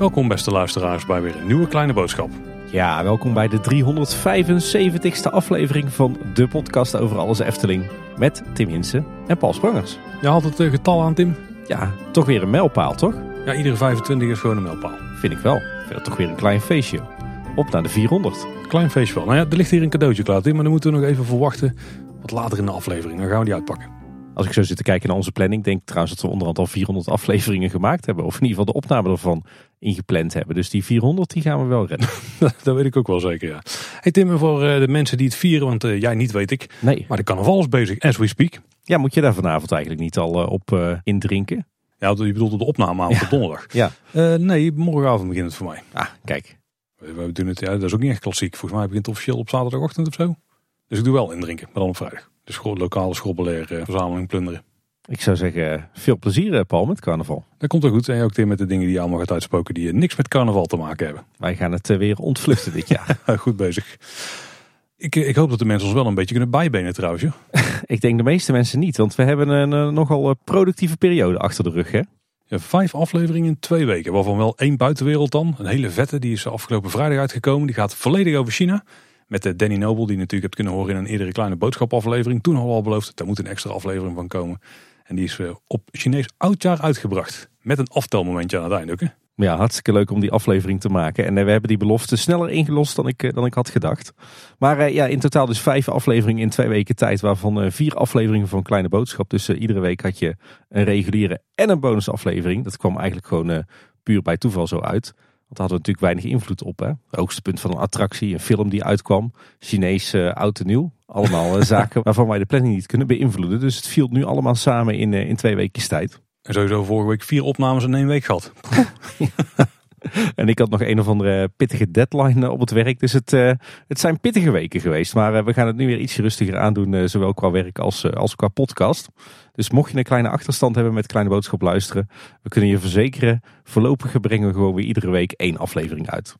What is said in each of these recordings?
Welkom beste luisteraars bij weer een nieuwe kleine boodschap. Ja, welkom bij de 375ste aflevering van de podcast over alles Efteling. Met Tim Hinsen en Paul Sprangers. Je had het eh, getal aan Tim? Ja, toch weer een mijlpaal, toch? Ja, iedere 25 is gewoon een mijlpaal. Vind ik wel. Ik vind dat toch weer een klein feestje. Op naar de 400. Klein feestje wel. Nou ja, er ligt hier een cadeautje klaar Tim, maar dan moeten we nog even voor wachten. Wat later in de aflevering, dan gaan we die uitpakken. Als ik zo zit te kijken naar onze planning, denk ik trouwens dat we onderhand al 400 afleveringen gemaakt hebben. Of in ieder geval de opname ervan ingepland hebben. Dus die 400 die gaan we wel redden. dat weet ik ook wel zeker, ja. Hey Tim, voor eh, de mensen die het vieren, want eh, jij niet weet ik. Nee. Maar de carnaval is bezig, as we speak. Ja, moet je daar vanavond eigenlijk niet al eh, op uh, indrinken? Ja, je bedoelt de opname aan Ja. op donderdag. Ja. Nee, morgenavond begint het voor mij. Ah, kijk. We, we doen het, ja, dat is ook niet echt klassiek. Volgens mij begint het officieel op zaterdagochtend of zo. Dus ik doe wel indrinken, maar dan op vrijdag. Dus gewoon lokale schrobbelair, eh, verzameling, plunderen. Ik zou zeggen, veel plezier eh, Paul met carnaval. Dat komt wel goed. En ook Tim met de dingen die je allemaal gaat uitspoken die eh, niks met carnaval te maken hebben. Wij gaan het eh, weer ontvluchten dit jaar. goed bezig. Ik, eh, ik hoop dat de mensen ons wel een beetje kunnen bijbenen trouwens. ik denk de meeste mensen niet, want we hebben een eh, nogal eh, productieve periode achter de rug. Hè? Ja, vijf afleveringen in twee weken. Waarvan wel één buitenwereld dan. Een hele vette. Die is afgelopen vrijdag uitgekomen. Die gaat volledig over China. Met Danny Noble. Die je natuurlijk hebt kunnen horen in een eerdere kleine boodschapaflevering. Toen we al beloofd. Daar moet een extra aflevering van komen. En die is eh, op Chinees oudjaar uitgebracht. Met een aftelmomentje aan het einde ook. Hè? Ja, hartstikke leuk om die aflevering te maken. En eh, we hebben die belofte sneller ingelost dan ik, eh, dan ik had gedacht. Maar ja, in totaal dus vijf afleveringen in twee weken tijd. Waarvan vier afleveringen van Kleine Boodschap. Dus iedere week had je een reguliere en een bonusaflevering. Dat kwam eigenlijk gewoon puur bij toeval zo uit. Daar hadden we natuurlijk weinig invloed op. Hè? Hoogste punt van een attractie, een film die uitkwam. Chinees eh, oud en nieuw. Allemaal eh, zaken waarvan wij de planning niet kunnen beïnvloeden. Dus het viel nu allemaal samen in, eh, in twee weken tijd. En sowieso vorige week vier opnames in één week gehad. En ik had nog een of andere pittige deadline op het werk. Dus het, het zijn pittige weken geweest. Maar we gaan het nu weer ietsje rustiger aandoen. zowel qua werk als, als qua podcast. Dus mocht je een kleine achterstand hebben met Kleine Boodschap luisteren. We kunnen je verzekeren. Voorlopig brengen we gewoon weer iedere week één aflevering uit.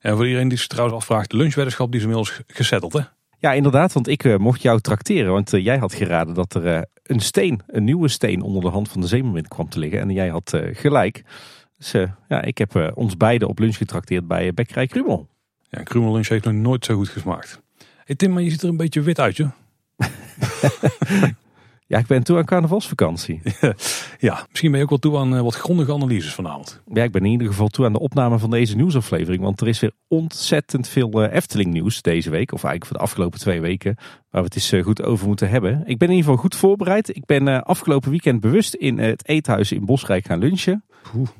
En voor iedereen die zich trouwens afvraagt. De lunchweddenschap die is inmiddels gesetteld hè. Ja, inderdaad. Want ik eh, mocht jou trakteren. Want eh, jij had geraden dat er eh, een steen, een nieuwe steen onder de hand van de zeemermin kwam te liggen. En jij had gelijk. Dus ja, ik heb ons beiden op lunch getrakteerd bij Bekkerij Krumel. Ja, Krumel lunch heeft nog nooit zo goed gesmaakt. Hey Tim, maar je ziet er een beetje wit uit joh. Ja, ik ben toe aan carnavalsvakantie. Ja, misschien ben je ook wel toe aan eh, wat grondige analyses vanavond. Ja, ik ben in ieder geval toe aan de opname van deze nieuwsaflevering. Want er is weer ontzettend veel eh, Efteling nieuws deze week. Of eigenlijk voor de afgelopen twee weken. Waar we het eens eh, goed over moeten hebben. Ik ben in ieder geval goed voorbereid. Ik ben afgelopen weekend bewust in het eethuis in Bosrijk gaan lunchen.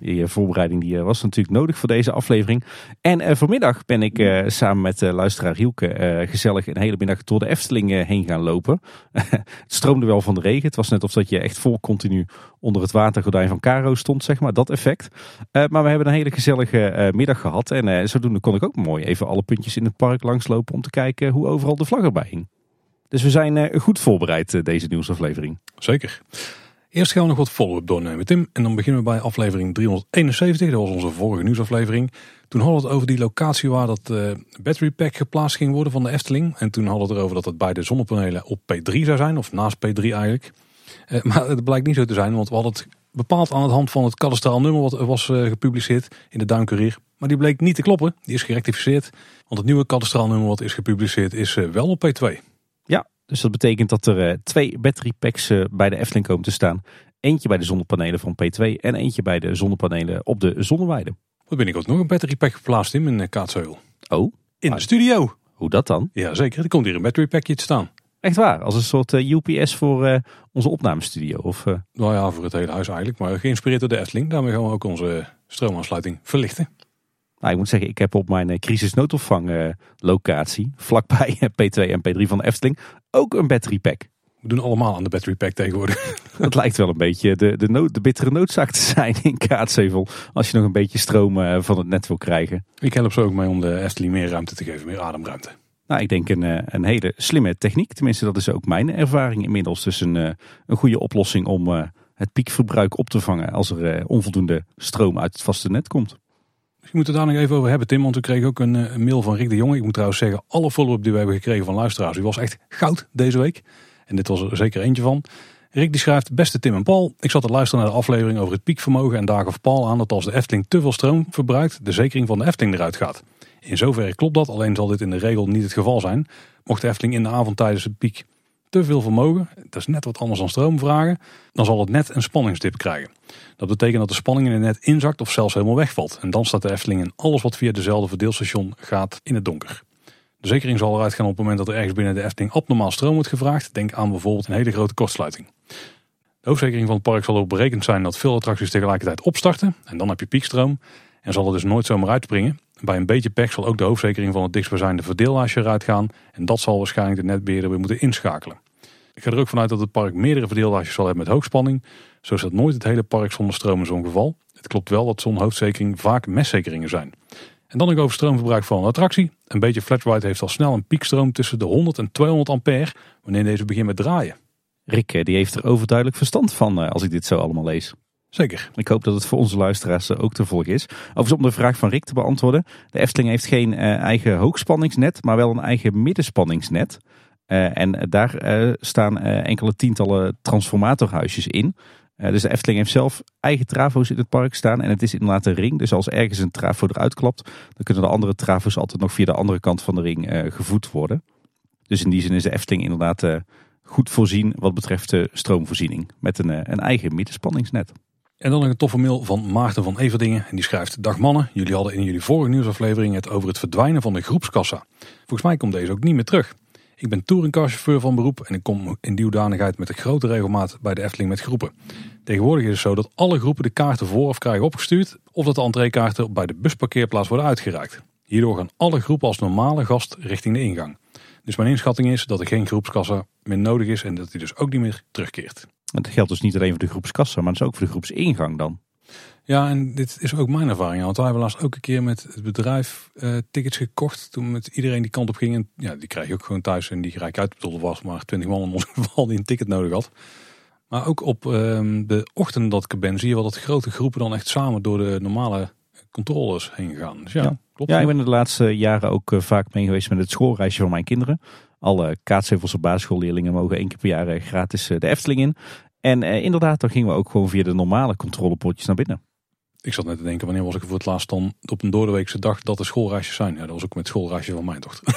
Die eh, voorbereiding die, eh, was natuurlijk nodig voor deze aflevering. En eh, vanmiddag ben ik samen met luisteraar Hielke gezellig een hele middag door de Efteling heen gaan lopen. het stroomde wel van de regen. Het was net of dat je echt vol continu onder het watergordijn van Caro stond, zeg maar. Dat effect. Maar we hebben een hele gezellige middag gehad. En zodoende kon ik ook mooi even alle puntjes in het park langslopen om te kijken hoe overal de vlag erbij hing. Dus we zijn goed voorbereid deze nieuwsaflevering. Zeker. Eerst gaan we nog wat follow-up doornemen, Tim. En dan beginnen we bij aflevering 371. Dat was onze vorige nieuwsaflevering. Toen hadden we het over die locatie waar dat eh, battery pack geplaatst ging worden van de Efteling. En toen hadden we het erover dat het bij de zonnepanelen op P3 zou zijn. Of naast P3 eigenlijk. Eh, maar het blijkt niet zo te zijn. Want we hadden het bepaald aan de hand van het kadastraal nummer wat was eh, gepubliceerd in de Duincourier. Maar die bleek niet te kloppen. Die is gerectificeerd. Want het nieuwe kadastraal nummer wat is gepubliceerd is wel op P2. Ja, dus dat betekent dat er eh, twee battery packs eh, bij de Efteling komen te staan. Eentje bij de zonnepanelen van P2 en eentje bij de zonnepanelen op de zonneweide. Wat ben ik ook nog een battery pack geplaatst in mijn Kaatsheuvel. Oh, In de studio. hoe dat dan? Ja, zeker. Er komt hier een battery packje te staan. Echt waar, als een soort eh, UPS voor eh, onze opnamestudio. Of, eh, Nou ja, voor het hele huis eigenlijk. Maar geïnspireerd door de Efteling. Daarmee gaan we ook onze stroomaansluiting verlichten. Nou, ik moet zeggen, ik heb op mijn eh, crisisnoodopvang eh, locatie, vlakbij eh, P2 en P3 van de Efteling, ook een battery pack. We doen allemaal aan de battery pack tegenwoordig. Dat lijkt wel een beetje de, de, nood, de bittere noodzaak te zijn in Kaatsheuvel. Als je nog een beetje stroom eh, van het net wil krijgen. Ik help ze ook mee om de Efteling meer ruimte te geven. Meer ademruimte. Nou, ik denk een, een hele slimme techniek. Tenminste, dat is ook mijn ervaring inmiddels. Dus een, een goede oplossing om het piekverbruik op te vangen als er onvoldoende stroom uit het vaste net komt. Je moet het daar nog even over hebben, Tim. Want we kregen ook een, een, mail van Rick de Jonge. Ik moet trouwens zeggen, alle follow-up die we hebben gekregen van luisteraars, die was echt goud deze week. En dit was er zeker eentje van. Rick die schrijft, beste Tim en Paul. Ik zat te luisteren naar de aflevering over het piekvermogen en daar gaf Paul aan dat als de Efteling te veel stroom verbruikt, de zekering van de Efteling eruit gaat. In zoverre klopt dat, alleen zal dit in de regel niet het geval zijn. Mocht de Efteling in de avond tijdens de piek te veel vermogen, dat is net wat anders dan stroom vragen, dan zal het net een spanningsdip krijgen. Dat betekent dat de spanning in het net inzakt of zelfs helemaal wegvalt. En dan staat de Efteling in alles wat via dezelfde verdeelstation gaat in het donker. De zekering zal eruit gaan op het moment dat er ergens binnen de Efteling abnormaal stroom wordt gevraagd. Denk aan bijvoorbeeld een hele grote kortsluiting. De hoofdzekering van het park zal ook berekend zijn dat veel attracties tegelijkertijd opstarten. En dan heb je piekstroom. En zal er dus nooit zomaar uitspringen. Bij een beetje pech zal ook de hoofdzekering van het dichtstbijzijnde verdeelhuisje eruit gaan. En dat zal waarschijnlijk de netbeheerder weer moeten inschakelen. Ik ga er ook vanuit dat het park meerdere verdeelhuisjes zal hebben met hoogspanning. Zo dat nooit het hele park zonder stroom in zo'n geval. Het klopt wel dat zo'n hoofdzekering vaak mestzekeringen zijn. En dan nog over stroomverbruik van een attractie. Een beetje flat heeft al snel een piekstroom tussen de 100 en 200 ampère wanneer deze begint met draaien. Rick die heeft er overduidelijk verstand van eh, als ik dit zo allemaal lees. Zeker. Ik hoop dat het voor onze luisteraars ook te volgen is. Overigens om de vraag van Rick te beantwoorden. De Efteling heeft geen uh, eigen hoogspanningsnet, maar wel een eigen middenspanningsnet. Uh, en daar staan enkele tientallen transformatorhuisjes in. dus de Efteling heeft zelf eigen trafo's in het park staan. En het is inderdaad een ring. Dus als ergens een trafo eruit klapt, dan kunnen de andere trafo's altijd nog via de andere kant van de ring gevoed worden. Dus in die zin is de Efteling inderdaad goed voorzien wat betreft de stroomvoorziening. Met een, een eigen middenspanningsnet. En dan nog een toffe mail van Maarten van Everdingen. En die schrijft, dag mannen, jullie hadden in jullie vorige nieuwsaflevering het over het verdwijnen van de groepskassa. Volgens mij komt deze ook niet meer terug. Ik ben touringcarchauffeur van beroep en ik kom in die hoedanigheid met een grote regelmaat bij de Efteling met groepen. Tegenwoordig is het zo dat alle groepen de kaarten vooraf krijgen opgestuurd of dat de entreekaarten bij de busparkeerplaats worden uitgereikt. Hierdoor gaan alle groepen als normale gast richting de ingang. Dus mijn inschatting is dat er geen groepskassa meer nodig is en dat die dus ook niet meer terugkeert. Dat geldt dus niet alleen voor de groepskassa, maar dus ook voor de groepsingang dan. Ja, en dit is ook mijn ervaring. Want wij hebben laatst ook een keer met het bedrijf uh, tickets gekocht. Toen met iedereen die kant op ging. En ja, die krijg je ook gewoon thuis. En die rijk uitbetaalde was maar 20 man in ons geval die een ticket nodig had. Maar ook op uh, de ochtend dat ik er ben, zie je wel dat grote groepen dan echt samen door de normale controles heen gaan. Dus ja, ja. klopt. Ja, ik ben de laatste jaren ook uh, vaak mee geweest met het schoolreisje van mijn kinderen. Alle Kaatshevelse basisschoolleerlingen mogen één keer per jaar eh, gratis de Efteling in. En inderdaad, dan gingen we ook gewoon via de normale controlepotjes naar binnen. Ik zat net te denken, wanneer was ik voor het laatst dan op een doordeweekse dag dat er schoolreisjes zijn? Ja, dat was ook met schoolreisje van mijn dochter.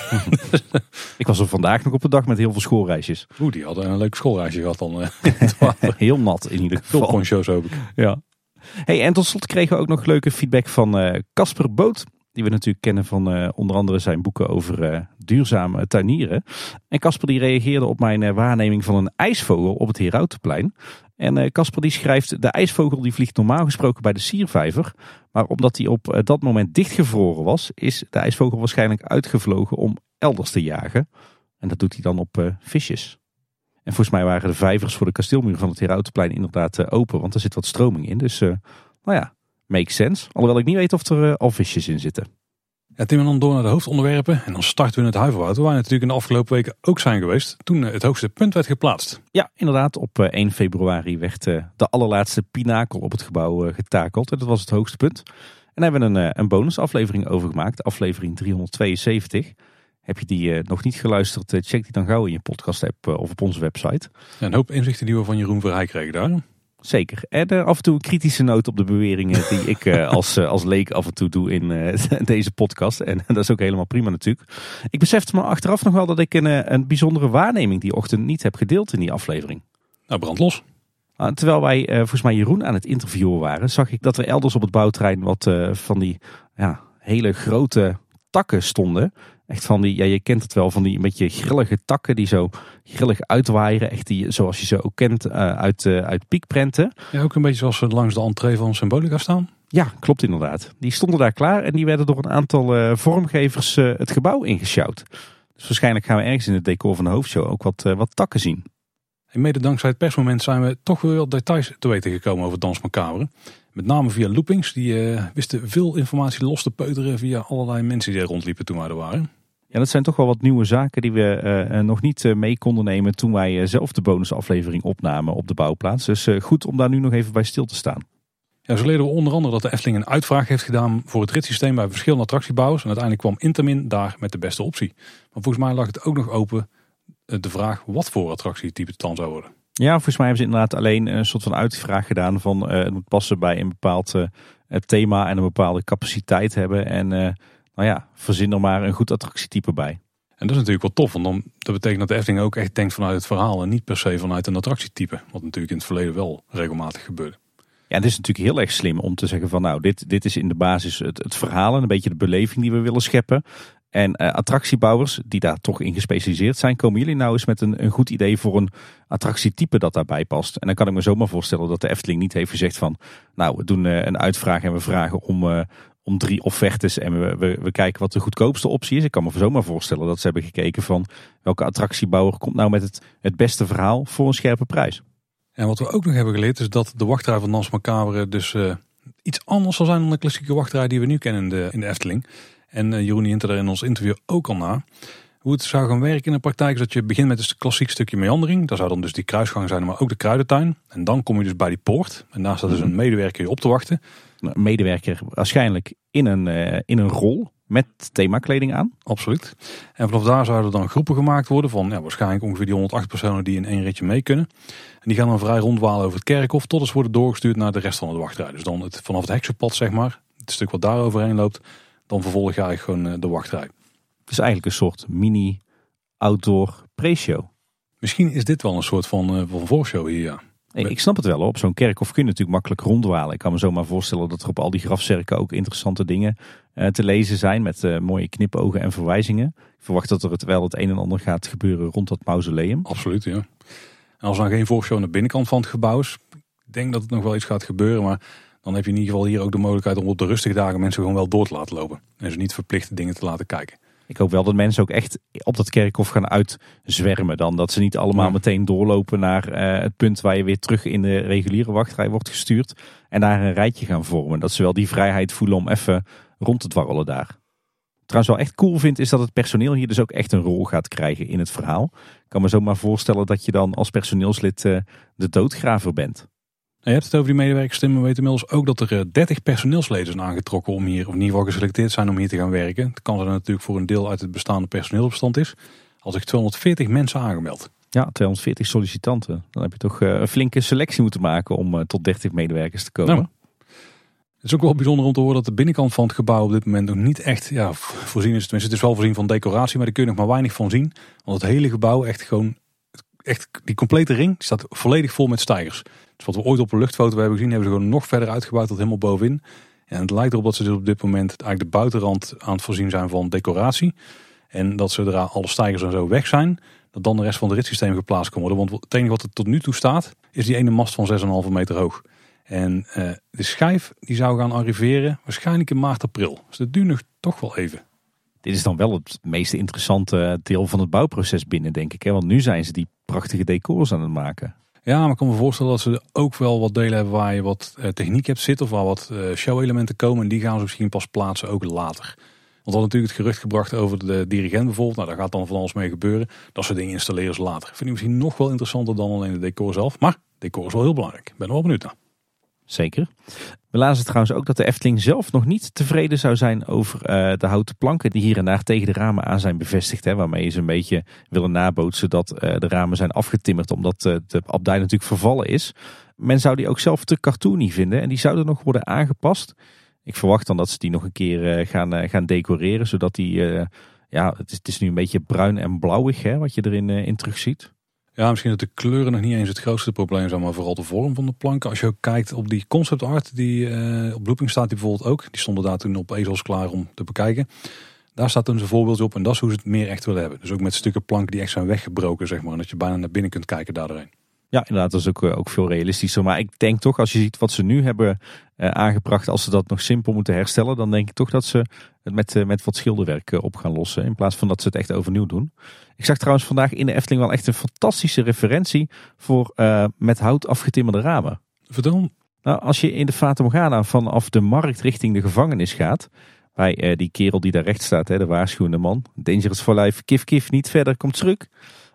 ik was er vandaag nog op een dag met heel veel schoolreisjes. Oeh, die hadden een leuk schoolreisje gehad dan. heel nat in ieder geval. Veel poncho's hoop ik. Ja. Hey, en tot slot kregen we ook nog leuke feedback van Casper uh, Boot. Die we natuurlijk kennen van uh, onder andere zijn boeken over uh, duurzame tuinieren. En Casper die reageerde op mijn waarneming van een ijsvogel op het Herautenplein. En Casper die schrijft, de ijsvogel die vliegt normaal gesproken bij de siervijver. Maar omdat hij op dat moment dichtgevroren was, is de ijsvogel waarschijnlijk uitgevlogen om elders te jagen. En dat doet hij dan op visjes. En volgens mij waren de vijvers voor de kasteelmuur van het Herautenplein inderdaad open, want er zit wat stroming in. Dus nou ja, makes sense. Alhoewel ik niet weet of er al visjes in zitten. Ja, Tim en dan door naar de hoofdonderwerpen. En dan starten we in het Huiverwoud. Waar we natuurlijk in de afgelopen weken ook zijn geweest. Toen het hoogste punt werd geplaatst. Ja, inderdaad. Op 1 februari werd de allerlaatste pinakel op het gebouw getakeld. En dat was het hoogste punt. En daar hebben we een, een bonusaflevering over gemaakt. Aflevering 372. Heb je die nog niet geluisterd, check die dan gauw in je podcast app of op onze website. Ja, een hoop inzichten die we van Jeroen Verheij kregen daar. Zeker. En uh, af en toe een kritische noot op de beweringen die ik uh, als, uh, als leek af en toe doe in deze podcast. En dat is ook helemaal prima natuurlijk. Ik besefte me achteraf nog wel dat ik een, een bijzondere waarneming die ochtend niet heb gedeeld in die aflevering. Nou, brand los. Ah, terwijl wij volgens mij Jeroen aan het interviewen waren, zag ik dat er elders op het bouwterrein wat van die ja, hele grote takken stonden. Echt van die, ja, je kent het wel, van die een beetje grillige takken die zo grillig uitwaaieren. Echt die, zoals je ze ook kent uh, uit, uh, uit piekprenten. Ja, ook een beetje zoals ze langs de entree van Symbolica staan. Ja, klopt inderdaad. Die stonden daar klaar en die werden door een aantal uh, vormgevers het gebouw ingesjouwd. Dus waarschijnlijk gaan we ergens in het decor van de hoofdshow ook wat, wat takken zien. En mede dankzij het persmoment zijn we toch weer wat details te weten gekomen over Dans Macabre. Met name via loopings. Die wisten veel informatie los te peuteren via allerlei mensen die er rondliepen toen wij er waren. Ja, dat zijn toch wel wat nieuwe zaken die we uh, nog niet uh, mee konden nemen toen wij uh, zelf de bonusaflevering opnamen op de bouwplaats. Dus goed om daar nu nog even bij stil te staan. Ja, zo leren we onder andere dat de Efteling een uitvraag heeft gedaan voor het ritssysteem bij verschillende attractiebouwers. En uiteindelijk kwam Intermin daar met de beste optie. Maar volgens mij lag het ook nog open eh, de vraag wat voor attractietype het dan zou worden. Ja, volgens mij hebben ze inderdaad alleen een soort van uitvraag gedaan van het moet passen bij een bepaald thema en een bepaalde capaciteit hebben. En nou ja, verzin er maar een goed attractietype bij. En dat is natuurlijk wel tof, want dan, dat betekent dat de Efteling ook echt denkt vanuit het verhaal en niet per se vanuit een attractietype. Wat natuurlijk in het verleden wel regelmatig gebeurde. Ja, het is natuurlijk heel erg slim om te zeggen van nou, dit, dit is in de basis het, het verhaal en een beetje de beleving die we willen scheppen. En uh, attractiebouwers die daar toch in gespecialiseerd zijn, komen jullie nou eens met een, een goed idee voor een attractietype dat daarbij past? En dan kan ik me zomaar voorstellen dat de Efteling niet heeft gezegd van, nou we doen uh, een uitvraag en we vragen om, uh, om drie offertes en we, we, we, kijken wat de goedkoopste optie is. Ik kan me zomaar voorstellen dat ze hebben gekeken van welke attractiebouwer komt nou met het, het beste verhaal voor een scherpe prijs. En wat we ook nog hebben geleerd is dat de wachtrij van Dans Macabre dus iets anders zal zijn dan de klassieke wachtrij die we nu kennen in de, in de Efteling. En uh, Jeroen hint er in ons interview ook al naar. Hoe het zou gaan werken in de praktijk is dat je begint met een klassiek stukje meandering. Daar zou dan dus die kruisgang zijn, maar ook de kruidentuin. En dan kom je dus bij die poort. En daar staat dus een medewerker je op te wachten. Medewerker waarschijnlijk in een, uh, in een rol met themakleding aan. Absoluut. En vanaf daar zouden dan groepen gemaakt worden van ja, waarschijnlijk ongeveer die 108 personen die in één ritje mee kunnen. En die gaan dan vrij rondwalen over het kerkhof tot ze worden doorgestuurd naar de rest van de wachtrij. Dus dan het, vanaf het heksenpad zeg maar, het stuk wat daar overheen loopt, dan vervolg je eigenlijk gewoon de wachtrij. Het is eigenlijk een soort mini outdoor pre-show. Misschien is dit wel een soort van, uh, van voorshow hier, ja. Ik snap het wel. Op zo'n kerkhof kun je natuurlijk makkelijk rondwalen. Ik kan me zomaar voorstellen dat er op al die grafzerken ook interessante dingen uh, te lezen zijn. Met uh, mooie knipogen en verwijzingen. Ik verwacht dat er het wel het een en ander gaat gebeuren rond dat mausoleum. Absoluut, ja. En als er dan geen voorshow aan de binnenkant van het gebouw is. Ik denk dat het nog wel iets gaat gebeuren. Maar dan heb je in ieder geval hier ook de mogelijkheid om op de rustige dagen mensen gewoon wel door te laten lopen. En ze niet verplichte dingen te laten kijken. Ik hoop wel dat mensen ook echt op dat kerkhof gaan uitzwermen dan. Dat ze niet allemaal ja. meteen doorlopen naar uh, het punt waar je weer terug in de reguliere wachtrij wordt gestuurd. En daar een rijtje gaan vormen. Dat ze wel die vrijheid voelen om even rond te dwarrelen daar. Trouwens wel echt cool vind is dat het personeel hier dus ook echt een rol gaat krijgen in het verhaal. Ik kan me zomaar voorstellen dat je dan als personeelslid uh, de doodgraver bent. Je hebt het over die medewerkersstemmen. We weten inmiddels ook dat er 30 personeelsleden zijn aangetrokken om hier, of in ieder geval geselecteerd zijn om hier te gaan werken. Het kan er natuurlijk voor een deel uit het bestaande personeelbestand is. Als ik 240 mensen aangemeld. Ja, 240 sollicitanten. Dan heb je toch een flinke selectie moeten maken om tot 30 medewerkers te komen. Nou, het is ook wel bijzonder om te horen dat de binnenkant van het gebouw op dit moment nog niet echt ja, voorzien is. Tenminste, het is wel voorzien van decoratie, maar daar kun je nog maar weinig van zien. Want het hele gebouw echt gewoon, echt die complete ring staat volledig vol met stijgers. Dus wat we ooit op een luchtfoto hebben gezien, hebben ze gewoon nog verder uitgebouwd tot helemaal bovenin. En het lijkt erop dat ze dus op dit moment eigenlijk de buitenrand aan het voorzien zijn van decoratie. En dat zodra alle stijgers en zo weg zijn, dat dan de rest van het ritssysteem geplaatst kan worden. Want het enige wat er tot nu toe staat, is die ene mast van 6,5 meter hoog. En uh, de schijf die zou gaan arriveren waarschijnlijk in maart, april. Dus dat duurt nog toch wel even. Dit is dan wel het meest interessante deel van het bouwproces binnen, denk ik. Hè? Want nu zijn ze die prachtige decors aan het maken. Ja, maar ik kan me voorstellen dat ze ook wel wat delen hebben waar je wat uh, techniek hebt zitten. Of waar wat uh, show-elementen komen. En die gaan ze misschien pas plaatsen ook later. Want dan natuurlijk het gerucht gebracht over de dirigent bijvoorbeeld. Nou, daar gaat dan van alles mee gebeuren. Dat soort dingen installeren ze later. Vind ik misschien nog wel interessanter dan alleen het decor zelf. Maar decor is wel heel belangrijk. Ik ben er wel benieuwd naar. Zeker. We lazen trouwens ook dat de Efteling zelf nog niet tevreden zou zijn over uh, de houten planken die hier en daar tegen de ramen aan zijn bevestigd. Hè, waarmee ze een beetje willen nabootsen dat uh, de ramen zijn afgetimmerd omdat uh, de abdij natuurlijk vervallen is. Men zou die ook zelf te cartoony vinden en die zouden nog worden aangepast. Ik verwacht dan dat ze die nog een keer gaan, gaan decoreren zodat die, ja het is, het is, nu een beetje bruin en blauwig hè, wat je erin in terug ziet. Ja, misschien dat de kleuren nog niet eens het grootste probleem zijn, maar vooral de vorm van de planken. Als je ook kijkt op die concept art, die uh, op Looping staat die bijvoorbeeld ook. Die stonden daar toen op ezels klaar om te bekijken. Daar staat toen een voorbeeld op en dat is hoe ze het meer echt willen hebben. Dus ook met stukken planken die echt zijn weggebroken, zeg maar. En dat je bijna naar binnen kunt kijken daardoorheen. Ja, inderdaad, dat is ook, ook veel realistischer. Maar ik denk toch, als je ziet wat ze nu hebben uh, aangebracht, als ze dat nog simpel moeten herstellen, dan denk ik toch dat ze het met, uh, met wat schilderwerk uh, op gaan lossen. In plaats van dat ze het echt overnieuw doen. Ik zag trouwens vandaag in de Efteling wel echt een fantastische referentie voor met hout afgetimmerde ramen. Vertel. Nou, als je in de Fata Morgana vanaf de markt richting de gevangenis gaat, bij die kerel die daar rechts staat, hè, de waarschuwende man. Dangerous for life, kif kif, niet verder, komt terug.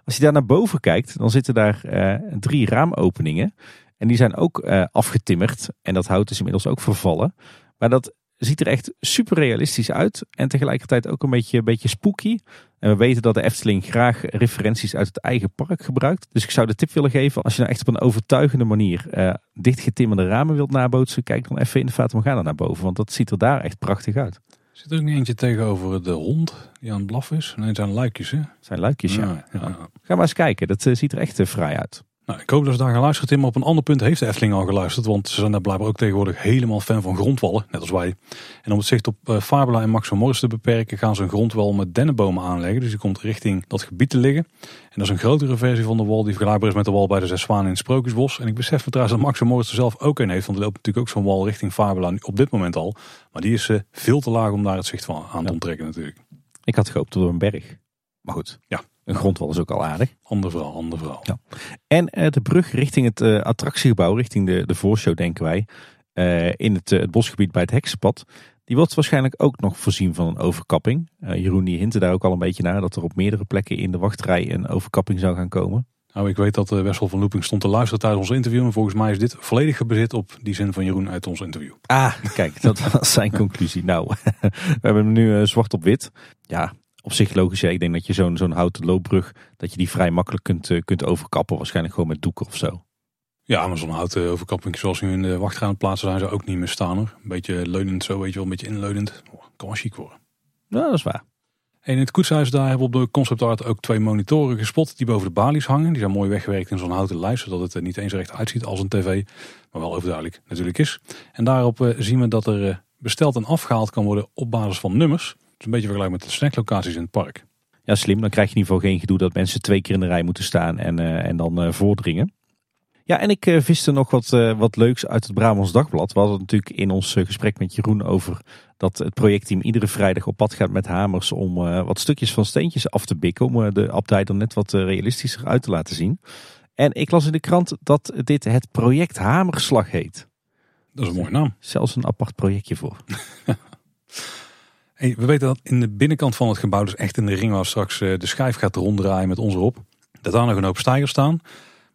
Als je daar naar boven kijkt, dan zitten daar uh, drie raamopeningen. En die zijn ook uh, afgetimmerd. En dat hout is inmiddels ook vervallen. Maar dat ziet er echt super realistisch uit. En tegelijkertijd ook een beetje, een beetje spooky. En we weten dat de Efteling graag referenties uit het eigen park gebruikt. Dus ik zou de tip willen geven, als je nou echt op een overtuigende manier uh, dichtgetimmerde ramen wilt nabootsen, kijk dan even in de Fata naar boven. Want dat ziet er daar echt prachtig uit. Zit er ook niet eentje tegenover de hond die aan het blaffen is? Nee, het zijn luikjes hè? Het zijn luikjes, ja. ja, ja. Ga maar eens kijken, dat uh, ziet er echt vrij uit. Nou, ik hoop dat ze daar geluisterd hebben. Maar op een ander punt heeft de Efteling al geluisterd. Want ze zijn daar blijkbaar ook tegenwoordig helemaal fan van grondwallen. Net als wij. En om het zicht op uh, Fabula en Max Morris te beperken. Gaan ze een grondwal met dennenbomen aanleggen. Dus die komt richting dat gebied te liggen. En dat is een grotere versie van de wal. Die vergelijkbaar is met de wal bij de Zes Zwanen in het Sprookjesbos. En ik besef me trouwens dat Max Morris er zelf ook een heeft. Want er loopt natuurlijk ook zo'n wal richting Fabula. Op dit moment al. Maar die is uh, veel te laag om daar het zicht van aan te onttrekken natuurlijk. Ik had gehoopt op een berg. Maar goed. Ja. Een grondwal is ook al aardig. Ander verhaal, ander verhaal. Ja. En uh, de brug richting het uh, attractiegebouw, richting de, de voorshow denken wij, uh, in het, het bosgebied bij het heksenpad. Die wordt waarschijnlijk ook nog voorzien van een overkapping. Jeroen die hintte daar ook al een beetje naar dat er op meerdere plekken in de wachtrij een overkapping zou gaan komen. Nou, ik weet dat Wessel van Looping stond te luisteren tijdens ons interview. En volgens mij is dit volledig gebaseerd op die zin van Jeroen uit ons interview. Ah, kijk, dat was zijn conclusie. Nou, we hebben hem nu zwart op wit. Ja, op zich logisch. Ja. Ik denk dat je zo'n zo'n houten loopbrug, dat je die vrij makkelijk kunt, uh, kunt overkappen. Waarschijnlijk gewoon met doeken of zo. Ja, maar zo'n houten overkapping zoals nu in de wachtruim plaatsen zijn ze ook niet meer staan Een beetje leunend zo, weet je wel, een beetje inleunend. Oh, kan wel chic worden. Ja, dat is waar. En in het koetshuis daar hebben we op de conceptart ook twee monitoren gespot die boven de balies hangen. Die zijn mooi weggewerkt in zo'n houten lijst, zodat het er niet eens recht uitziet als een tv. Maar wel overduidelijk natuurlijk is. En daarop uh, zien we dat er uh, besteld en afgehaald kan worden op basis van nummers is een beetje vergelijkbaar met de snacklocaties in het park. Ja, slim. Dan krijg je in ieder geval geen gedoe dat mensen twee keer in de rij moeten staan en, uh, en dan uh, voordringen. Ja, en ik uh, viste nog wat, wat leuks uit het Brabants Dagblad. We hadden natuurlijk in ons gesprek met Jeroen over dat het projectteam iedere vrijdag op pad gaat met hamers om wat stukjes van steentjes af te bikken. Om de abdij er net wat realistischer uit te laten zien. En ik las in de krant dat dit het project Hamerslag heet. Dat is een mooie naam. Zelfs een apart projectje voor. We weten dat in de binnenkant van het gebouw, dus echt in de ring waar straks eh, de schijf gaat ronddraaien met ons erop, dat daar nog een hoop stijgers staan.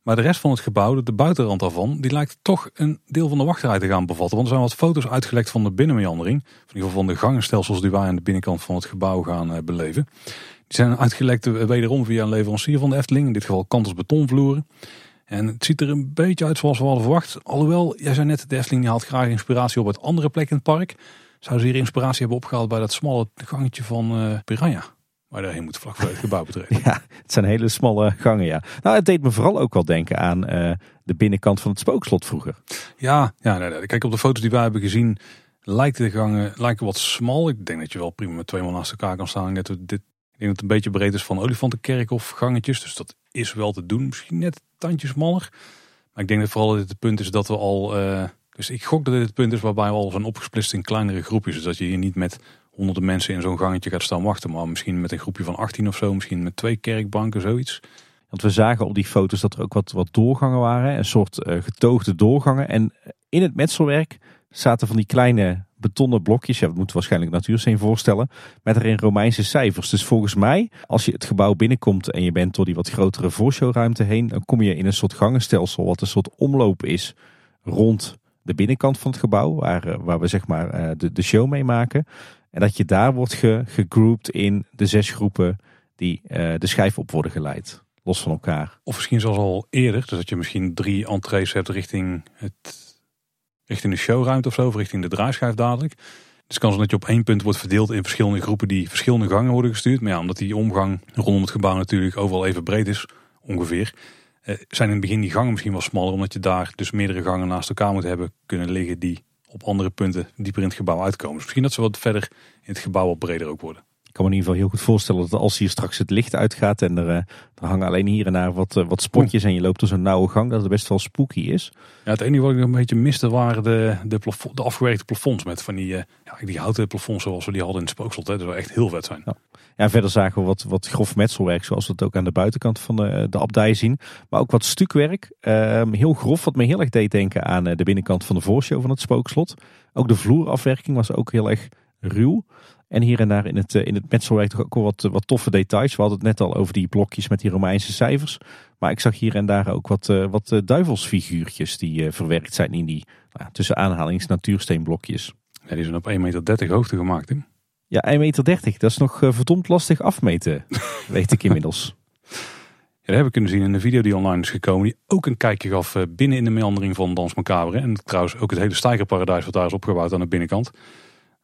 Maar de rest van het gebouw, de buitenrand daarvan, die lijkt toch een deel van de wachtrij te gaan bevatten. Want er zijn wat foto's uitgelekt van de binnenmeandering. In ieder geval van de gangenstelsels die wij aan de binnenkant van het gebouw gaan uh, beleven. Die zijn uitgelekt uh, wederom via een leverancier van de Efteling. In dit geval Kantels betonvloeren. En het ziet er een beetje uit zoals we hadden verwacht. Alhoewel, jij zei net, de Efteling haalt graag inspiratie op uit andere plekken in het park. Zou ze hier inspiratie hebben opgehaald bij dat smalle gangetje van uh, Piranha? Waar daarheen moet vlak voor het gebouw betreden. ja, het zijn hele smalle gangen, ja. Nou, het deed me vooral ook wel denken aan uh, de binnenkant van het spookslot vroeger. Ja, ja nee, nee. kijk op de foto's die wij hebben gezien, lijken de gangen lijken wat smal. Ik denk dat je wel prima met twee man naast elkaar kan staan. Net, dit, ik denk dat het een beetje breed is van olifantenkerk of gangetjes. Dus dat is wel te doen. Misschien net een tandje smaller. Maar ik denk dat vooral dit het punt is dat we al... Uh, dus ik gok dat dit het punt is waarbij we al zijn opgesplitst in kleinere groepjes. Dus dat je hier niet met honderden mensen in zo'n gangetje gaat staan wachten. Maar misschien met een groepje van 18 of zo. Misschien met twee kerkbanken, zoiets. Want we zagen op die foto's dat er ook wat, wat doorgangen waren. Een soort uh, getoogde doorgangen. En in het metselwerk zaten van die kleine betonnen blokjes. Ja, dat moeten waarschijnlijk natuursteen voorstellen. Met erin Romeinse cijfers. Dus volgens mij, als je het gebouw binnenkomt en je bent door die wat grotere voorshowruimte heen. Dan kom je in een soort gangenstelsel wat een soort omloop is rond de binnenkant van het gebouw, waar, eh, waar we zeg maar eh, de, de show mee maken. En dat je daar wordt ge, gegrouped in de zes groepen die uh, de schijf op worden geleid. Los van elkaar. Of misschien zoals al eerder, dus dat je misschien drie entrees hebt richting, het, richting de showruimte of zo, of richting de draaischijf dadelijk. Dus kan zijn dat je op één punt wordt verdeeld in verschillende groepen die verschillende gangen worden gestuurd. Maar ja, omdat die omgang rondom het gebouw natuurlijk overal even breed is, ongeveer, zijn in het begin die gangen misschien wel smaller, omdat je daar dus meerdere gangen naast elkaar moet hebben kunnen liggen die op andere punten dieper in het gebouw uitkomen. Dus misschien dat ze wat verder in het gebouw wat breder ook worden. Ik kan me in ieder geval heel goed voorstellen dat als hier straks het licht uitgaat en er, uh, er hangen alleen hier en daar wat, uh, wat spotjes en je loopt door zo'n nauwe gang, dat het best wel spooky is. Ja, het enige wat ik een beetje miste waren de, de, plafond, de afgewerkte plafonds met van die, uh, ja, die houten plafonds zoals we die hadden in het spookslot. Hè. Dat zou echt heel vet zijn. Ja. Ja, verder zagen we wat, wat grof metselwerk, zoals we het ook aan de buitenkant van de, de abdij zien. Maar ook wat stukwerk. Ehm, heel grof, wat me heel erg deed denken aan de binnenkant van de voorshow van het spookslot. Ook de vloerafwerking was ook heel erg ruw. En hier en daar in het, in het metselwerk toch ook wel wat, wat toffe details. We hadden het net al over die blokjes met die Romeinse cijfers. Maar ik zag hier en daar ook wat, wat duivelsfiguurtjes die verwerkt zijn in die nou, tussen aanhalings natuursteenblokjes. Ja, die zijn op 1,30 meter hoogte gemaakt. Hè? Ja, 1,30 meter. Dat is nog verdomd lastig afmeten, weet ik inmiddels. Ja, dat hebben we kunnen zien in de video die online is gekomen. Die ook een kijkje gaf binnen in de meandering van Dans Macabre. En trouwens ook het hele stijgerparadijs wat daar is opgebouwd aan de binnenkant.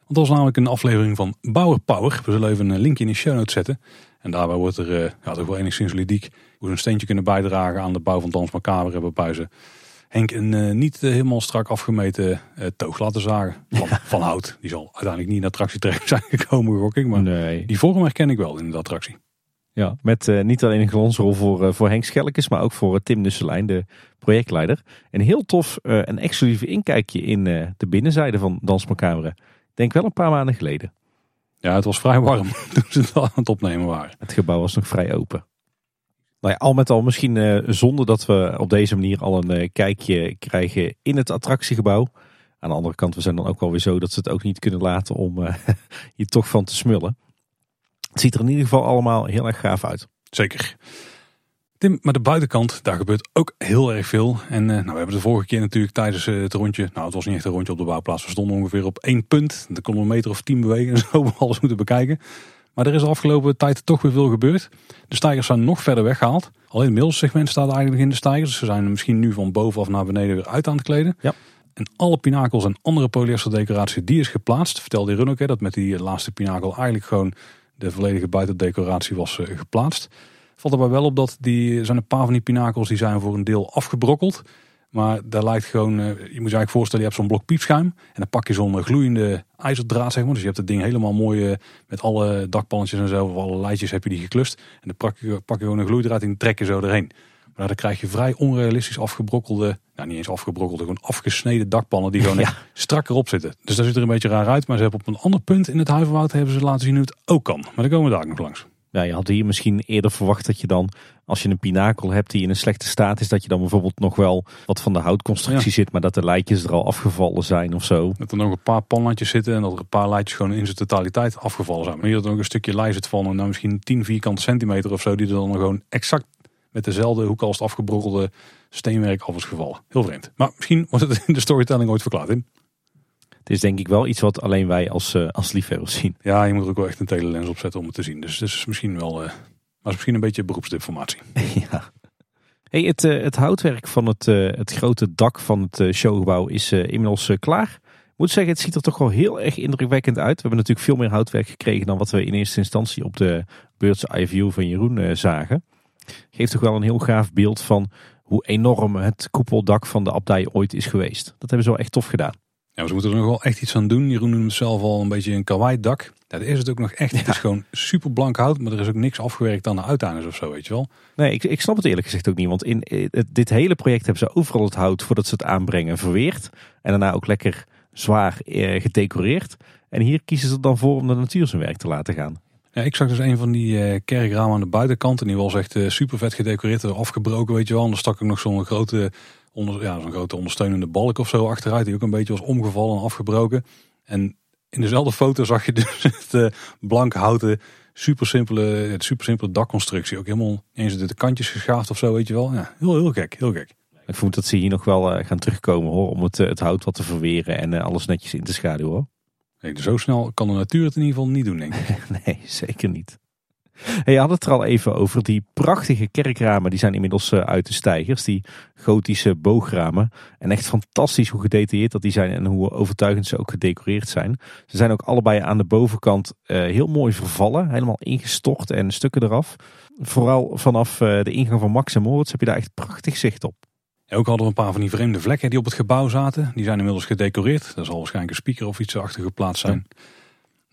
Want dat was namelijk een aflevering van Bauer Power. We zullen even een linkje in de show notes zetten. En daarbij wordt er uh, ja, toch wel enigszins ludiek hoe ze een steentje kunnen bijdragen aan de bouw van Dans Macabre. Waarbij ze Henk een uh, niet helemaal strak afgemeten toog laten zagen van, van, hout. Die zal uiteindelijk niet in de attractie terecht zijn gekomen, gok ik. Maar nee. die vorm herken ik wel in de attractie. Ja, met uh, niet alleen een glansrol voor, voor Henk Schelkes, maar ook voor Tim Nusselijn, de projectleider. En heel tof, een exclusief inkijkje in de binnenzijde van Dans Macabre denk wel een paar maanden geleden. Ja, het was vrij warm toen ze het al aan het opnemen waren. Het gebouw was nog vrij open. Nou ja, al met al misschien uh, zonder dat we op deze manier al een uh, kijkje krijgen in het attractiegebouw. Aan de andere kant, we zijn dan ook wel weer zo dat ze het ook niet kunnen laten om uh, hier toch van te smullen. Het ziet er in ieder geval allemaal heel erg gaaf uit. Zeker. Tim, maar de buitenkant, daar gebeurt ook heel erg veel. En uh, nou, we hebben de vorige keer natuurlijk tijdens uh, het rondje, nou het was niet echt een rondje op de bouwplaats, we stonden ongeveer op één punt. Dan konden we een meter of tien bewegen en zo, we alles moeten bekijken. Maar er is de afgelopen tijd toch weer veel gebeurd. De stijgers zijn nog verder weggehaald. Alleen het middelsegment staat eigenlijk in de stijgers. Dus ze zijn misschien nu van bovenaf naar beneden weer uit aan het kleden. Ja. En alle pinakels en andere polyester decoratie die is geplaatst. Vertelde Run ook hè, dat met die laatste pinakel eigenlijk gewoon de volledige buitendecoratie was uh, geplaatst. Valt er wel op dat die zijn een paar van die pinakels die zijn voor een deel afgebrokkeld. Maar daar lijkt gewoon, je moet je eigenlijk voorstellen, je hebt zo'n blok piepschuim. En dan pak je zo'n gloeiende ijzerdraad, zeg maar. Dus je hebt het ding helemaal mooi met alle dakpannetjes en zo, of alle lijntjes heb je die geklust. En dan pak je, pak je gewoon een gloeidraad en trek je zo erheen. Maar dan krijg je vrij onrealistisch afgebrokkelde, nou niet eens afgebrokkelde, gewoon afgesneden dakpannen die gewoon Ja. strak erop zitten. Dus dat ziet er een beetje raar uit. Maar ze hebben op een ander punt in het Huiverwoud hebben ze laten zien hoe het ook kan. Maar daar komen we daar nog langs. Ja, je had hier misschien eerder verwacht dat je dan, als je een pinakel hebt die in een slechte staat is, dat je dan bijvoorbeeld nog wel wat van de houtconstructie zit, maar dat de lijntjes er al afgevallen zijn of zo. Dat er nog een paar panlandjes zitten en dat er een paar lijntjes gewoon in zijn totaliteit afgevallen zijn. Maar hier dat er nog een stukje lijn zit van nou, misschien 10 vierkante centimeter of zo, die er dan gewoon exact met dezelfde hoek als het afgebrokkelde steenwerk af is gevallen. Heel vreemd. Maar misschien wordt het in de storytelling ooit verklaard in. Het is denk ik wel iets wat alleen wij als, uh, als liefhebbers zien. Ja, je moet er ook wel echt een telelens opzetten om het te zien. Dus het is misschien wel, uh, maar is misschien een beetje beroepsdiplomatie. ja. Hey, het, uh, het houtwerk van het, het grote dak van het showgebouw is inmiddels klaar. Ik moet zeggen, het ziet er toch wel heel erg indrukwekkend uit. We hebben natuurlijk veel meer houtwerk gekregen dan wat we in eerste instantie op de Eye View van Jeroen zagen. Geeft toch wel een heel gaaf beeld van hoe enorm het koepeldak van de abdij ooit is geweest. Dat hebben ze wel echt tof gedaan. Ja, ze moeten er nog wel echt iets aan doen. Jeroen noemde het zelf al een beetje een kawaii dak. Ja, dat is het ook nog echt. Ja. Het is gewoon super blank hout, maar er is ook niks afgewerkt aan de uiteindes of zo, weet je wel. Nee, ik, ik snap het eerlijk gezegd ook niet. Want in het, dit hele project hebben ze overal het hout voordat ze het aanbrengen verweerd. En daarna ook lekker zwaar eh, gedecoreerd. En hier kiezen ze dan voor om de natuur zijn werk te laten gaan. Ja, ik zag dus een van die uh, kerkramen aan de buitenkant. En die was echt uh, super vet gedecoreerd. Afgebroken, weet je wel. En er stak ook nog zo'n grote onder, ja, zo'n grote ondersteunende balk of zo achteruit. Die ook een beetje was omgevallen en afgebroken. En in dezelfde foto zag je dus het uh, blanke houten, super simpele, het super simpele dakconstructie. Ook helemaal eens de kantjes geschaafd of zo, weet je wel. Ja, heel, heel gek, heel gek. Ik voel dat ze hier nog wel uh, gaan terugkomen hoor. Om het, uh, het hout wat te verweren en alles netjes in te schaduwen hoor. Nee, zo snel kan de natuur het in ieder geval niet doen, denk ik. nee, zeker niet. Hey, je had het er al even over. Die prachtige kerkramen die zijn inmiddels uit de stijgers. Die gotische boogramen. En echt fantastisch hoe gedetailleerd dat die zijn. En hoe overtuigend ze ook gedecoreerd zijn. Ze zijn ook allebei aan de bovenkant uh, heel mooi vervallen. Helemaal ingestort en stukken eraf. Vooral vanaf uh, de ingang van Max en Moritz heb je daar echt prachtig zicht op. Ook hadden we een paar van die vreemde vlekken die op het gebouw zaten. Die zijn inmiddels gedecoreerd. Daar zal waarschijnlijk een speaker of iets achter geplaatst zijn. Ja.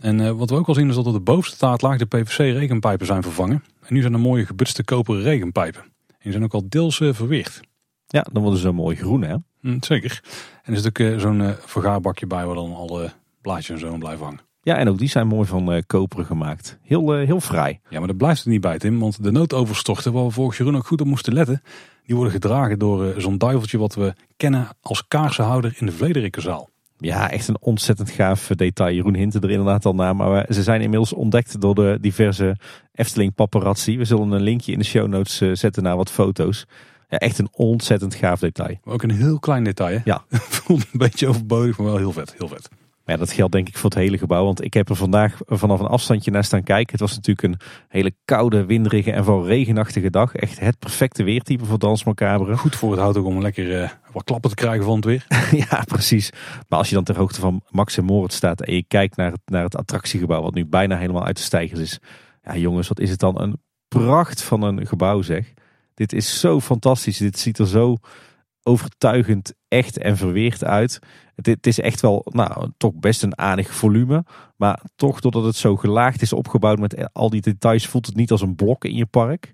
En uh, wat we ook al zien is dat op de bovenste taartlaag de PVC regenpijpen zijn vervangen. En nu zijn er mooie gebutste koperen regenpijpen. En die zijn ook al deels uh, verweerd. Ja, dan worden ze mooi groen hè? Mm, zeker. En er zit ook uh, zo'n vergaarbakje bij waar dan alle blaadjes en zo blijven hangen. Ja, en ook die zijn mooi van koperen gemaakt. Heel, heel fraai. Ja, maar dat blijft er niet bij Tim. Want de noodoverstorten waar we volgens Jeroen ook goed op moesten letten. Die worden gedragen door zo'n duiveltje wat we kennen als kaarsenhouder in de Vlederikkenzaal. Ja, echt een ontzettend gaaf detail. Jeroen hintte er inderdaad al naar. Maar ze zijn inmiddels ontdekt door de diverse Efteling paparazzi. We zullen een linkje in de show notes eh, zetten naar wat foto's. Ja, echt een ontzettend gaaf detail. Ook een heel klein detail. Hè? Ja. Voelt een beetje overbodig, maar wel heel vet. Heel vet. Ja, dat geldt denk ik voor het hele gebouw. Want ik heb er vandaag vanaf een afstandje naar staan kijken. Het was natuurlijk een hele koude, winderige en vooral regenachtige dag. Echt het perfecte weertype voor Dans Macabre. Goed voor het hout ook om lekker uh, wat klappen te krijgen van het weer. ja, precies. Maar als je dan ter hoogte van Max en Moritz staat en je kijkt naar het, naar het attractiegebouw, wat nu bijna helemaal uit de stijgers is. Ja jongens, wat is het dan een pracht van een gebouw zeg. Dit is zo fantastisch. Dit ziet er zo overtuigend echt en verweerd uit. Het, het, is echt wel, nou, toch best een aardig volume. Maar toch, doordat het zo gelaagd is opgebouwd met al die details, voelt het niet als een blok in je park.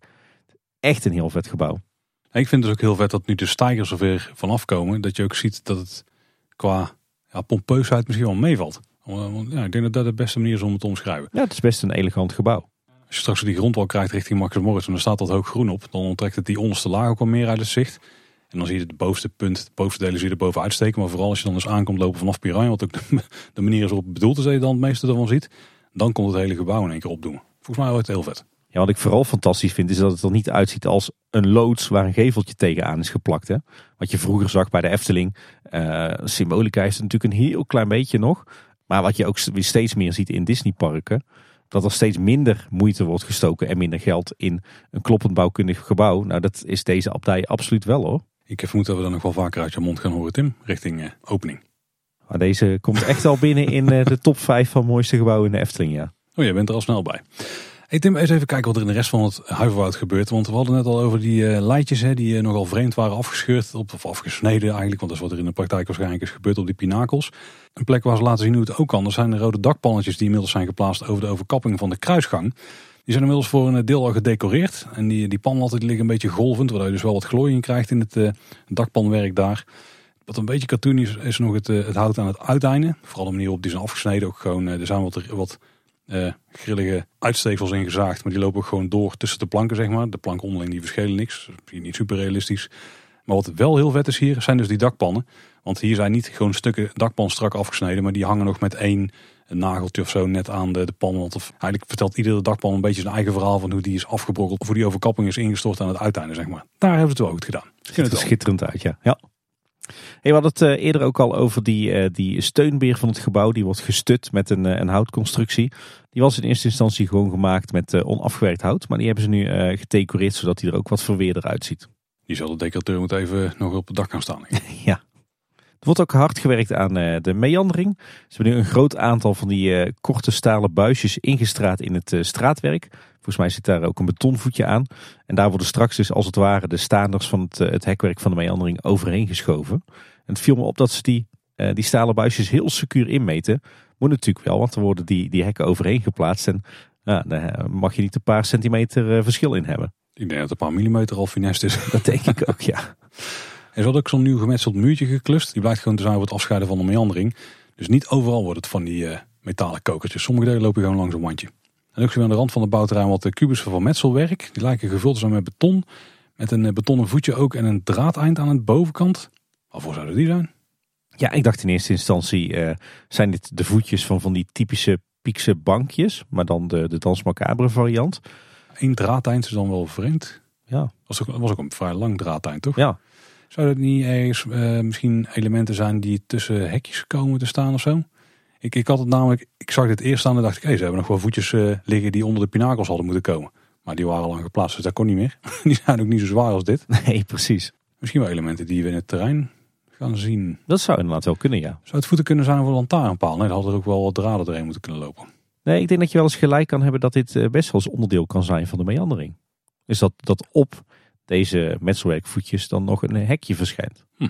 Echt een heel vet gebouw. Ik vind het dus ook heel vet dat nu de stijgers er weer vanaf komen. Dat je ook ziet dat het qua ja, pompeusheid misschien wel meevalt. Ja, ik denk dat dat de beste manier is om het te omschrijven. Ja, het is best een elegant gebouw. Als je straks die grondwal krijgt richting Max Morris en dan staat dat hoog groen op, dan onttrekt het die onderste laag ook wel meer uit het zicht. En dan zie je het bovenste punt, de bovenste delen zie je er boven uitsteken. Maar vooral als je dan dus aankomt lopen vanaf Piranha, wat ook de, manier is waarop bedoeld is dat je dan het meeste ervan ziet. Dan komt het hele gebouw in één keer opdoen. Volgens mij wordt het heel vet. Ja, wat ik vooral fantastisch vind is dat het er niet uitziet als een loods waar een geveltje tegenaan is geplakt. Hè? Wat je vroeger zag bij de Efteling. Uh, symbolica is natuurlijk een heel klein beetje nog. Maar wat je ook weer steeds meer ziet in Disneyparken dat er steeds minder moeite wordt gestoken en minder geld in een kloppend bouwkundig gebouw. Nou, dat is deze abdij absoluut wel hoor. Ik vermoed dat we dan nog wel vaker uit je mond gaan horen, Tim, richting uh, opening. Maar deze komt echt al binnen in uh, de top 5 van mooiste gebouwen in de Efteling, ja. Oh, jij bent er al snel bij. Hey Tim, eens even kijken wat er in de rest van het Huiverwoud gebeurt. Want we hadden net al over die uh, leidjes hè, die nogal vreemd waren afgescheurd. Of afgesneden eigenlijk, want dat is wat er in de praktijk waarschijnlijk is gebeurd op die pinakels. Een plek waar ze laten zien hoe het ook kan. Er zijn de rode dakpannetjes die inmiddels zijn geplaatst over de overkapping van de kruisgang. Die zijn inmiddels voor een deel al gedecoreerd. En die, die panlatten die liggen een beetje golvend, waardoor je dus wel wat glooi in krijgt in het uh, dakpanwerk daar. Wat een beetje cartoon is, is nog het, uh, het hout aan het uiteinde. Vooral de manier waarop die zijn afgesneden. Ook gewoon, er zijn wat, wat grillige uitsteeksels ingezaagd, maar die lopen ook gewoon door tussen de planken, zeg maar. De planken onderling die verschillen niks. Is niet super realistisch. Maar wat wel heel vet is hier, zijn dus die dakpannen. Want hier zijn niet gewoon stukken dakpan strak afgesneden, maar die hangen nog met één nageltje of zo net aan de, de of, eigenlijk vertelt iedere dakpan een beetje zijn eigen verhaal van hoe die is afgebrokkeld. Of hoe die overkapping is ingestort aan het uiteinde, zeg maar. Daar hebben ze het wel goed gedaan. Er schitterend uit, ja. ja. Hey, we hadden het uh, eerder ook al over die, uh, die steunbeer van het gebouw. Die wordt gestut met een, uh, een houtconstructie. Die was in eerste instantie gewoon gemaakt met onafgewerkt hout. Maar die hebben ze nu gedecoreerd zodat die er ook wat verweerder uitziet. Die zal de decorateur moet even nog op het dak gaan staan. ja. Er wordt ook hard gewerkt aan de meandering. Ze hebben nu een groot aantal van die korte stalen buisjes ingestraat in het straatwerk. Volgens mij zit daar ook een betonvoetje aan. En daar worden straks dus als het ware de staanders van het, het hekwerk van de meandering overheen geschoven. En het viel me op dat ze die, die stalen buisjes heel secuur inmeten. Moet natuurlijk wel, want er worden die, die hekken overheen geplaatst. En ja, daar mag je niet een paar centimeter verschil in hebben. Ik denk dat een paar millimeter al finest is. Dat denk ik ook, ja. Er is ook zo'n nieuw gemetseld muurtje geklust. Die blijft gewoon te zijn voor het afscheiden van de meandering. Dus niet overal wordt het van die uh, metalen kokertjes. Sommige delen lopen gewoon langs een wandje. En ook zien we aan de rand van de bouwterrein wat de kubussen van metselwerk. Die lijken gevuld te zijn met beton. Met een betonnen voetje ook en een draadeind aan de bovenkant. Waarvoor zouden die zijn? Ja, ik dacht in eerste instantie uh, zijn dit de voetjes van van die typische piekse bankjes. Maar dan de, de Dans Macabre variant. Eén draadeind is dan wel vreemd. Ja. Was ook, was ook een vrij lang draadeind, toch? Ja. Zou het niet ergens uh, misschien elementen zijn die tussen hekjes komen te staan of zo? Ik, ik had het namelijk, ik zag dit eerst staan en dacht ik, hé, ze hebben nog wel voetjes uh, liggen die onder de pinakels hadden moeten komen. Maar die waren al lang geplaatst, dus dat kon niet meer. die zijn ook niet zo zwaar als dit. Nee, precies. Misschien wel elementen die we in het terrein gaan zien. Dat zou inderdaad wel kunnen, ja. Zou het voeten kunnen zijn voor een lantaarnpaal? Nee, dan hadden er ook wel wat draden doorheen moeten kunnen lopen. Nee, ik denk dat je wel eens gelijk kan hebben dat dit eh, best wel eens onderdeel kan zijn van de meandering. Dus dat, dat op deze metselwerkvoetjes dan nog een hekje verschijnt. Hm.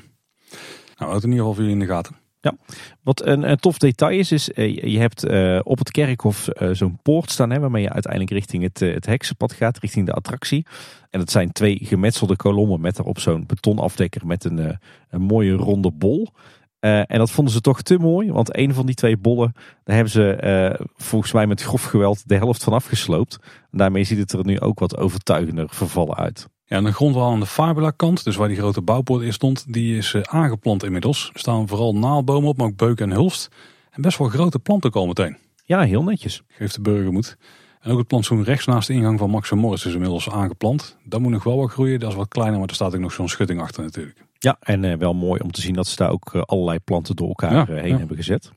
Nou, het in ieder geval voor jullie in de gaten. Ja, wat een, een tof detail is, is uh, je hebt uh, op het kerkhof uh, zo'n poort staan, hè, waarmee je uiteindelijk richting het, het heksenpad gaat, richting de attractie. En dat zijn twee gemetselde kolommen met erop zo'n betonafdekker met een, een mooie ronde bol. en dat vonden ze toch te mooi, want een van die twee bollen, daar hebben ze volgens mij met grof geweld de helft van afgesloopt. En daarmee ziet het er nu ook wat overtuigender vervallen uit. Ja, en de grondwal aan de Fabula kant, dus waar die grote bouwpoort in stond, die is eh, aangeplant inmiddels. Er staan vooral naaldbomen op, maar ook beuken en hulst. En best wel grote planten al meteen. Ja, heel netjes. Geeft de burger moed. En ook het plantsoen rechts naast de ingang van Max Morris is inmiddels aangeplant. Dat moet nog wel wat groeien, dat is wat kleiner, maar er staat ook nog zo'n schutting achter natuurlijk. Ja, en eh, wel mooi om te zien dat ze daar ook eh, allerlei planten door elkaar Ja, heen ja. hebben gezet.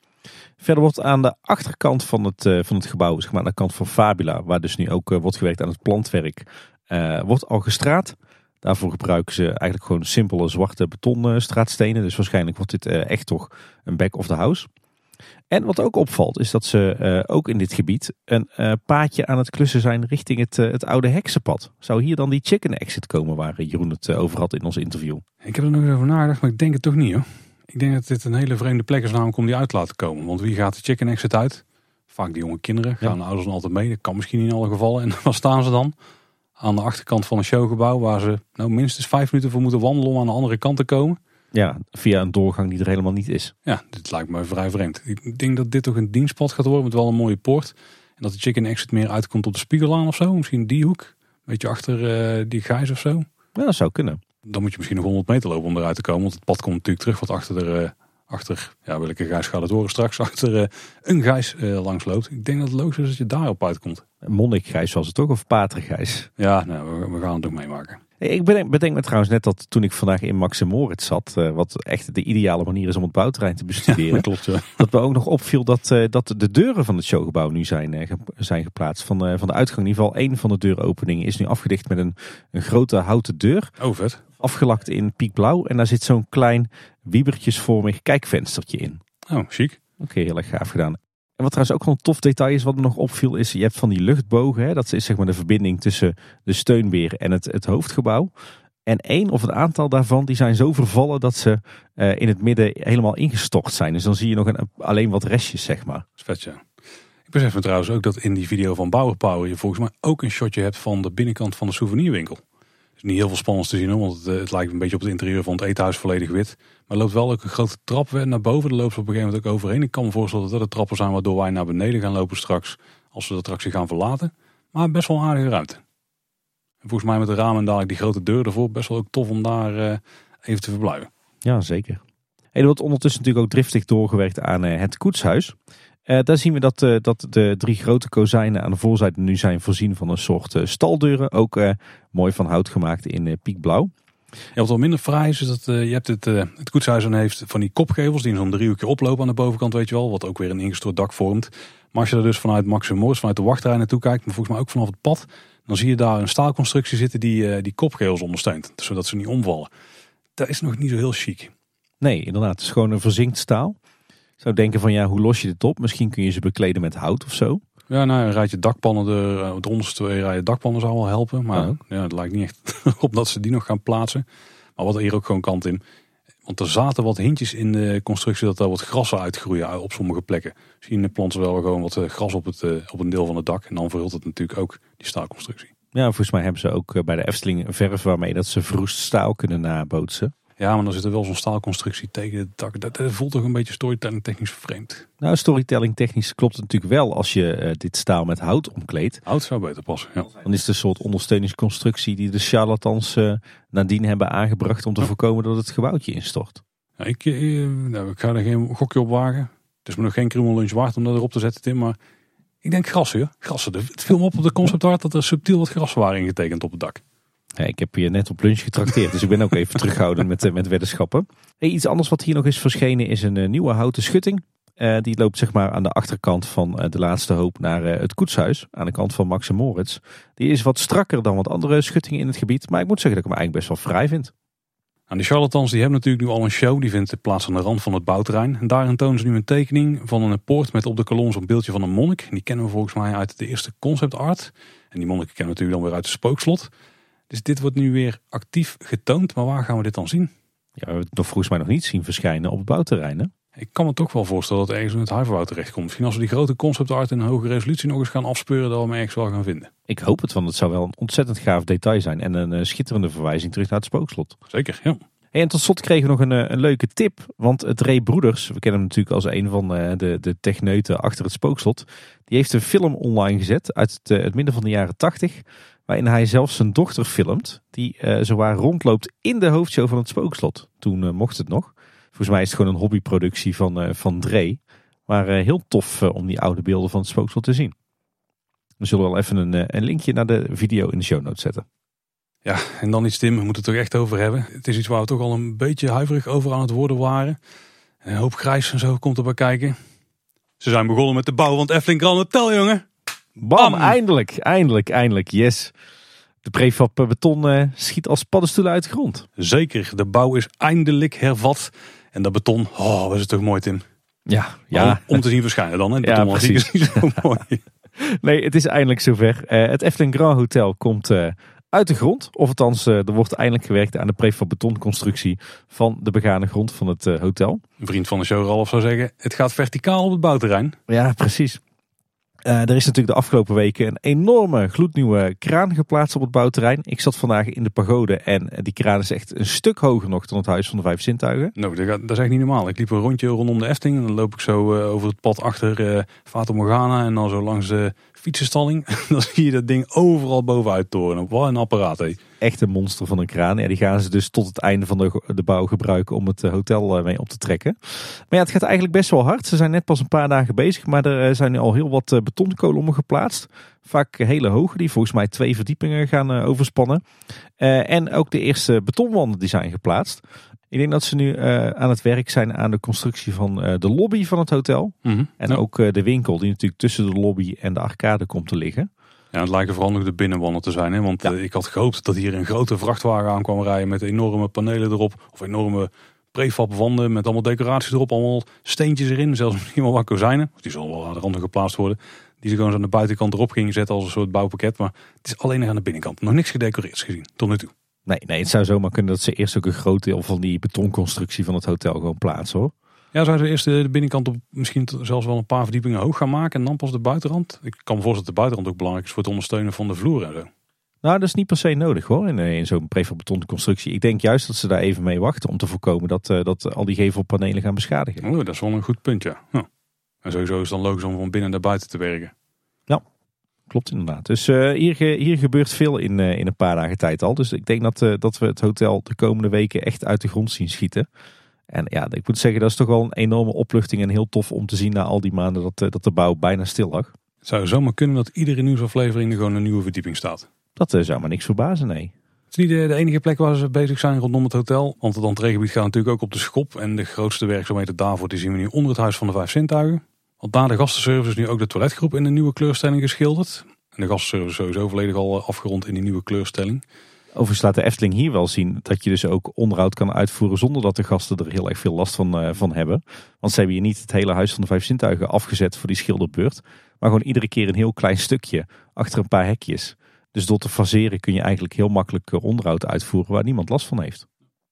Verder wordt aan de achterkant van het, van het gebouw, zeg maar aan de kant van Fabula, waar dus nu ook wordt gewerkt aan het plantwerk, eh, wordt al gestraat. Daarvoor gebruiken ze eigenlijk gewoon simpele zwarte betonstraatstenen. Dus waarschijnlijk wordt dit eh, echt toch een back of the house. En wat ook opvalt is dat ze eh, ook in dit gebied een eh, paadje aan het klussen zijn richting het, eh, het oude heksenpad. Zou hier dan die chicken exit komen waar eh, Jeroen het eh, over had in ons interview? Ik heb er nog eens over nagedacht, maar ik denk het toch niet hoor. Ik denk dat dit een hele vreemde plek is namelijk om die uit te laten komen. Want wie gaat de chicken exit uit? Vaak die jonge kinderen. Gaan de ouders dan altijd mee? Dat kan misschien niet in alle gevallen. En waar staan ze dan? Aan de achterkant van een showgebouw waar ze nou minstens vijf minuten voor moeten wandelen om aan de andere kant te komen. Ja, via een doorgang die er helemaal niet is. Ja, dit lijkt me vrij vreemd. Ik denk dat dit toch een dienstpad gaat worden met wel een mooie poort. En dat de chicken exit meer uitkomt op de Spiegelaan of zo. Misschien die hoek. Een beetje achter eh, die gijs of zo. Ja, dat zou kunnen. Dan moet je misschien nog 100 meter lopen om eruit te komen. Want het pad komt natuurlijk terug wat achter de... eh, achter, ja, welke gijs gaat het horen straks? Achter eh, een gijs eh, langs loopt. Ik denk dat het logisch is dat je daarop uitkomt. Monnikgijs was het toch? Of Patergijs? Ja, nou, we, we gaan het ook meemaken. Ik bedenk, bedenk me trouwens net dat toen ik vandaag in Max en Moritz zat, eh, wat echt de ideale manier is om het bouwterrein te bestuderen, Dat klopt, ja. dat me ook nog opviel dat, dat de deuren van het showgebouw nu zijn, ge- zijn geplaatst. Van, van de uitgang, in ieder geval één van de deuropeningen is nu afgedicht met een, een grote houten deur, Oh, vet. Afgelakt in piekblauw. En daar zit zo'n klein wiebertjesvormig kijkvenstertje in. Oh, chic. Oké, heel erg gaaf gedaan. En wat trouwens ook wel een tof detail is, wat me nog opviel, is je hebt van die luchtbogen. Hè, dat is zeg maar de verbinding tussen de steunbeer en het, het hoofdgebouw. En één of een aantal daarvan die zijn zo vervallen dat ze eh, in het midden helemaal ingestort zijn. Dus dan zie je nog een, alleen wat restjes, zeg maar. Dat is vet, ja. Ik besef me trouwens ook dat in die video van Bauer Power je volgens mij ook een shotje hebt van de binnenkant van de souvenirwinkel. Niet heel veel spannends te zien hoor, want het, eh, het lijkt een beetje op het interieur van het eethuis volledig wit. Maar loopt wel ook een grote trap naar boven. Daar loopt op een gegeven moment ook overheen. Ik kan me voorstellen dat dat de trappen zijn waardoor wij naar beneden gaan lopen straks. Als we de attractie gaan verlaten. Maar best wel aardige ruimte. En volgens mij met de ramen en dadelijk die grote deur ervoor. Best wel ook tof om daar eh, even te verblijven. Ja, zeker. En er wordt ondertussen natuurlijk ook driftig doorgewerkt aan eh, het koetshuis. Eh, daar zien we dat, eh, dat de drie grote kozijnen aan de voorzijde nu zijn voorzien van een soort eh, staldeuren. Ook mooi van hout gemaakt in piekblauw. Ja, wat wel minder fraai is, is dat je hebt het, het koetshuis dan heeft van die kopgevels die in zo'n driehoekje oplopen aan de bovenkant, weet je wel. Wat ook weer een ingestort dak vormt. Maar als je er dus vanuit Max Morris, vanuit de wachtrij naartoe kijkt, maar volgens mij ook vanaf het pad, dan zie je daar een staalconstructie zitten die die, die kopgevels ondersteunt. Zodat ze niet omvallen. Dat is nog niet zo heel chic. Nee, inderdaad. Het is gewoon een verzinkt staal. Zou denken van ja, hoe los je dit op? Misschien kun je ze bekleden met hout of zo. Ja, nou, een rijtje dakpannen, er, eh, het onderste twee rijen dakpannen zou wel helpen. Maar Ja. ja, het lijkt niet echt op dat ze die nog gaan plaatsen. Maar wat er hier ook gewoon kant in. Want er zaten wat hintjes in de constructie dat er wat grassen uitgroeien op sommige plekken. Zie je planten wel gewoon wat eh, gras op, het, eh, op een deel van het dak. En dan verhult het natuurlijk ook die staalconstructie. Ja, volgens mij hebben ze ook bij de Efteling een verf waarmee dat ze verroest staal kunnen nabootsen. Ja, maar dan zit er wel zo'n staalconstructie tegen het dak. Dat, dat voelt toch een beetje storytelling technisch vreemd. Nou, storytelling technisch klopt het natuurlijk wel als je eh, dit staal met hout omkleedt. Hout zou beter passen. Ja. Dan is het een soort ondersteuningsconstructie die de charlatans eh, nadien hebben aangebracht om te voorkomen dat het gebouwtje instort. Ja, ik, eh, nou, ik ga er geen gokje op wagen. Het is me nog geen krummel waard om dat erop te zetten, Tim. Maar ik denk grassen. Grassen. De- Het viel me op op de concept art dat er subtiel wat grassen waren ingetekend op het dak. Ja, ik heb je net op lunch getrakteerd, dus ik ben ook even terughoudend met, eh, met weddenschappen. Hey, iets anders wat hier nog is verschenen is een eh, nieuwe houten schutting. Eh, die loopt zeg maar aan de achterkant van de laatste hoop naar het koetshuis. Aan de kant van Max en Moritz. Die is wat strakker dan wat andere schuttingen in het gebied. Maar ik moet zeggen dat ik hem eigenlijk best wel vrij vind. Nou, de charlatans die hebben natuurlijk nu al een show. Die vindt plaats aan de rand van het bouwterrein. En daarin tonen ze nu een tekening van een poort met op de kolom zo'n beeldje van een monnik. Die kennen we volgens mij uit de eerste concept art. En die monnik kennen we natuurlijk dan weer uit de spookslot. Dus dit wordt nu weer actief getoond. Maar waar gaan we dit dan zien? Ja, we hebben het nog volgens mij nog niet zien verschijnen op het bouwterrein. Hè? Ik kan me toch wel voorstellen dat ergens in het huiverbouw terechtkomt. Misschien als we die grote concept art in hoge resolutie nog eens gaan afspeuren, dat we hem ergens wel gaan vinden. Ik hoop het, want het zou wel een ontzettend gaaf detail zijn. En een eh, schitterende verwijzing terug naar het spookslot. Zeker, ja. Hey, en tot slot kregen we nog een, eh, een leuke tip. Want het Ray Broeders, we kennen hem natuurlijk als een van eh, de, de techneuten achter het spookslot. Die heeft een film online gezet uit het, het midden van de jaren tachtig. Waarin hij zelfs zijn dochter filmt. Die uh, zowaar rondloopt in de hoofdshow van het Spookslot. Toen uh, mocht het nog. Volgens mij is het gewoon een hobbyproductie van, uh, van Dre. Maar heel tof om die oude beelden van het Spookslot te zien. We zullen wel even een, een linkje naar de video in de show notes zetten. Ja, en dan iets Tim, we moeten het toch echt over hebben. Het is iets waar we toch al een beetje huiverig over aan het worden waren. Een hoop grijs en zo komt erbij kijken. Ze zijn begonnen met de bouw van het Efteling Grand Hotel, jongen. Bam, eindelijk, eindelijk, eindelijk, yes. De prefab beton uh, schiet als paddenstoelen uit de grond. Zeker, de bouw is eindelijk hervat. En dat beton, oh, was het toch mooi, Tim. Ja, ja. Om, om te zien verschijnen dan, hè? Het ja, precies. Is zo mooi. nee, het is eindelijk zover. Uh, het Efteling Grand Hotel komt uh, uit de grond. Of althans, er wordt eindelijk gewerkt aan de prefab betonconstructie van de begane grond van het hotel. Een vriend van de show, Ralf, zou zeggen, het gaat verticaal op het bouwterrein. Ja, precies. Uh, er is natuurlijk de afgelopen weken een enorme gloednieuwe kraan geplaatst op het bouwterrein. Ik zat vandaag in de pagode en die kraan is echt een stuk hoger nog dan het Huis van de Vijf Zintuigen. Nou, dat, is echt niet normaal. Ik liep een rondje rondom de Efting en dan loop ik zo uh, over het pad achter uh, Morgana en dan zo langs de fietsenstalling. dan zie je dat ding overal bovenuit toren. Wat een apparaat, hé echt een monster van een kraan. Ja, die gaan ze dus tot het einde van de, de bouw gebruiken om het eh, hotel eh, mee op te trekken. Maar ja, het gaat eigenlijk best wel hard. Ze zijn net pas een paar dagen bezig, maar er eh, zijn nu al heel wat betonkolommen geplaatst. Vaak hele hoge, die volgens mij twee verdiepingen gaan overspannen. en ook de eerste betonwanden die zijn geplaatst. Ik denk dat ze nu aan het werk zijn aan de constructie van de lobby van het hotel. Mhm. En ook de winkel die natuurlijk tussen de lobby en de arcade komt te liggen. Ja, het lijken vooral nog de binnenwanden te zijn. Hè? Want eh, ik had gehoopt dat hier een grote vrachtwagen aan kwam rijden met enorme panelen erop. Of enorme prefab wanden met allemaal decoraties erop. Allemaal steentjes erin. Zelfs misschien wel wat kozijnen. Die zullen wel aan de randen geplaatst worden. Die ze gewoon aan de buitenkant erop gingen zetten als een soort bouwpakket. Maar het is alleen nog aan de binnenkant. Nog niks gedecoreerd gezien tot nu toe. Nee, nee, het zou zomaar kunnen dat ze eerst ook een groot deel van die betonconstructie van het hotel gewoon plaatsen hoor. Ja, zouden ze eerst de binnenkant op misschien zelfs wel een paar verdiepingen hoog gaan maken en dan pas de buitenrand? Ik kan me voorstellen dat de buitenrand ook belangrijk is voor het ondersteunen van de vloer en zo. Nou, dat is niet per se nodig hoor, in, in zo'n prefab constructie. Ik denk juist dat ze daar even mee wachten om te voorkomen dat, uh, dat al die gevelpanelen gaan beschadigen. Oh, dat is wel een goed punt, ja. ja. En sowieso is het dan logisch om van binnen naar buiten te werken. Klopt inderdaad. Dus uh, hier, hier gebeurt veel in, uh, in een paar dagen tijd al. Dus ik denk dat, dat we het hotel de komende weken echt uit de grond zien schieten. En ja, ik moet zeggen, dat is toch wel een enorme opluchting en heel tof om te zien na al die maanden dat, eh, dat de bouw bijna stil lag. Het zou zomaar kunnen dat iedere nieuwsaflevering er gewoon een nieuwe verdieping staat. Dat zou me niks verbazen, nee. Het is niet de, enige plek waar ze bezig zijn rondom het hotel. Want het entreegebied gaat natuurlijk ook op de schop. En de grootste werkzaamheden daarvoor die zien we nu onder het Huis van de Vijf Zintuigen. Want na de gastenservice is nu ook de toiletgroep in een nieuwe kleurstelling geschilderd. En de gastenservice is sowieso volledig al eh, afgerond in die nieuwe kleurstelling. Overigens laat de Efteling hier wel zien dat je dus ook onderhoud kan uitvoeren zonder dat de gasten er heel erg veel last van, uh, van hebben. Want ze hebben hier niet het hele huis van de vijf zintuigen afgezet voor die schilderbeurt. Maar gewoon iedere keer een heel klein stukje achter een paar hekjes. Dus door te faseren kun je eigenlijk heel makkelijk eh, onderhoud uitvoeren waar niemand last van heeft.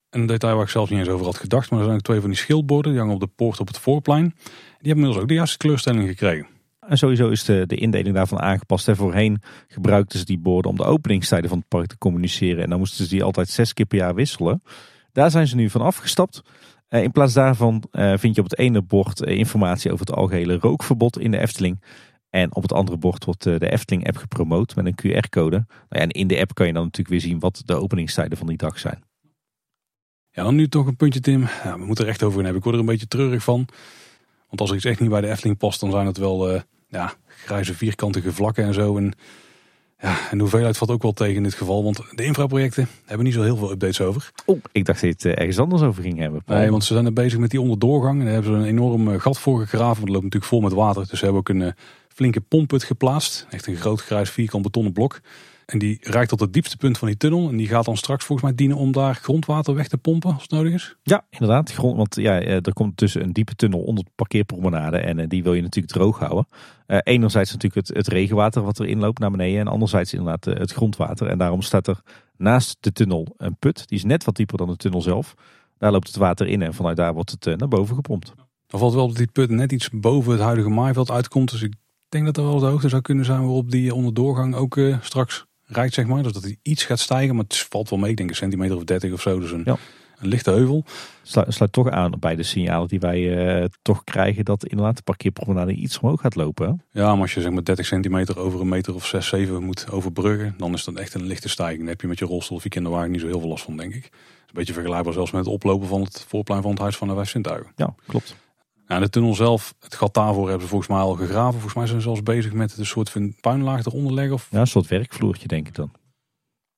Een detail waar ik zelfs niet eens over had gedacht, maar er zijn ook twee van die schildborden, die hangen op de poort op het voorplein. Die hebben inmiddels ook de juiste kleurstelling gekregen. En sowieso is de, de indeling daarvan aangepast. En voorheen gebruikten ze die borden om de openingstijden van het park te communiceren. En dan moesten ze die altijd zes keer per jaar wisselen. Daar zijn ze nu van afgestapt. Eh, in plaats daarvan eh, vind je op het ene bord eh, informatie over het algehele rookverbod in de Efteling. En op het andere bord wordt de Efteling-app gepromoot met een QR-code. Nou ja, en in de app kan je dan natuurlijk weer zien wat de openingstijden van die dag zijn. Ja, dan nu toch een puntje, Tim. Ja, we moeten er echt over hebben. Ik word er een beetje treurig van. Want als er iets echt niet bij de Efteling past, dan zijn het wel uh, ja, grijze vierkantige vlakken en zo. En, ja, en de hoeveelheid valt ook wel tegen in dit geval. Want de infraprojecten hebben niet zo heel veel updates over. Oh, ik dacht dat je het eh, ergens anders over ging hebben. Nee, want ze zijn er bezig met die onderdoorgang. En daar hebben ze een enorm eh, gat voor gegraven. Want het loopt natuurlijk vol met water. Dus ze hebben ook een flinke pompput geplaatst. Echt een groot grijs vierkant betonnen blok. En die reikt tot het diepste punt van die tunnel. En die gaat dan straks volgens mij dienen om daar grondwater weg te pompen als het nodig is. Ja, inderdaad. Grond, want ja, eh, er komt tussen een diepe tunnel onder de parkeerpromenade. En eh, die wil je natuurlijk droog houden. Uh, enerzijds natuurlijk het, het, regenwater wat erin loopt naar beneden. En anderzijds inderdaad het grondwater. En daarom staat er naast de tunnel een put. Die is net wat dieper dan de tunnel zelf. Daar loopt het water in en vanuit daar wordt het naar boven gepompt. Dan valt wel dat die put net iets boven het huidige maaiveld uitkomt. Dus ik denk dat er wel de hoogte zou kunnen zijn waarop die onderdoorgang ook straks rijdt, zeg maar. Dus dat hij iets gaat stijgen, maar het valt wel mee. Ik denk een centimeter of 30 of zo. Dus een, een lichte heuvel. Sluit, sluit toch aan bij de signalen die wij uh, toch krijgen dat inderdaad de parkeerpromenade iets omhoog gaat lopen. Ja, maar als je zeg maar 30 centimeter over een meter of 6, 7 moet overbruggen, dan is dat echt een lichte stijging. Dan heb je met je rolstoel of je kinderwagen niet zo heel veel last van, denk ik. Is een beetje vergelijkbaar zelfs met het oplopen van het voorplein van het huis van de Vijf Sintuigen. Ja, klopt. Ja, de tunnel zelf, het gat daarvoor hebben ze volgens mij al gegraven. Volgens mij zijn ze zelfs bezig met een soort van puinlaag eronder leggen. Of... Ja, een soort werkvloertje denk ik dan.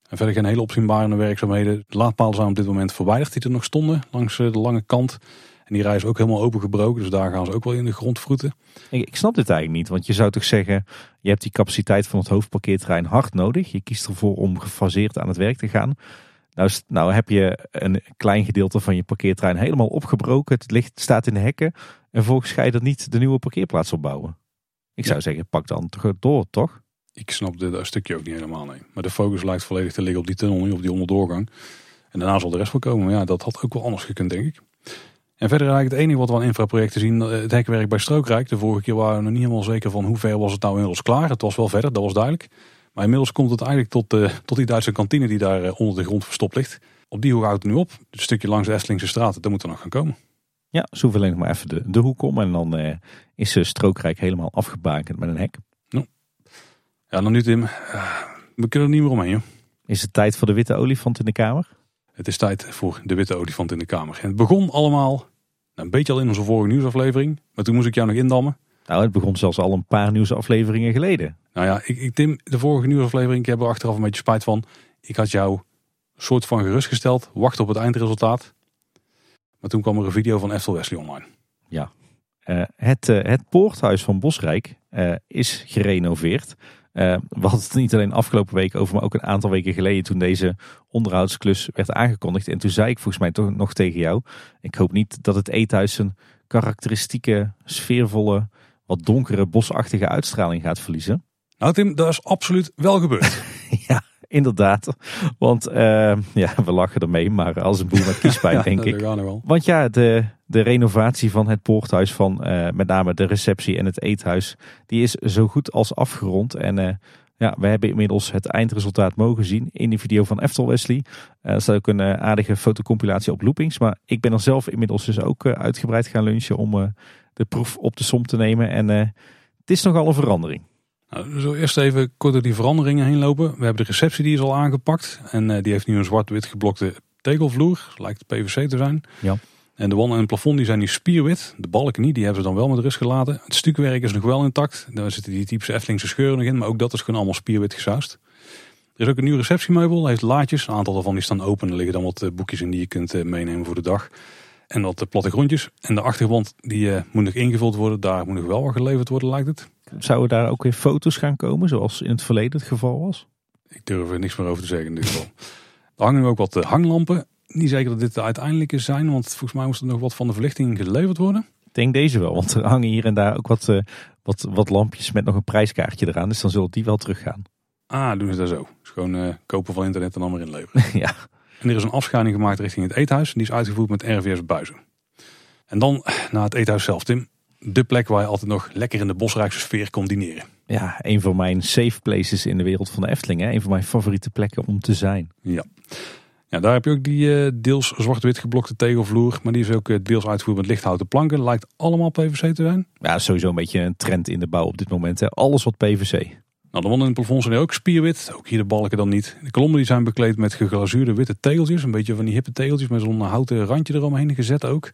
En verder geen hele opzienbare werkzaamheden. De laadpalen zijn op dit moment verwijderd die er nog stonden langs eh, de lange kant. En die rij is ook helemaal opengebroken, dus daar gaan ze ook wel in de grond vroeten. Ik, ik snap dit eigenlijk niet, want je zou toch zeggen, je hebt die capaciteit van het hoofdparkeerterrein hard nodig. Je kiest ervoor om gefaseerd aan het werk te gaan. Nou, nou heb je een klein gedeelte van je parkeerterrein helemaal opgebroken. Het ligt, staat in de hekken. En vervolgens ga je er niet de nieuwe parkeerplaats opbouwen. Ik zou zeggen, pak dan toch door, toch? Ik snap dit stukje ook niet helemaal, nee. Maar de focus lijkt volledig te liggen op die tunnel, op die onderdoorgang. En daarna zal de rest wel komen. Maar ja, dat had ook wel anders gekund, denk ik. En verder eigenlijk het enige wat we aan infraprojecten zien, eh, het hekwerk bij Strookrijk. De vorige keer waren we nog niet helemaal zeker van hoe ver was het nou inmiddels klaar. Het was wel verder, dat was duidelijk. Maar inmiddels komt het eigenlijk tot, uh, tot die Duitse kantine die daar uh, onder de grond verstopt ligt. Op die hoek houdt het nu op. Het stukje langs de Estlingse straat, dat moet er nog gaan komen. Ja, ze hoeven alleen nog maar even de, de hoek om en dan uh, is ze strookrijk helemaal afgebakend met een hek. No. Ja, dan nu Tim, we kunnen er niet meer omheen. Joh. Is het tijd voor de witte olifant in de kamer? Het is tijd voor de witte olifant in de kamer. En het begon allemaal nou, een beetje al in onze vorige nieuwsaflevering. Maar toen moest ik jou nog indammen. Nou, het begon zelfs al een paar nieuwsafleveringen geleden. Nou ja, ik, ik Tim, de vorige nieuwsaflevering, ik heb er achteraf een beetje spijt van. Ik had jou soort van gerustgesteld, wacht op het eindresultaat. Maar toen kwam er een video van Eftel Wesley online. Ja, uh, het, uh, het poorthuis van Bosrijk uh, is gerenoveerd. we hadden het niet alleen afgelopen week over, maar ook een aantal weken geleden toen deze onderhoudsklus werd aangekondigd. En toen zei ik volgens mij toch nog tegen jou, ik hoop niet dat het eethuis een karakteristieke, sfeervolle, wat donkere, bosachtige uitstraling gaat verliezen. Nou Tim, dat is absoluut wel gebeurd. ja, inderdaad. Want uh, ja, we lachen ermee, maar als een boel met kiespijn, ja, denk ik. Want ja, de, de renovatie van het poorthuis van uh, met name de receptie en het eethuis, die is zo goed als afgerond. En uh, ja, we hebben inmiddels het eindresultaat mogen zien in de video van Eftel Wesley. er staat ook een aardige fotocompilatie op loopings. Maar ik ben er zelf inmiddels dus ook uitgebreid gaan lunchen om de proef op de som te nemen. En het is nogal een verandering. Nou, we zullen eerst even kort door die veranderingen heen lopen. We hebben de receptie die is al aangepakt. En uh, die heeft nu een zwart-wit geblokte tegelvloer. Lijkt PVC te zijn. Ja. En de wanden en het plafond die zijn nu spierwit. De balken niet, die hebben ze dan wel met rust gelaten. Het stukwerk is nog wel intact. Daar zitten die typische Eftelingse scheuren nog in. Maar ook dat is gewoon allemaal spierwit gesausd. Er is ook een nieuw receptiemeubel. Hij heeft laadjes. Een aantal daarvan die staan open. Er liggen dan wat eh, boekjes in die je kunt eh, meenemen voor de dag. En wat plattegrondjes. En de achtergrond die moet nog ingevuld worden. Daar moet nog wel wat geleverd worden lijkt het. Zouden daar ook weer foto's gaan komen, zoals in het verleden het geval was? Ik durf er niks meer over te zeggen in dit geval. er hangen ook wat eh, hanglampen. Niet zeker dat dit de uiteindelijke zijn, want volgens mij moest er nog wat van de verlichting geleverd worden. Ik denk deze wel, want er hangen hier en daar ook wat, uh, wat, wat lampjes met nog een prijskaartje eraan. Dus dan zullen die wel teruggaan. Ah, doen ze dat zo. Dus gewoon uh, kopen van internet en dan maar inleveren. ja. En er is een afscheiding gemaakt richting het eethuis. Die is uitgevoerd met RVS Buizen. En dan naar het eethuis zelf, Tim de plek waar je altijd nog lekker in de bosrijkse sfeer kon dineren. Ja, een van mijn safe places in de wereld van de Efteling. Hè? Een van mijn favoriete plekken om te zijn. Ja. Ja, daar heb je ook die uh, deels zwart-wit geblokte tegelvloer. Maar die is ook uh, deels uitgevoerd met lichthouten planken. Lijkt allemaal PVC te zijn. Ja, sowieso een beetje een trend in de bouw op dit moment. Hè? Alles wat PVC. Nou, de wanden in het plafond zijn ook spierwit. Ook hier de balken dan niet. De kolommen die zijn bekleed met geglazuurde witte tegeltjes. Een beetje van die hippe tegeltjes met zo'n houten randje eromheen gezet ook.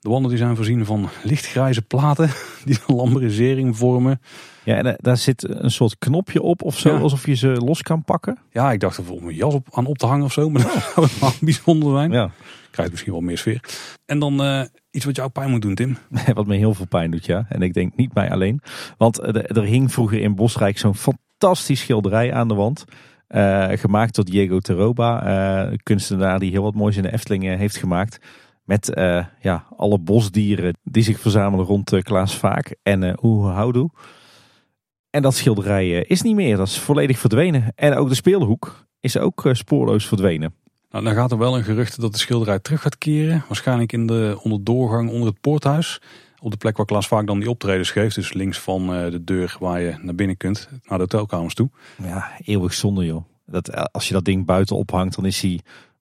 De wanden die zijn voorzien van lichtgrijze platen die een lambrisering vormen. Ja, en eh, daar zit een soort knopje op of zo, alsof je ze los kan pakken. Ja, ik dacht er om mijn jas op, aan op te hangen of zo, maar dat zou wel bijzonder zijn. Ja. Krijgt misschien wel meer sfeer. En dan uh, iets wat jou pijn moet doen, Tim. wat me heel veel pijn doet, ja. En ik denk niet mij alleen. Want eh, er hing vroeger in Bosrijk zo'n fantastisch schilderij aan de wand. Uh, gemaakt door Diego Teroba, kunstenaar die heel wat moois in de Efteling heeft gemaakt. Met uh, ja, alle bosdieren die zich verzamelen rond uh, Klaas Vaak en uh, Oehoudoe. En dat schilderij is niet meer, dat is volledig verdwenen. En ook de speelhoek is ook spoorloos verdwenen. Nou, dan gaat er wel een gerucht dat de schilderij terug gaat keren. Waarschijnlijk in de onderdoorgang onder het poorthuis. Op de plek waar Klaas Vaak dan die optredens geeft. Dus links van de deur waar je naar binnen kunt, naar de hotelkamers toe. Ja, eeuwig zonde joh. Dat, als je dat ding buiten ophangt, dan is hij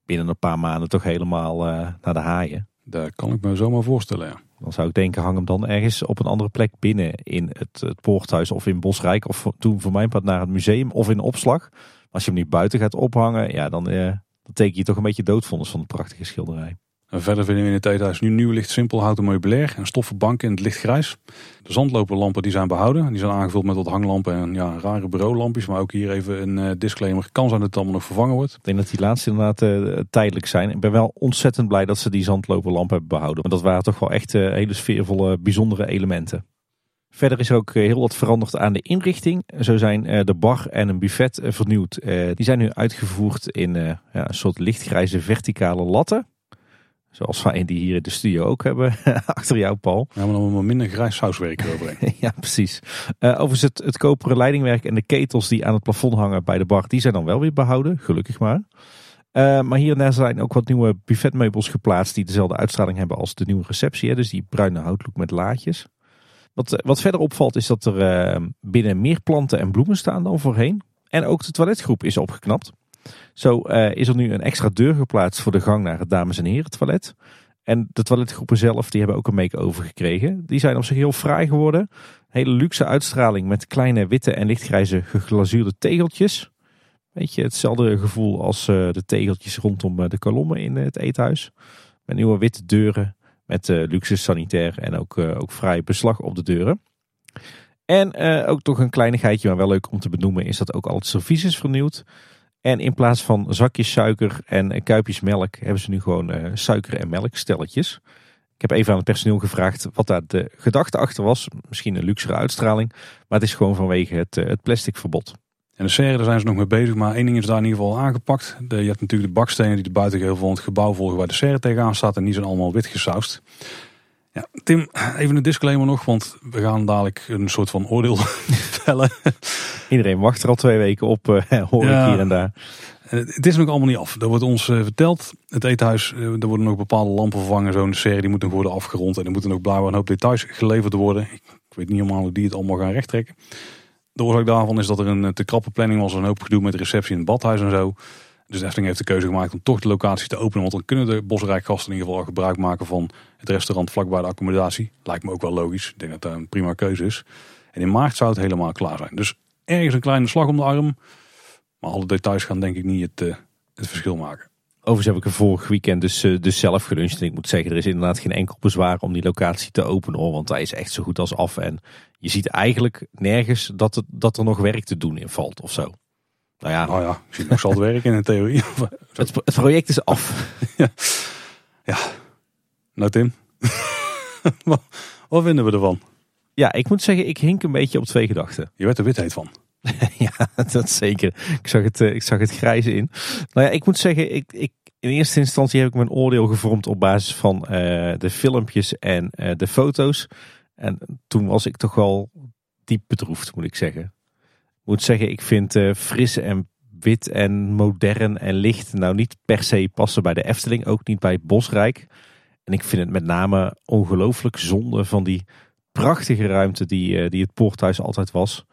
binnen een paar maanden toch helemaal eh, naar de haaien. Dat kan ik me zomaar voorstellen, ja. Dan zou ik denken, hang hem dan ergens op een andere plek binnen in het, het poorthuis of in Bosrijk. Of toen voor mijn part naar het museum of in opslag. Als je hem nu buiten gaat ophangen, ja, dan, eh, dan teken je toch een beetje doodvonnis van de prachtige schilderij. Verder vinden we in het eethuis nu nieuw licht simpel houten meubilair en stoffen banken in het lichtgrijs. De zandloperlampen die zijn behouden. Die zijn aangevuld met wat hanglampen en ja, rare bureaulampjes. Maar ook hier even een uh, disclaimer. Kan zijn dat het allemaal nog vervangen wordt. Ik denk dat die laatste inderdaad uh, tijdelijk zijn. Ik ben wel ontzettend blij dat ze die zandloperlampen hebben behouden. Want dat waren toch wel echt uh, hele sfeervolle, bijzondere elementen. Verder is ook heel wat veranderd aan de inrichting. Zo zijn de bar en een buffet vernieuwd. Die zijn nu uitgevoerd in een soort lichtgrijze verticale latten. Zoals wij die hier in de studio ook hebben, achter jou Paul. Ja, maar dan minder grijs sauswerk eroverheen. ja, precies. Uh, overigens het, het koperen leidingwerk en de ketels die aan het plafond hangen bij de bar, die zijn dan wel weer behouden, gelukkig maar. Uh, maar hier en daar zijn ook wat nieuwe buffetmeubels geplaatst die dezelfde uitstraling hebben als de nieuwe receptie. Hè, dus die bruine houtlook met laadjes. Wat, eh, wat verder opvalt is dat er uh, binnen meer planten en bloemen staan dan voorheen. En ook de toiletgroep is opgeknapt. Zo uh, is er nu een extra deur geplaatst voor de gang naar het dames- en heren toilet. En de toiletgroepen zelf die hebben ook een make-over gekregen. Die zijn op zich heel fraai geworden. Hele luxe uitstraling met kleine witte en lichtgrijze geglazuurde tegeltjes. Weet je, hetzelfde gevoel als uh, de tegeltjes rondom uh, de kolommen in het eethuis. Met nieuwe witte deuren met luxe sanitair en ook, ook fraai beslag op de deuren. En ook toch een kleinigheidje, maar wel leuk om te benoemen, is dat ook al het servies is vernieuwd. En in plaats van zakjes suiker en kuipjes melk hebben ze nu gewoon uh, suiker- en melkstelletjes. Ik heb even aan het personeel gevraagd wat daar de gedachte achter was. Misschien een luxere uitstraling, maar het is gewoon vanwege het, uh, het plastic verbod. En de serre, daar zijn ze nog mee bezig, maar één ding is daar in ieder geval aangepakt. Je hebt natuurlijk de bakstenen die de buitengeheel van het gebouw volgen waar de serre tegenaan staat en die zijn allemaal wit gesausd. Ja, Tim, even een disclaimer nog, want we gaan dadelijk een soort van oordeel vellen. Iedereen wacht er al twee weken op, uh, hoor ja, ik hier en daar. Het is nog allemaal niet af. Dat wordt ons uh, verteld. Het eethuis, uh, er worden nog bepaalde lampen vervangen. Zo'n serie die moet nog worden afgerond. En er moeten nog blijkbaar een hoop details geleverd worden. Ik, ik weet niet helemaal hoe die het allemaal gaan rechttrekken. De oorzaak daarvan is dat er een te krappe planning was. Een hoop gedoe met receptie in het badhuis en zo. Dus Efteling heeft de keuze gemaakt om toch de locatie te openen. Want dan kunnen de Bosrijkgasten in ieder geval gebruik maken van het restaurant vlakbij de accommodatie. Lijkt me ook wel logisch. Ik denk dat dat een prima keuze is. En in maart zou het helemaal klaar zijn. Dus ergens een kleine slag om de arm. Maar alle details gaan denk ik niet het, uh, het verschil maken. Overigens heb ik er vorig weekend dus, uh, dus zelf geluncht. En ik moet zeggen, er is inderdaad geen enkel bezwaar om die locatie te openen. Hoor, want hij is echt zo goed als af. En je ziet eigenlijk nergens dat, het, dat er nog werk te doen in valt of zo. Nou ja, nou ja ik nog zal het werken in de theorie. het, het project is af. ja. ja. Nou Tim, wat, wat vinden we ervan? Ja, ik moet zeggen, ik hink een beetje op twee gedachten. Je werd er witheid van. ja, dat zeker. Ik zag het, ik zag het grijze in. Nou ja, ik moet zeggen, ik, ik, in eerste instantie heb ik mijn oordeel gevormd op basis van uh, de filmpjes en uh, de foto's. En toen was ik toch wel diep bedroefd, moet ik zeggen. Moet zeggen, ik vind uh, fris en wit en modern en licht nou niet per se passen bij de Efteling. Ook niet bij Bosrijk. En ik vind het met name ongelooflijk zonde van die prachtige ruimte die, die het poorthuis altijd was.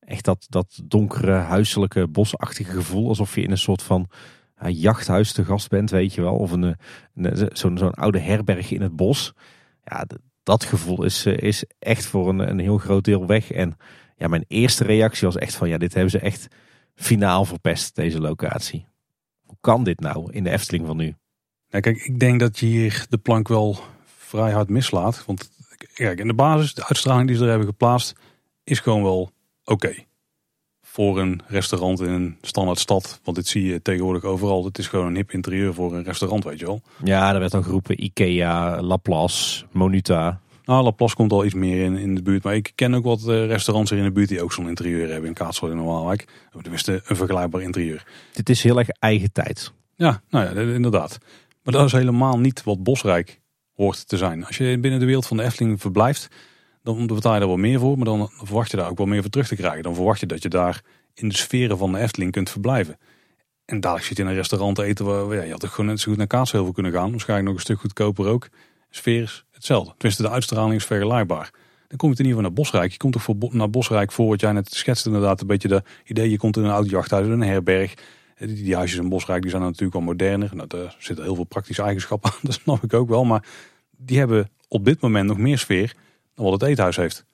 Echt dat, dat donkere, huiselijke, bosachtige gevoel. Alsof je in een soort van ja, jachthuis te gast bent, weet je wel. Of een, zo'n zo'n oude herberg in het bos. Ja, dat gevoel is, is echt voor een, een heel groot deel weg. En ja, mijn eerste reactie was echt van, ja, dit hebben ze echt finaal verpest, deze locatie. Hoe kan dit nou in de Efteling van nu? Ja, kijk, ik denk dat je hier de plank wel vrij hard mislaat. Want kijk, in de basis, de uitstraling die ze er hebben geplaatst, is gewoon wel oké. Voor een restaurant in een standaard stad. Want dit zie je tegenwoordig overal. Het is gewoon een hip interieur voor een restaurant, weet je wel. Ja, er werd dan geroepen Ikea, Laplace, Monuta. Nou, Laplace komt al iets meer in, in de buurt. Maar ik ken ook wat uh, restaurants hier in de buurt die ook zo'n interieur hebben. In Kaatsheuvel in Normaalwijk. Tenminste, een vergelijkbaar interieur. Dit is heel erg eigen tijd. Ja, nou ja, inderdaad. Maar dat is helemaal niet wat Bosrijk hoort te zijn. Als je binnen de wereld van de Efteling verblijft dan betaal je daar wel meer voor. Maar dan verwacht je daar ook wel meer voor terug te krijgen. Dan verwacht je dat je daar in de sferen van de Efteling kunt verblijven. En dadelijk zit je in een restaurant te eten waar ja, je had toch gewoon net zo goed naar Kaatsheuvel kunnen gaan. Waarschijnlijk nog een stuk goedkoper ook. De sfeer is hetzelfde. Tenminste, de uitstraling is vergelijkbaar. Dan kom je in ieder geval naar Bosrijk. Je komt toch voor, naar Bosrijk voor wat jij net schetst inderdaad. Een beetje de idee, je komt in een oud jachthuis, een herberg. Die, die huisjes in Bosrijk die zijn natuurlijk wel moderner. Nou, daar zitten heel veel praktische eigenschappen aan, dat snap ik ook wel. Maar die hebben op dit moment nog meer sfeer dan wat het eethuis heeft.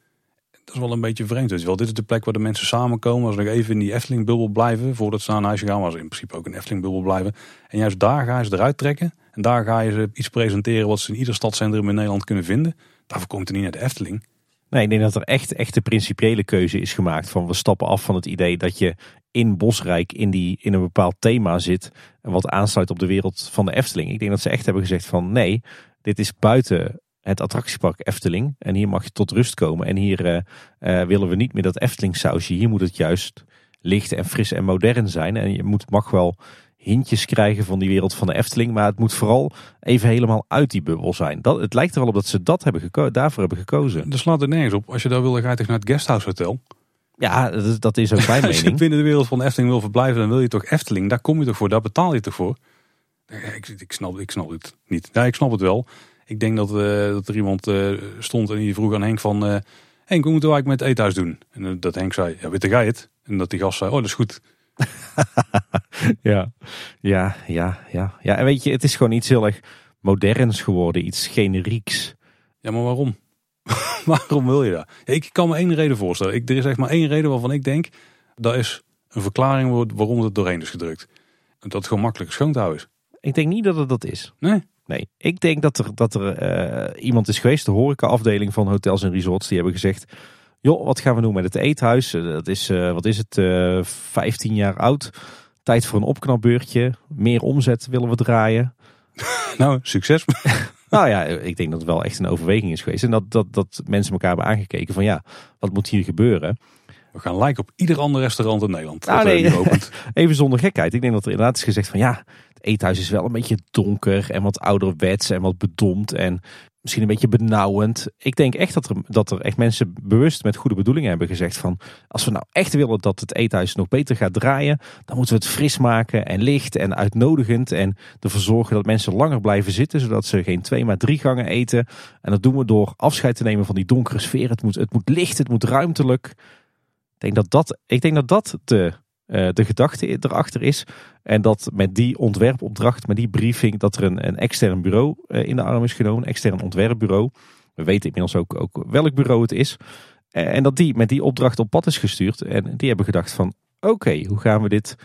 Dat is wel een beetje vreemd. Je wel. Dit is de plek waar de mensen samenkomen. Als ze nog even in die Efteling-bubbel blijven. Voordat ze naar een huisje gaan. Maar ze in principe ook in Efteling-bubbel blijven. En juist daar ga je ze eruit trekken. En daar ga je ze iets presenteren wat ze in ieder stadscentrum in Nederland kunnen vinden. Daarvoor komt er niet naar de Efteling. Nee, ik denk dat er echt, echt de principiële keuze is gemaakt. Van we stappen af van het idee dat je in Bosrijk in, die, in een bepaald thema zit. En wat aansluit op de wereld van de Efteling. Ik denk dat ze echt hebben gezegd van nee, dit is buiten het attractiepark Efteling. En hier mag je tot rust komen. En hier uh, uh, willen we niet meer dat Efteling sausje. Hier moet het juist licht en fris en modern zijn. En je moet, mag wel hintjes krijgen van die wereld van de Efteling. Maar het moet vooral even helemaal uit die bubbel zijn. Dat, het lijkt er wel op dat ze dat hebben geko daarvoor hebben gekozen. Er slaat er nergens op. Als je daar wil, ga je toch naar het Guesthouse Hotel. Ja, dat, dat is ook mijn Als je mening. binnen de wereld van de Efteling wil verblijven, dan wil je toch Efteling. Daar kom je toch voor, daar betaal je toch voor. Ik, ik, snap, ik snap het niet. Ja, ik snap het wel. Ik denk dat, uh, dat er iemand uh, stond en die vroeg aan Henk van... Uh, Henk, hoe moeten we eigenlijk met het eethuis doen? En dat Henk zei, ja, weet jij het? En dat die gast zei, oh, dat is goed. ja, ja, ja, ja. Ja, en weet je, het is gewoon iets heel erg moderns geworden. Iets generieks. Ja, maar waarom? waarom wil je dat? Ja, ik kan me één reden voorstellen. Ik, er is echt maar één reden waarvan ik denk... dat is een verklaring waarom het doorheen is gedrukt. Dat het gewoon makkelijk schoon te houden is. Ik denk niet dat het dat is. Nee? Nee, ik denk dat er, dat er uh, iemand is geweest, de horecaafdeling van hotels en resorts, die hebben gezegd: joh, wat gaan we doen met het eethuis? Dat is, uh, wat is het, uh, 15 jaar oud. Tijd voor een opknapbeurtje. Meer omzet willen we draaien. nou, succes. nou ja, ik denk dat het wel echt een overweging is geweest. En dat, dat, dat mensen elkaar hebben aangekeken van ja, wat moet hier gebeuren? We gaan lijken op ieder ander restaurant in Nederland. Nou, nee, even zonder gekheid. Ik denk dat er inderdaad is gezegd van ja, het eethuis is wel een beetje donker en wat ouderwets en wat bedompt en misschien een beetje benauwend. Ik denk echt dat er, dat er echt mensen bewust met goede bedoelingen hebben gezegd van als we nou echt willen dat het eethuis nog beter gaat draaien, dan moeten we het fris maken en licht en uitnodigend en ervoor zorgen dat mensen langer blijven zitten, zodat ze geen twee maar drie gangen eten. En dat doen we door afscheid te nemen van die donkere sfeer. Het moet, het moet licht, het moet ruimtelijk. Ik denk dat dat, ik denk dat, dat de, uh, de gedachte erachter is. En dat met die ontwerpopdracht, met die briefing, dat er een, een extern bureau uh, in de arm is genomen. Een extern ontwerpbureau. We weten inmiddels ook, ook welk bureau het is. Uh, en dat die met die opdracht op pad is gestuurd. En die hebben gedacht van oké, hoe gaan we dit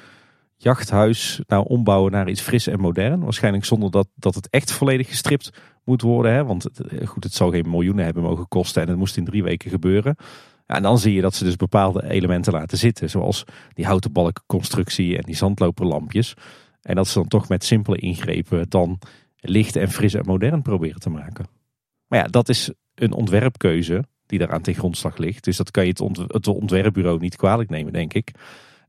jachthuis nou ombouwen naar iets fris en modern. Waarschijnlijk zonder dat, dat het echt volledig gestript moet worden. Hè? Want het, goed, het zal geen miljoenen hebben mogen kosten en het moest in drie weken gebeuren. En dan zie je dat ze dus bepaalde elementen laten zitten. Zoals die houten balkenconstructie en die zandloperlampjes. En dat ze dan toch met simpele ingrepen dan licht en fris en modern proberen te maken. Maar ja, dat is een ontwerpkeuze die daaraan ten grondslag ligt. Dus dat kan je het, ont het ontwerpbureau niet kwalijk nemen, denk ik.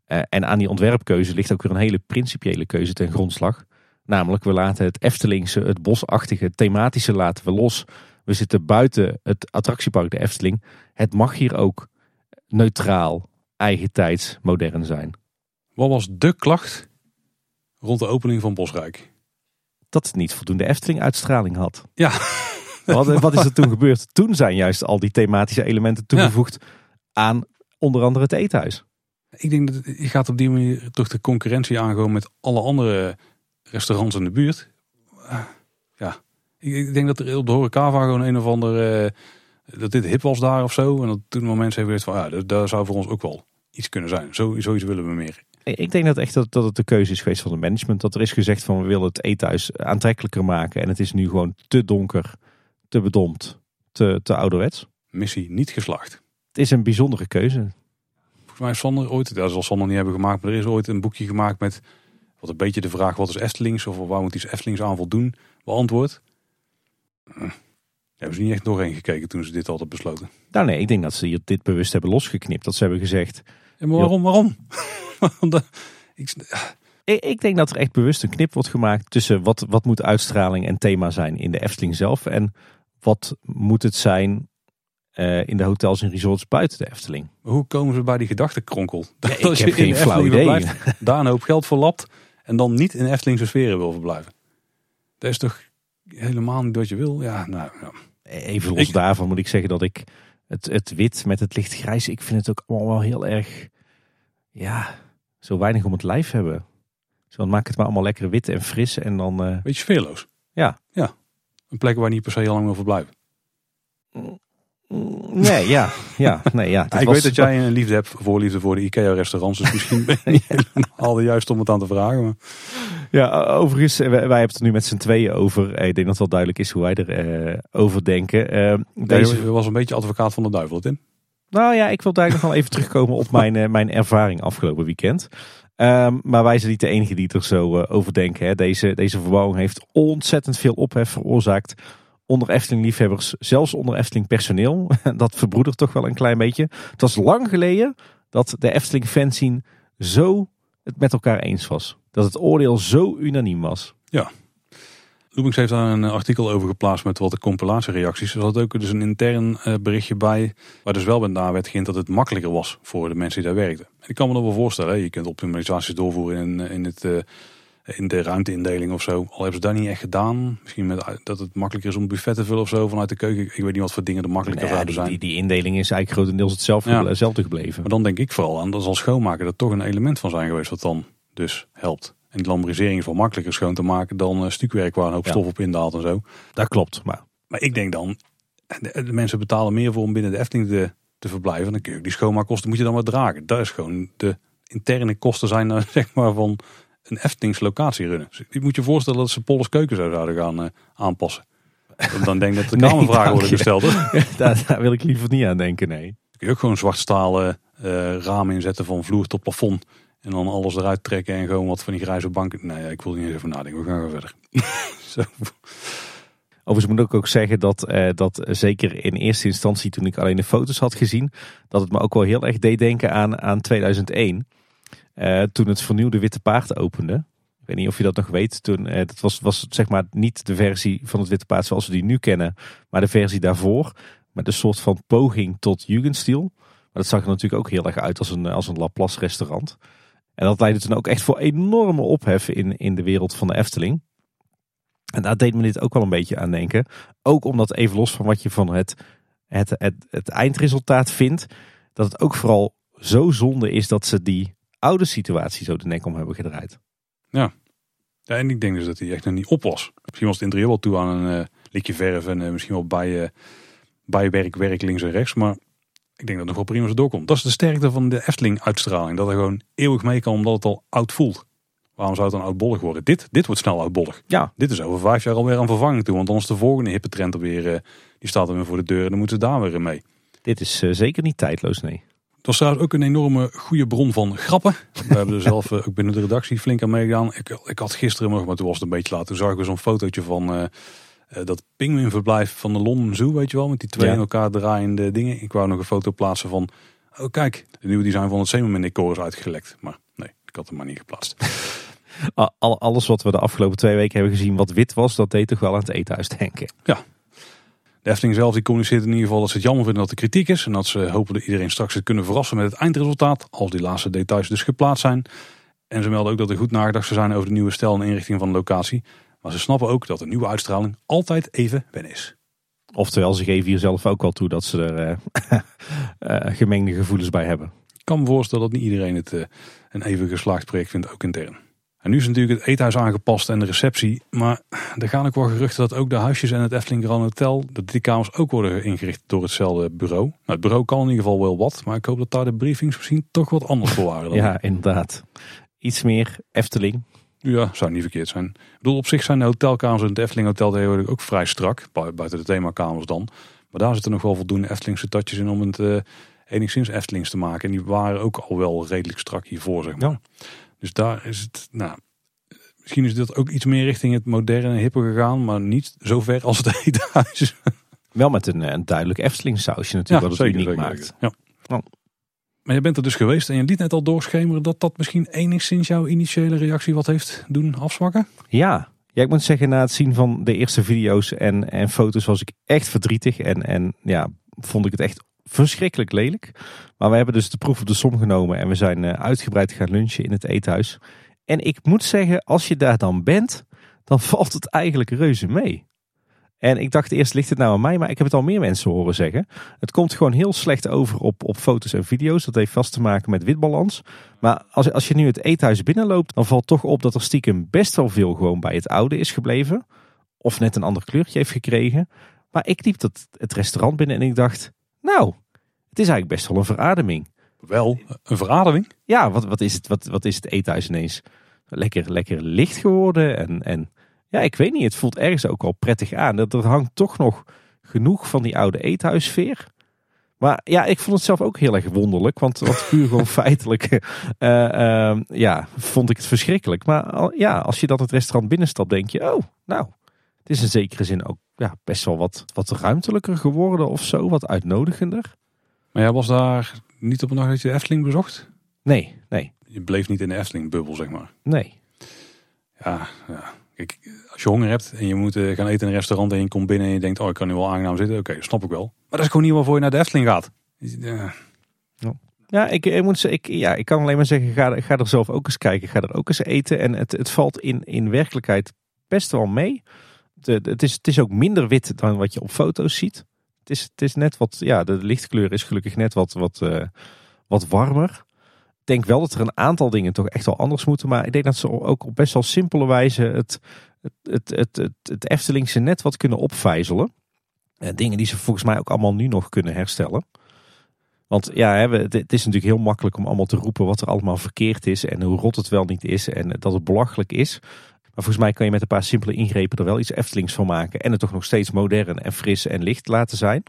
Uh, en aan die ontwerpkeuze ligt ook weer een hele principiële keuze ten grondslag. Namelijk, we laten het Eftelingse, het bosachtige, thematische laten we los. We zitten buiten het attractiepark de Efteling. Het mag hier ook neutraal, eigentijds, modern zijn. Wat was de klacht rond de opening van Bosrijk? Dat het niet voldoende Efteling-uitstraling had. Ja. Wat, wat, is er toen gebeurd? Toen zijn juist al die thematische elementen toegevoegd ja. aan onder andere het eethuis. Ik denk dat je gaat op die manier toch de concurrentie aangaan met alle andere restaurants in de buurt. Ja, ik denk dat er op de horecava gewoon een of ander, uh, dat dit hip was daar of zo. En dat toen maar mensen hebben van ja, daar zou voor ons ook wel iets kunnen zijn. Zo, zoiets willen we meer. Ik denk dat echt dat, dat het de keuze is geweest van het management. Dat er is gezegd van we willen het eethuis aantrekkelijker maken. En het is nu gewoon te donker, te bedompt, te, te ouderwets. Missie niet geslaagd. Het is een bijzondere keuze. Volgens mij is Sander ooit, dat zal Sander niet hebben gemaakt, maar er is ooit een boekje gemaakt met wat een beetje de vraag wat is Eftelings of waar moet iets Eftelings aan voldoen beantwoord. Hebben ze niet echt doorheen gekeken toen ze dit hadden besloten? Nou nee, ik denk dat ze hier dit bewust hebben losgeknipt. Dat ze hebben gezegd... Ja, maar waarom, waarom? ik, ik denk dat er echt bewust een knip wordt gemaakt tussen wat, wat moet uitstraling en thema zijn in de Efteling zelf. En wat moet het zijn uh, in de hotels en resorts buiten de Efteling. Hoe komen ze bij die gedachtenkronkel? Ja, ik heb geen flauw idee. Blijft, daar een hoop geld voor lapt en dan niet in Eftelingse sferen wil verblijven. Dat is toch helemaal niet wat je wil? Ja, nou, ja. Even los ik, daarvan moet ik zeggen dat ik het, het wit met het lichtgrijs, ik vind het ook allemaal wel heel erg, ja, zo weinig om het lijf hebben. Zo, dan maak het maar allemaal lekker wit en fris en dan... eh, Beetje sfeerloos. Ja. Ja. Een plek waar je niet per se heel lang wil verblijven. Mm, nee, ja. ja, nee, ja. Ik was- weet dat jij een liefde hebt, voorliefde voor de IKEA-restaurants. Dus misschien ben je al de juist om het aan te vragen. Maar Ja, overigens, eh, wij, wij hebben het er nu met z'n tweeën over. Eh, Ik denk dat het wel duidelijk is hoe wij er eh, over denken. Deze was een beetje advocaat van de duivel, Tim. Nou ja, ik wil daar nog wel even terugkomen op mijn, mijn ervaring afgelopen weekend. Ehm, maar wij zijn niet de enige die er zo over denken. Hè. Deze, deze verbouwing heeft ontzettend veel ophef veroorzaakt onder Efteling-liefhebbers, zelfs onder Efteling-personeel. Dat verbroedert toch wel een klein beetje. Het was lang geleden dat de Efteling-fanscene zo het met elkaar eens was. Dat het oordeel zo unaniem was. Loebings heeft daar een artikel over geplaatst met wat de compilatiereacties. Er zat ook dus een intern eh, berichtje bij, waar dus wel bij na werd dat het makkelijker was voor de mensen die daar werkten. En ik kan me dat wel voorstellen, je kunt optimalisaties doorvoeren in, in, het, eh, in de ruimteindeling of zo. Al hebben ze dat niet echt gedaan. Misschien met, dat het makkelijker is om buffet te vullen of zo vanuit de keuken. Ik weet niet wat voor dingen er makkelijker zouden die, zijn. die, die indeling is eigenlijk grotendeels hetzelfde, Ja. hetzelfde gebleven. Maar dan denk ik vooral aan dat zal schoonmaken er toch een element van zijn geweest wat dan dus helpt. En die lamberisering is wel makkelijker schoon te maken dan eh, stukwerk waar een hoop Ja. stof op indaalt en zo. Dat klopt, maar Maar ik denk dan, de, de mensen betalen meer voor om binnen de Efteling te, te verblijven. Dan kun je die schoonmaakkosten moet je dan maar dragen. Dat is gewoon de interne kosten zijn dan, zeg maar van een Eftelings locatie runnen. Dus je moet je voorstellen dat ze Polles keuken zo zouden gaan eh, aanpassen. En dan denk ik dat de Nee, kamervragen worden gesteld. daar, daar wil ik liever niet aan denken, nee. Dan kun je ook gewoon zwart stalen eh, ramen inzetten van vloer tot plafond. En dan alles eruit trekken en gewoon wat van die grijze banken. Nee, ik wil niet eens over nadenken. We gaan gewoon verder. Zo. Overigens moet ik ook zeggen dat, eh, dat zeker in eerste instantie toen ik alleen de foto's had gezien, dat het me ook wel heel erg deed denken aan, aan 2001. Eh, toen het vernieuwde Witte Paard opende. Ik weet niet of je dat nog weet. Toen, eh, dat was, was zeg maar niet de versie van het Witte Paard zoals we die nu kennen, maar de versie daarvoor. Met een soort van poging tot Jugendstil. Maar dat zag er natuurlijk ook heel erg uit als een, als een Laplace restaurant. En dat leidde toen ook echt voor enorme ophef in, in de wereld van de Efteling. En daar deed me dit ook wel een beetje aan denken. Ook omdat even los van wat je van het, het, het eindresultaat vindt. Dat het ook vooral zo zonde is dat ze die oude situatie zo de nek om hebben gedraaid. Ja, en ik denk dus dat hij echt nog niet op was. Misschien was het interieur wel toe aan een eh, likje verf en eh, misschien wel bij, bijwerk, werk links en rechts. Maar ik denk dat het nog wel prima zo doorkomt. Dat is de sterkte van de Efteling uitstraling. Dat er gewoon eeuwig mee kan omdat het al oud voelt. Waarom zou het dan oudbollig worden? Dit, dit wordt snel oudbollig. Ja, Dit is over vijf jaar alweer aan vervanging toe. Want dan is de volgende hippe trend alweer, eh, die staat er weer voor de deur. En dan moeten ze daar weer mee. dit is zeker niet tijdloos, nee. Het was trouwens ook een enorme goede bron van grappen. We hebben er zelf eh, ook binnen de redactie flink aan meegedaan. Ik, ik had gisteren nog, maar toen was het een beetje laat. Toen zag ik weer zo'n fotootje van eh, eh, dat pinguïnverblijf van de London Zoo, weet je wel. Met die twee Ja. in elkaar draaiende dingen. Ik wou nog een foto plaatsen van, oh kijk, de nieuwe design van het Zeemermin decor is uitgelekt. Maar nee, ik had hem maar niet geplaatst. Al- al- alles wat we de afgelopen twee weken hebben gezien wat wit was, dat deed toch wel aan het eethuis denken. De Efteling zelf die communiceert in ieder geval dat ze het jammer vinden dat er kritiek is. En dat ze hopen dat iedereen straks het kunnen verrassen met het eindresultaat. Als die laatste details dus geplaatst zijn. En ze melden ook dat er goed nagedacht zou zijn over de nieuwe stijl en inrichting van de locatie. Maar ze snappen ook dat de nieuwe uitstraling altijd even wennen is. Oftewel, ze geven hier zelf ook wel toe dat ze er eh, eh, gemengde gevoelens bij hebben. Ik kan me voorstellen dat niet iedereen het eh, een even geslaagd project vindt, ook intern. En nu is natuurlijk het eethuis aangepast en de receptie. Maar er gaan ook wel geruchten dat ook de huisjes en het Efteling Grand Hotel, dat die kamers ook worden ingericht door hetzelfde bureau. Nou, het bureau kan in ieder geval wel wat, maar ik hoop dat daar de briefings misschien toch wat anders voor waren. Dan Ja, inderdaad. Iets meer Efteling. Ja, zou niet verkeerd zijn. Ik bedoel, op zich zijn de hotelkamers in het Efteling Hotel tegenwoordig ook vrij strak. bui- Buiten de themakamers dan. Maar daar zitten nog wel voldoende Eftelingse touches in om het eh, enigszins Eftelings te maken. En die waren ook al wel redelijk strak hiervoor, zeg maar. Dus daar is het, nou, misschien is dit ook iets meer richting het moderne hippe gegaan. Maar niet zo ver als het eethuis. Wel met een, een duidelijk Efteling sausje natuurlijk, wat het uniek maakt. Ja. Oh. Maar je bent er dus geweest en je liet net al doorschemeren dat dat misschien enigszins jouw initiële reactie wat heeft doen afzwakken. Ja. ja, ik moet zeggen, na het zien van de eerste video's en, en foto's was ik echt verdrietig. En, en ja, vond ik het echt verschrikkelijk lelijk. Maar we hebben dus de proef op de som genomen en we zijn eh, uitgebreid gaan lunchen in het eethuis. En ik moet zeggen, als je daar dan bent, dan valt het eigenlijk reuze mee. En ik dacht eerst ligt het nou aan mij, maar ik heb het al meer mensen horen zeggen. Het komt gewoon heel slecht over op, op foto's en video's. Dat heeft vast te maken met witbalans. Maar als, als je nu het eethuis binnenloopt, dan valt toch op dat er stiekem best wel veel gewoon bij het oude is gebleven. Of net een ander kleurtje heeft gekregen. Maar ik liep dat, het restaurant binnen en ik dacht, nou, het is eigenlijk best wel een verademing. Wel, een verademing? Ja, wat, wat, is, het, wat, wat is het eethuis ineens? Lekker, lekker licht geworden en, en ja, ik weet niet. Het voelt ergens ook al prettig aan. Er, er hangt toch nog genoeg van die oude eethuissfeer. Maar ja, ik vond het zelf ook heel erg wonderlijk. Want, want puur gewoon feitelijk uh, uh, ja, vond ik het verschrikkelijk. Maar ja, als je dat het restaurant binnenstapt, denk je... Oh, nou, het is in zekere zin ook ja, best wel wat, wat ruimtelijker geworden of zo. Wat uitnodigender. Maar jij was daar niet op een dag dat je de Efteling bezocht? Nee, nee. Je bleef niet in de Efteling-bubbel, zeg maar? Nee. Ja, ja. Kijk, als je honger hebt en je moet eh, gaan eten in een restaurant en je komt binnen en je denkt, oh ik kan nu wel aangenaam zitten. Oké, dat snap ik wel. Maar dat is gewoon niet waarvoor je naar de Efteling gaat. Ja, ja ik, ik, moet, ik, ja, ik kan alleen maar zeggen, ga, ga er zelf ook eens kijken. Ga er ook eens eten. En het, het valt in, in werkelijkheid best wel mee. De, het, is, ook minder wit dan wat je op foto's ziet. Het is, het is net wat, ja, de lichtkleur is gelukkig net wat, wat, uh, wat warmer denk wel dat er een aantal dingen toch echt wel anders moeten. Maar ik denk dat ze ook op best wel simpele wijze het, het, het, het, het Eftelingse net wat kunnen opvijzelen. Eh, dingen die ze volgens mij ook allemaal nu nog kunnen herstellen. Want ja, het is natuurlijk heel makkelijk om allemaal te roepen wat er allemaal verkeerd is. En hoe rot het wel niet is. En dat het belachelijk is. Maar volgens mij kan je met een paar simpele ingrepen er wel iets Eftelings van maken. En het toch nog steeds modern en fris en licht laten zijn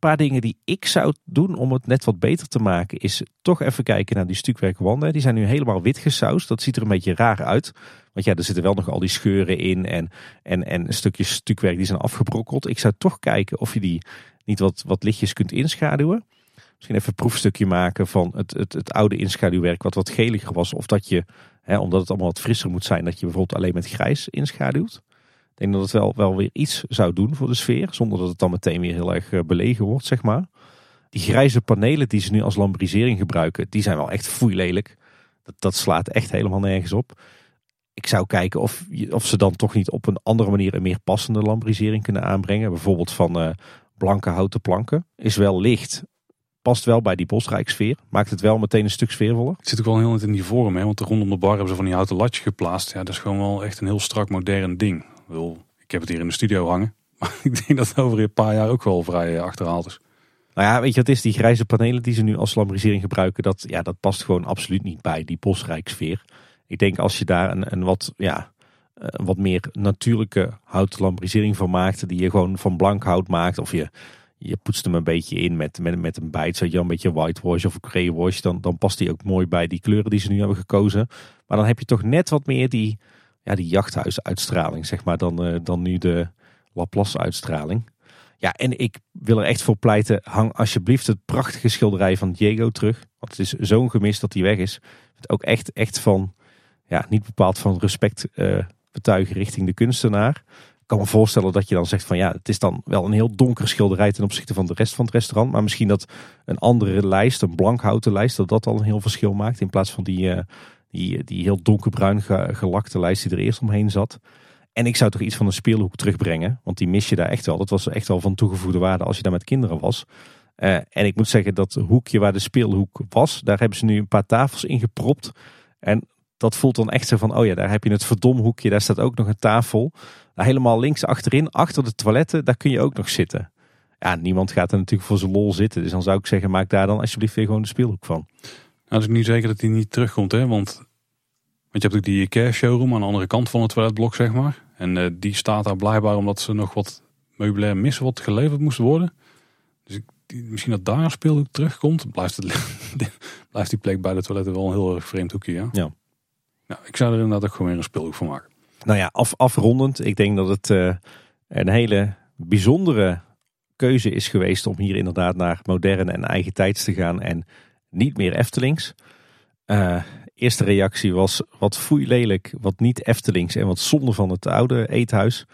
paar dingen die ik zou doen om het net wat beter te maken, is toch even kijken naar die stukwerkwanden. Die zijn nu helemaal wit gesausd. Dat ziet er een beetje raar uit. Want ja, er zitten wel nog al die scheuren in en, en, en stukjes stukwerk die zijn afgebrokkeld. Ik zou toch kijken of je die niet wat, wat lichtjes kunt inschaduwen. Misschien even een proefstukje maken van het, het, het oude inschaduwwerk wat wat geliger was. Of dat je, hè, omdat het allemaal wat frisser moet zijn, dat je bijvoorbeeld alleen met grijs inschaduwt. Ik denk dat het wel, wel weer iets zou doen voor de sfeer. Zonder dat het dan meteen weer heel erg eh, belegen wordt, zeg maar. Die grijze panelen die ze nu als lambrisering gebruiken, die zijn wel echt foeilelijk. Dat, dat slaat echt helemaal nergens op. Ik zou kijken of, of ze dan toch niet op een andere manier een meer passende lambrisering kunnen aanbrengen. Bijvoorbeeld van uh, blanke houten planken. Is wel licht, past wel bij die bosrijksfeer. Maakt het wel meteen een stuk sfeervoller. Het zit ook wel heel net in die vorm, hè? want rondom de bar hebben ze van die houten latje geplaatst. Ja, dat is gewoon wel echt een heel strak modern ding ik heb het hier in de studio hangen. Maar ik denk dat het over een paar jaar ook wel vrij eh, achterhaald is. Nou ja, weet je, het is die grijze panelen die ze nu als lambrisering gebruiken. Dat, ja, dat past gewoon absoluut niet bij die bosrijksfeer. Ik denk als je daar een, een wat, ja, een wat meer natuurlijke lambrisering van maakt. Die je gewoon van blank hout maakt. Of je, je poetst hem een beetje in met, met, met een bijt. Zodat je een beetje whitewash of greywash. Dan, dan past die ook mooi bij die kleuren die ze nu hebben gekozen. Maar dan heb je toch net wat meer die ja, die jachthuisuitstraling, zeg maar, dan, uh, dan nu de Laplace-uitstraling. Ja, en ik wil er echt voor pleiten, hang alsjeblieft het prachtige schilderij van Diego terug. Want het is zo'n gemis dat hij weg is. Het ook echt, echt van, ja, niet bepaald van respect uh, betuigen richting de kunstenaar. Kan me voorstellen dat je dan zegt van ja, het is dan wel een heel donker schilderij ten opzichte van de rest van het restaurant. Maar misschien dat een andere lijst, een blankhouten lijst, dat dat al een heel verschil maakt. In plaats van die, uh, die, die heel donkerbruin gelakte lijst die er eerst omheen zat. En ik zou toch iets van een speelhoek terugbrengen. Want die mis je daar echt wel. Dat was echt wel van toegevoegde waarde als je daar met kinderen was. Uh, en ik moet zeggen dat hoekje waar de speelhoek was, daar hebben ze nu een paar tafels in gepropt. En dat voelt dan echt zo van, oh ja, daar heb je het verdomhoekje. Daar staat ook nog een tafel. Daar helemaal links achterin, achter de toiletten, daar kun je ook nog zitten. Ja, niemand gaat er natuurlijk voor zijn lol zitten. Dus dan zou ik zeggen, maak daar dan alsjeblieft weer gewoon de speelhoek van. Nou, is ik niet zeker dat hij niet terugkomt, hè? Want, want je hebt ook die Ikea showroom aan de andere kant van het toiletblok, zeg maar. En uh, die staat daar blijkbaar omdat ze nog wat meubilair missen wat geleverd moest worden. Dus ik, die, misschien dat daar een speelhoek terugkomt. Blijft, het, blijft die plek bij de toiletten wel een heel erg vreemd hoekje, ja? Ja. Nou, ik zou er inderdaad ook gewoon weer een speelhoek van maken. Nou ja, af, afrondend. Ik denk dat het uh, een hele bijzondere keuze is geweest om hier inderdaad naar moderne en eigen tijds te gaan. En niet meer Eftelings. Uh, eerste reactie was wat foei lelijk, wat niet Eftelings en wat zonde van het oude eethuis.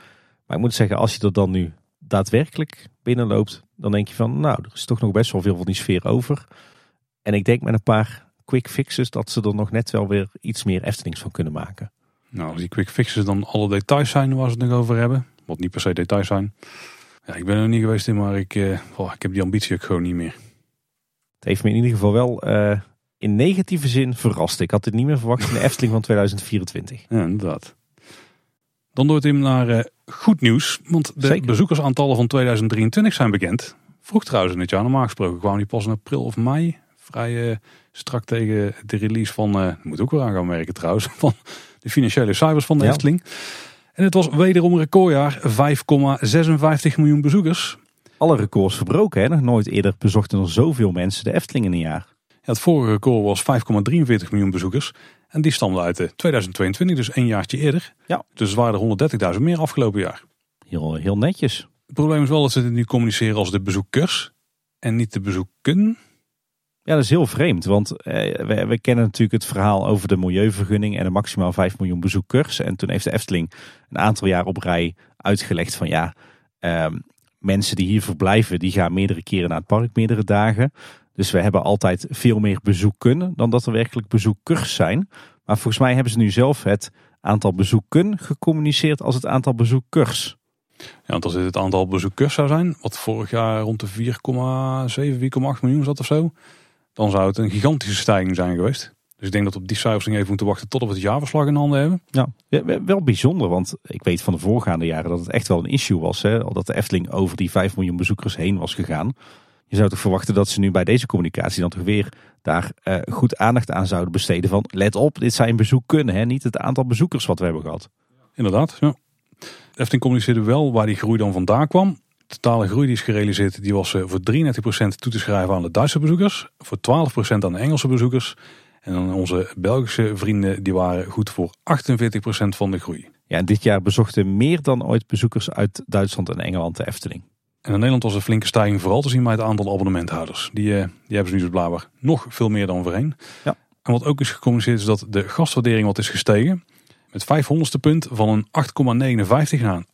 Maar ik moet zeggen, als je er dan nu daadwerkelijk binnenloopt, dan denk je van, nou, er is toch nog best wel veel van die sfeer over. En ik denk met een paar quick fixes dat ze er nog net wel weer iets meer Eftelings van kunnen maken. Nou, als die quick fixes dan alle details zijn waar ze het nog over hebben. wat niet per se details zijn. Ja, ik ben er niet geweest in, maar ik, oh, ik heb die ambitie ook gewoon niet meer. Het heeft me in ieder geval wel uh, in negatieve zin verrast. Ik had dit niet meer verwacht in de Efteling van 2024. Ja, inderdaad. Dan door het hem naar uh, goed nieuws, want de Zeker. bezoekersaantallen van 2023 zijn bekend. Vroeg trouwens in het jaar, normaal gesproken kwamen die pas in april of mei. Vrij strak tegen de release van, moet ook wel aan gaan merken trouwens, van de financiële cijfers van de ja. Efteling. En het was wederom een recordjaar, 5,56 miljoen bezoekers. Alle records verbroken, hè? nog nooit eerder bezochten er zoveel mensen de Efteling in een jaar. Ja, het vorige record was 5,43 miljoen bezoekers. En die stamde uit de 2022, dus een jaartje eerder. Ja. Dus er waren er 130.000 meer afgelopen jaar. Heel, heel netjes. Het probleem is wel dat ze het nu communiceren als de bezoekers en niet de bezoeken. Ja, dat is heel vreemd, want eh, we, kennen natuurlijk het verhaal over de milieuvergunning en de maximaal 5 miljoen bezoekers. En toen heeft de Efteling een aantal jaar op rij uitgelegd van ja, eh, mensen die hier verblijven, die gaan meerdere keren naar het park, meerdere dagen. Dus we hebben altijd veel meer bezoeken dan dat er werkelijk bezoekers zijn. Maar volgens mij hebben ze nu zelf het aantal bezoeken gecommuniceerd als het aantal bezoekers. Ja, want als dit het aantal bezoekers zou zijn, wat vorig jaar rond de 4,7, 4,8 miljoen zat of zo dan zou het een gigantische stijging zijn geweest. Dus ik denk dat op die cijfers even moeten wachten tot we het jaarverslag in handen hebben. Ja, wel bijzonder, want ik weet van de voorgaande jaren dat het echt wel een issue was. Hè? Dat de Efteling over die 5 miljoen bezoekers heen was gegaan. Je zou toch verwachten dat ze nu bij deze communicatie dan toch weer daar uh, goed aandacht aan zouden besteden. Van let op, dit zijn bezoeken, hè? niet het aantal bezoekers wat we hebben gehad. Inderdaad, ja. Efteling communiceerde wel waar die groei dan vandaan kwam totale groei die is gerealiseerd, die was eh, voor 33% toe te schrijven aan de Duitse bezoekers, voor 12% aan de Engelse bezoekers. En dan onze Belgische vrienden, die waren goed voor 48% van de groei. Ja, en dit jaar bezochten meer dan ooit bezoekers uit Duitsland en Engeland de Efteling. En in Nederland was een flinke stijging vooral te zien bij het aantal abonnementhouders. Die, eh, die hebben ze nu dus blijkbaar nog veel meer dan voorheen. Ja. En wat ook is gecommuniceerd is dat de gastwaardering wat is gestegen. Met 500ste punt van een 8,59 naar een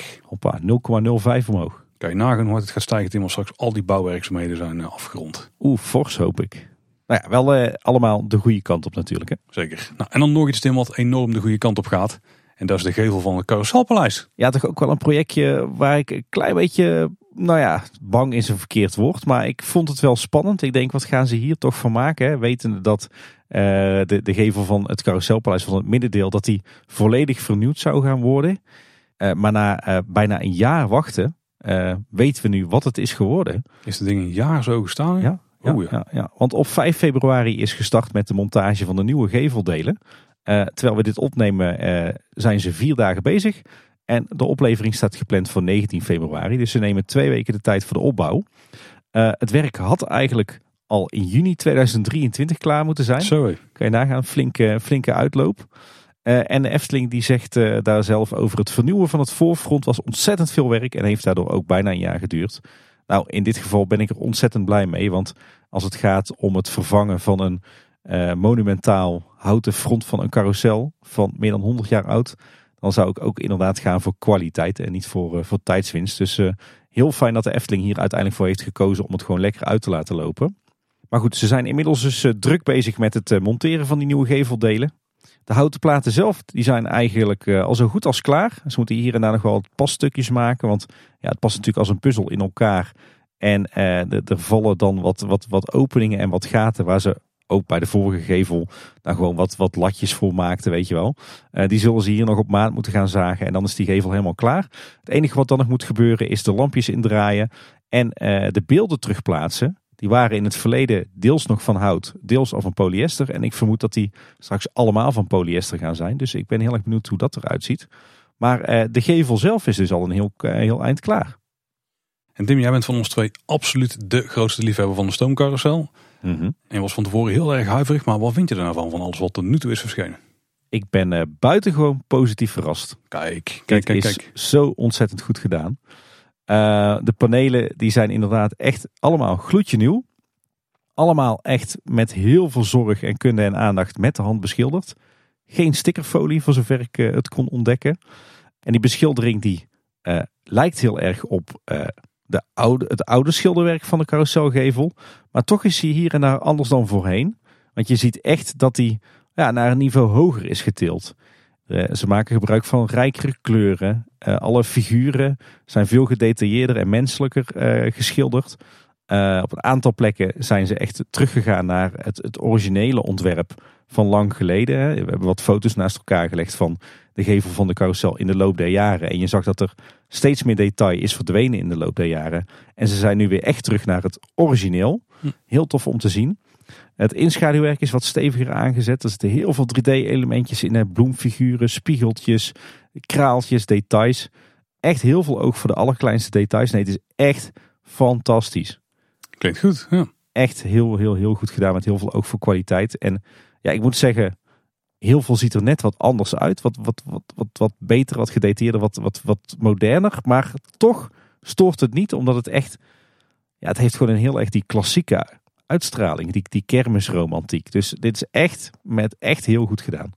8,64. Hoppa, 0,05 omhoog. Kan je nagaan hoe het gaat stijgen toen straks al die bouwwerkzaamheden zijn eh, afgerond. Oeh, fors hoop ik. Nou ja, wel eh, allemaal de goede kant op natuurlijk. Hè? Zeker. Nou, en dan nog iets Tim wat enorm de goede kant op gaat. En dat is de gevel van het Carouselpaleis. Ja, toch ook wel een projectje waar ik een klein beetje, nou ja, bang is een verkeerd woord. Maar ik vond het wel spannend. Ik denk, wat gaan ze hier toch van maken? Hè? Wetende dat de, de gevel van het Carouselpaleis van het middendeel, dat die volledig vernieuwd zou gaan worden. Uh, maar na uh, bijna een jaar wachten, weten we nu wat het is geworden. Is het ding een jaar zo gestaan? Ja. Ja, oh, ja. ja, ja. Want op 5 februari is gestart met de montage van de nieuwe geveldelen. Uh, terwijl we dit opnemen uh, zijn ze vier dagen bezig. En de oplevering staat gepland voor 19 februari. Dus ze nemen twee weken de tijd voor de opbouw. Uh, het werk had eigenlijk al in juni 2023 klaar moeten zijn. Sorry. Kan je nagaan, flinke, flinke uitloop. en de Efteling die zegt daar zelf over het vernieuwen van het voorfront was ontzettend veel werk. En heeft daardoor ook bijna een jaar geduurd. Nou, in dit geval ben ik er ontzettend blij mee. Want als het gaat om het vervangen van een uh, monumentaal houten front van een carousel van meer dan 100 jaar oud, dan zou ik ook inderdaad gaan voor kwaliteit en niet voor, voor tijdswinst. Dus heel fijn dat de Efteling hier uiteindelijk voor heeft gekozen om het gewoon lekker uit te laten lopen. Maar goed, ze zijn inmiddels dus druk bezig met het monteren van die nieuwe geveldelen. De houten platen zelf die zijn eigenlijk al zo goed als klaar. Ze moeten hier en daar nog wel wat passtukjes maken, want ja, het past natuurlijk als een puzzel in elkaar. En er vallen dan wat, wat, wat openingen en wat gaten waar ze ook bij de vorige gevel daar gewoon wat, wat latjes voor maakte, weet je wel. Die zullen ze hier nog op maat moeten gaan zagen en dan is die gevel helemaal klaar. Het enige wat dan nog moet gebeuren is de lampjes indraaien en de beelden terugplaatsen. Die waren in het verleden deels nog van hout, deels al van polyester. En ik vermoed dat die straks allemaal van polyester gaan zijn. Dus ik ben heel erg benieuwd hoe dat eruit ziet. Maar uh, de gevel zelf is dus al een heel, heel eind klaar. En Tim, jij bent van ons twee absoluut de grootste liefhebber van de stoomcarousel. Mm En was van tevoren heel erg huiverig, maar wat vind je er nou van, van alles wat er nu toe is verschenen? Ik ben uh, buitengewoon positief verrast. Kijk, kijk, kijk, kijk. zo ontzettend goed gedaan. Uh, de panelen die zijn inderdaad echt allemaal gloedje nieuw. Allemaal echt met heel veel zorg en kunde en aandacht met de hand beschilderd. Geen stickerfolie voor zover ik uh, het kon ontdekken. En die beschildering die lijkt heel erg op de oude, het oude schilderwerk van de carouselgevel. Maar toch is hij hier en daar anders dan voorheen. Want je ziet echt dat hij ja, naar een niveau hoger is getild. Eh, ze maken gebruik van rijkere kleuren. Alle figuren zijn veel gedetailleerder en menselijker geschilderd. op een aantal plekken zijn ze echt teruggegaan naar het, het originele ontwerp van lang geleden. We hebben wat foto's naast elkaar gelegd van de gevel van de carousel in de loop der jaren. En je zag dat er steeds meer detail is verdwenen in de loop der jaren. En ze zijn nu weer echt terug naar het origineel. Hm. Heel tof om te zien. Het inschaduwwerk is wat steviger aangezet. Er zitten heel veel 3D-elementjes in. Bloemfiguren, spiegeltjes, kraaltjes, details. Echt heel veel oog voor de allerkleinste details. Nee, het is echt fantastisch. Klinkt goed, ja. Echt heel, heel, heel goed gedaan met heel veel oog voor kwaliteit. En ja, ik moet zeggen, heel veel ziet er net wat anders uit. Wat, wat, wat, wat, wat beter, wat gedetailleerder, wat, wat, wat moderner. Maar toch stoort het niet, omdat het echt... Ja, het heeft gewoon een heel erg die klassieke uitstraling. Die, die kermisromantiek. Dus dit is echt met echt heel goed gedaan.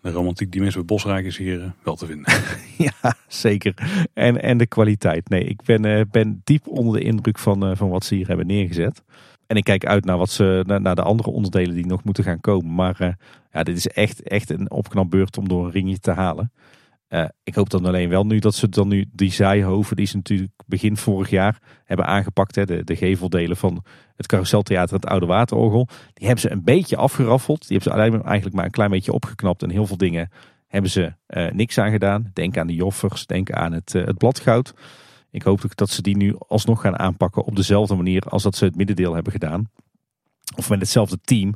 De romantiek die mensen bij Bosrijk is hier eh, wel te vinden. ja, zeker. En, en de kwaliteit. Nee, ik ben, uh, ben diep onder de indruk van, uh, van wat ze hier hebben neergezet. En ik kijk uit naar, wat ze, naar, de andere onderdelen die nog moeten gaan komen. Maar uh, ja, dit is echt, echt een opknapbeurt om door een ringje te halen. Uh, ik hoop dan alleen wel nu dat ze dan nu die zijhoven die ze natuurlijk begin vorig jaar hebben aangepakt. Hè, de, de geveldelen van het carouseltheater en het Oude Waterorgel. Die hebben ze een beetje afgeraffeld. Die hebben ze eigenlijk maar een klein beetje opgeknapt. En heel veel dingen hebben ze uh, niks aan gedaan. Denk aan de joffers, denk aan het, uh, het bladgoud. Ik hoop dat ze die nu alsnog gaan aanpakken op dezelfde manier als dat ze het middendeel hebben gedaan. Of met hetzelfde team.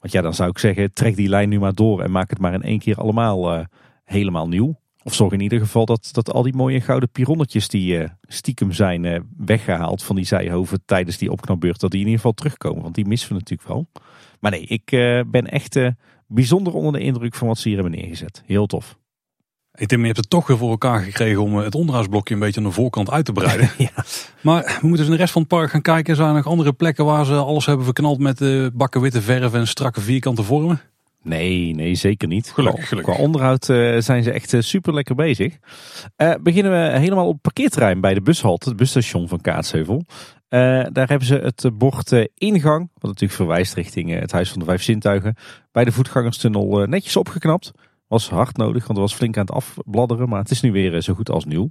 Want ja, dan zou ik zeggen, trek die lijn nu maar door en maak het maar in één keer allemaal helemaal nieuw. Of zorg in ieder geval dat, dat al die mooie gouden pironnetjes die uh, stiekem zijn uh, weggehaald van die zijhoven tijdens die opknapbeurt, dat die in ieder geval terugkomen. Want die missen we natuurlijk wel. Maar nee, ik ben echt bijzonder onder de indruk van wat ze hier hebben neergezet. Heel tof. Ik Tim, je hebt het toch weer voor elkaar gekregen om het onderhoudsblokje een beetje aan de voorkant uit te breiden. ja. Maar we moeten dus in de rest van het park gaan kijken. Zijn er nog andere plekken waar ze alles hebben verknald met bakken witte verf en strakke vierkante vormen? Nee, nee, zeker niet. Gelukkig. Qua onderhoud uh, zijn ze echt uh, super lekker bezig. Uh, beginnen we helemaal op het parkeerterrein bij de bushalte, het busstation van Kaatsheuvel. daar hebben ze het bord ingang, wat natuurlijk verwijst richting het Huis van de Vijf Zintuigen, bij de voetgangerstunnel netjes opgeknapt. Was hard nodig, want het was flink aan het afbladderen. Maar het is nu weer eh, zo goed als nieuw.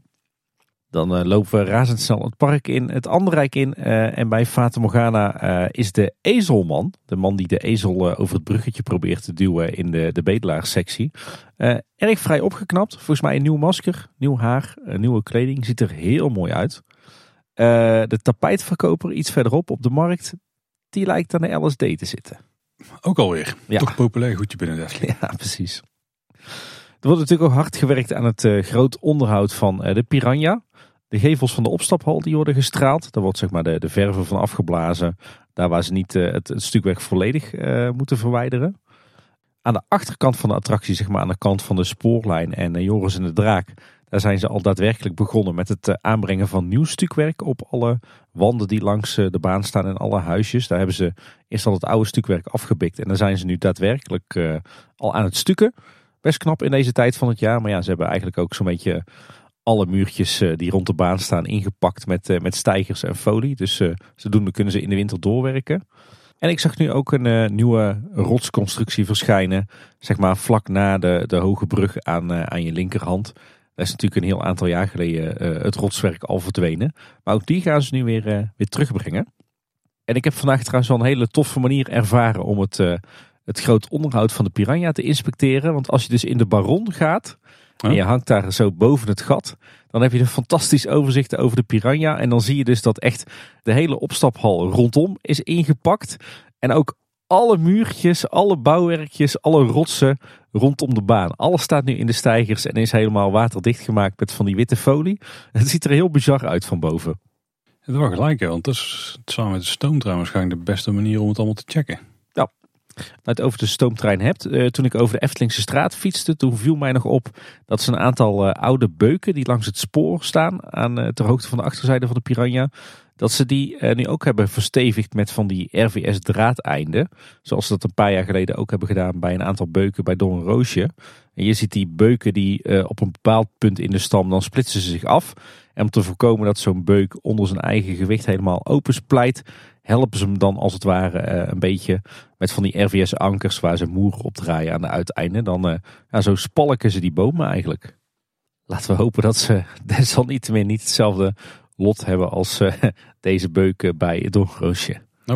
Dan uh, lopen we razendsnel het park in, het Anderrijk in. Uh, en bij Fata Morgana uh, is de ezelman, de man die de ezel over het bruggetje probeert te duwen in de, de bedelaarsectie. erg vrij opgeknapt. Volgens mij een nieuw masker, nieuw haar, nieuwe kleding. Ziet er heel mooi uit. de tapijtverkoper iets verderop op de markt, die lijkt aan de LSD te zitten. Ook alweer. Ja. Toch populair goedje binnen de Ja, precies. Er wordt natuurlijk ook hard gewerkt aan het uh, groot onderhoud van uh, de Piranha. De gevels van de opstaphal die worden gestraald. Daar wordt zeg maar de, de verven van afgeblazen. Daar waar ze niet uh, het, stukwerk volledig moeten verwijderen. Aan de achterkant van de attractie, zeg maar aan de kant van de spoorlijn en Joris en de Draak. Daar zijn ze al daadwerkelijk begonnen met het aanbrengen van nieuw stukwerk op alle wanden die langs de baan staan en alle huisjes. Daar hebben ze eerst al het oude stukwerk afgebikt en dan zijn ze nu daadwerkelijk al aan het stukken. Best knap in deze tijd van het jaar. Maar ja, ze hebben eigenlijk ook zo'n beetje alle muurtjes eh, die rond de baan staan ingepakt met, eh, met stijgers en folie. Dus uh, zodoende kunnen ze in de winter doorwerken. En ik zag nu ook een nieuwe rotsconstructie verschijnen. Zeg maar vlak na de, de hoge brug aan, aan je linkerhand. Dat is natuurlijk een heel aantal jaar geleden het rotswerk al verdwenen. Maar ook die gaan ze nu weer, weer terugbrengen. En ik heb vandaag trouwens wel een hele toffe manier ervaren om het het groot onderhoud van de Piranha te inspecteren. Want als je dus in de Baron gaat en je hangt daar zo boven het gat, dan heb je een fantastisch overzicht over de Piranha. En dan zie je dus dat echt de hele opstaphal rondom is ingepakt. En ook alle muurtjes, alle bouwwerkjes, alle rotsen rondom de baan. Alles staat nu in de stijgers en is helemaal waterdicht gemaakt met van die witte folie. Het ziet er heel bizar uit van boven. Het was gelijk, hè, want dat is samen met de stoomtrein waarschijnlijk de beste manier om het allemaal te checken het over de stoomtrein hebt. Uh, toen ik over de Eftelingse straat fietste, toen viel mij nog op dat ze een aantal uh, oude beuken die langs het spoor staan, aan, uh, ter hoogte van de achterzijde van de Piranha, dat ze die nu ook hebben verstevigd met van die RVS draadeinden. Zoals ze dat een paar jaar geleden ook hebben gedaan bij een aantal beuken bij Roosje. En je ziet die beuken die op een bepaald punt in de stam, dan splitsen ze zich af. En om te voorkomen dat zo'n beuk onder zijn eigen gewicht helemaal opensplijt, helpen ze hem dan als het ware eh, een beetje met van die RVS-ankers waar ze moer op draaien aan de uiteinden. Dan uh, ja, zo spalken ze die bomen eigenlijk. laten we hopen dat ze desalniettemin niet hetzelfde lot hebben als uh, deze beuken bij Doornroosje. Oh.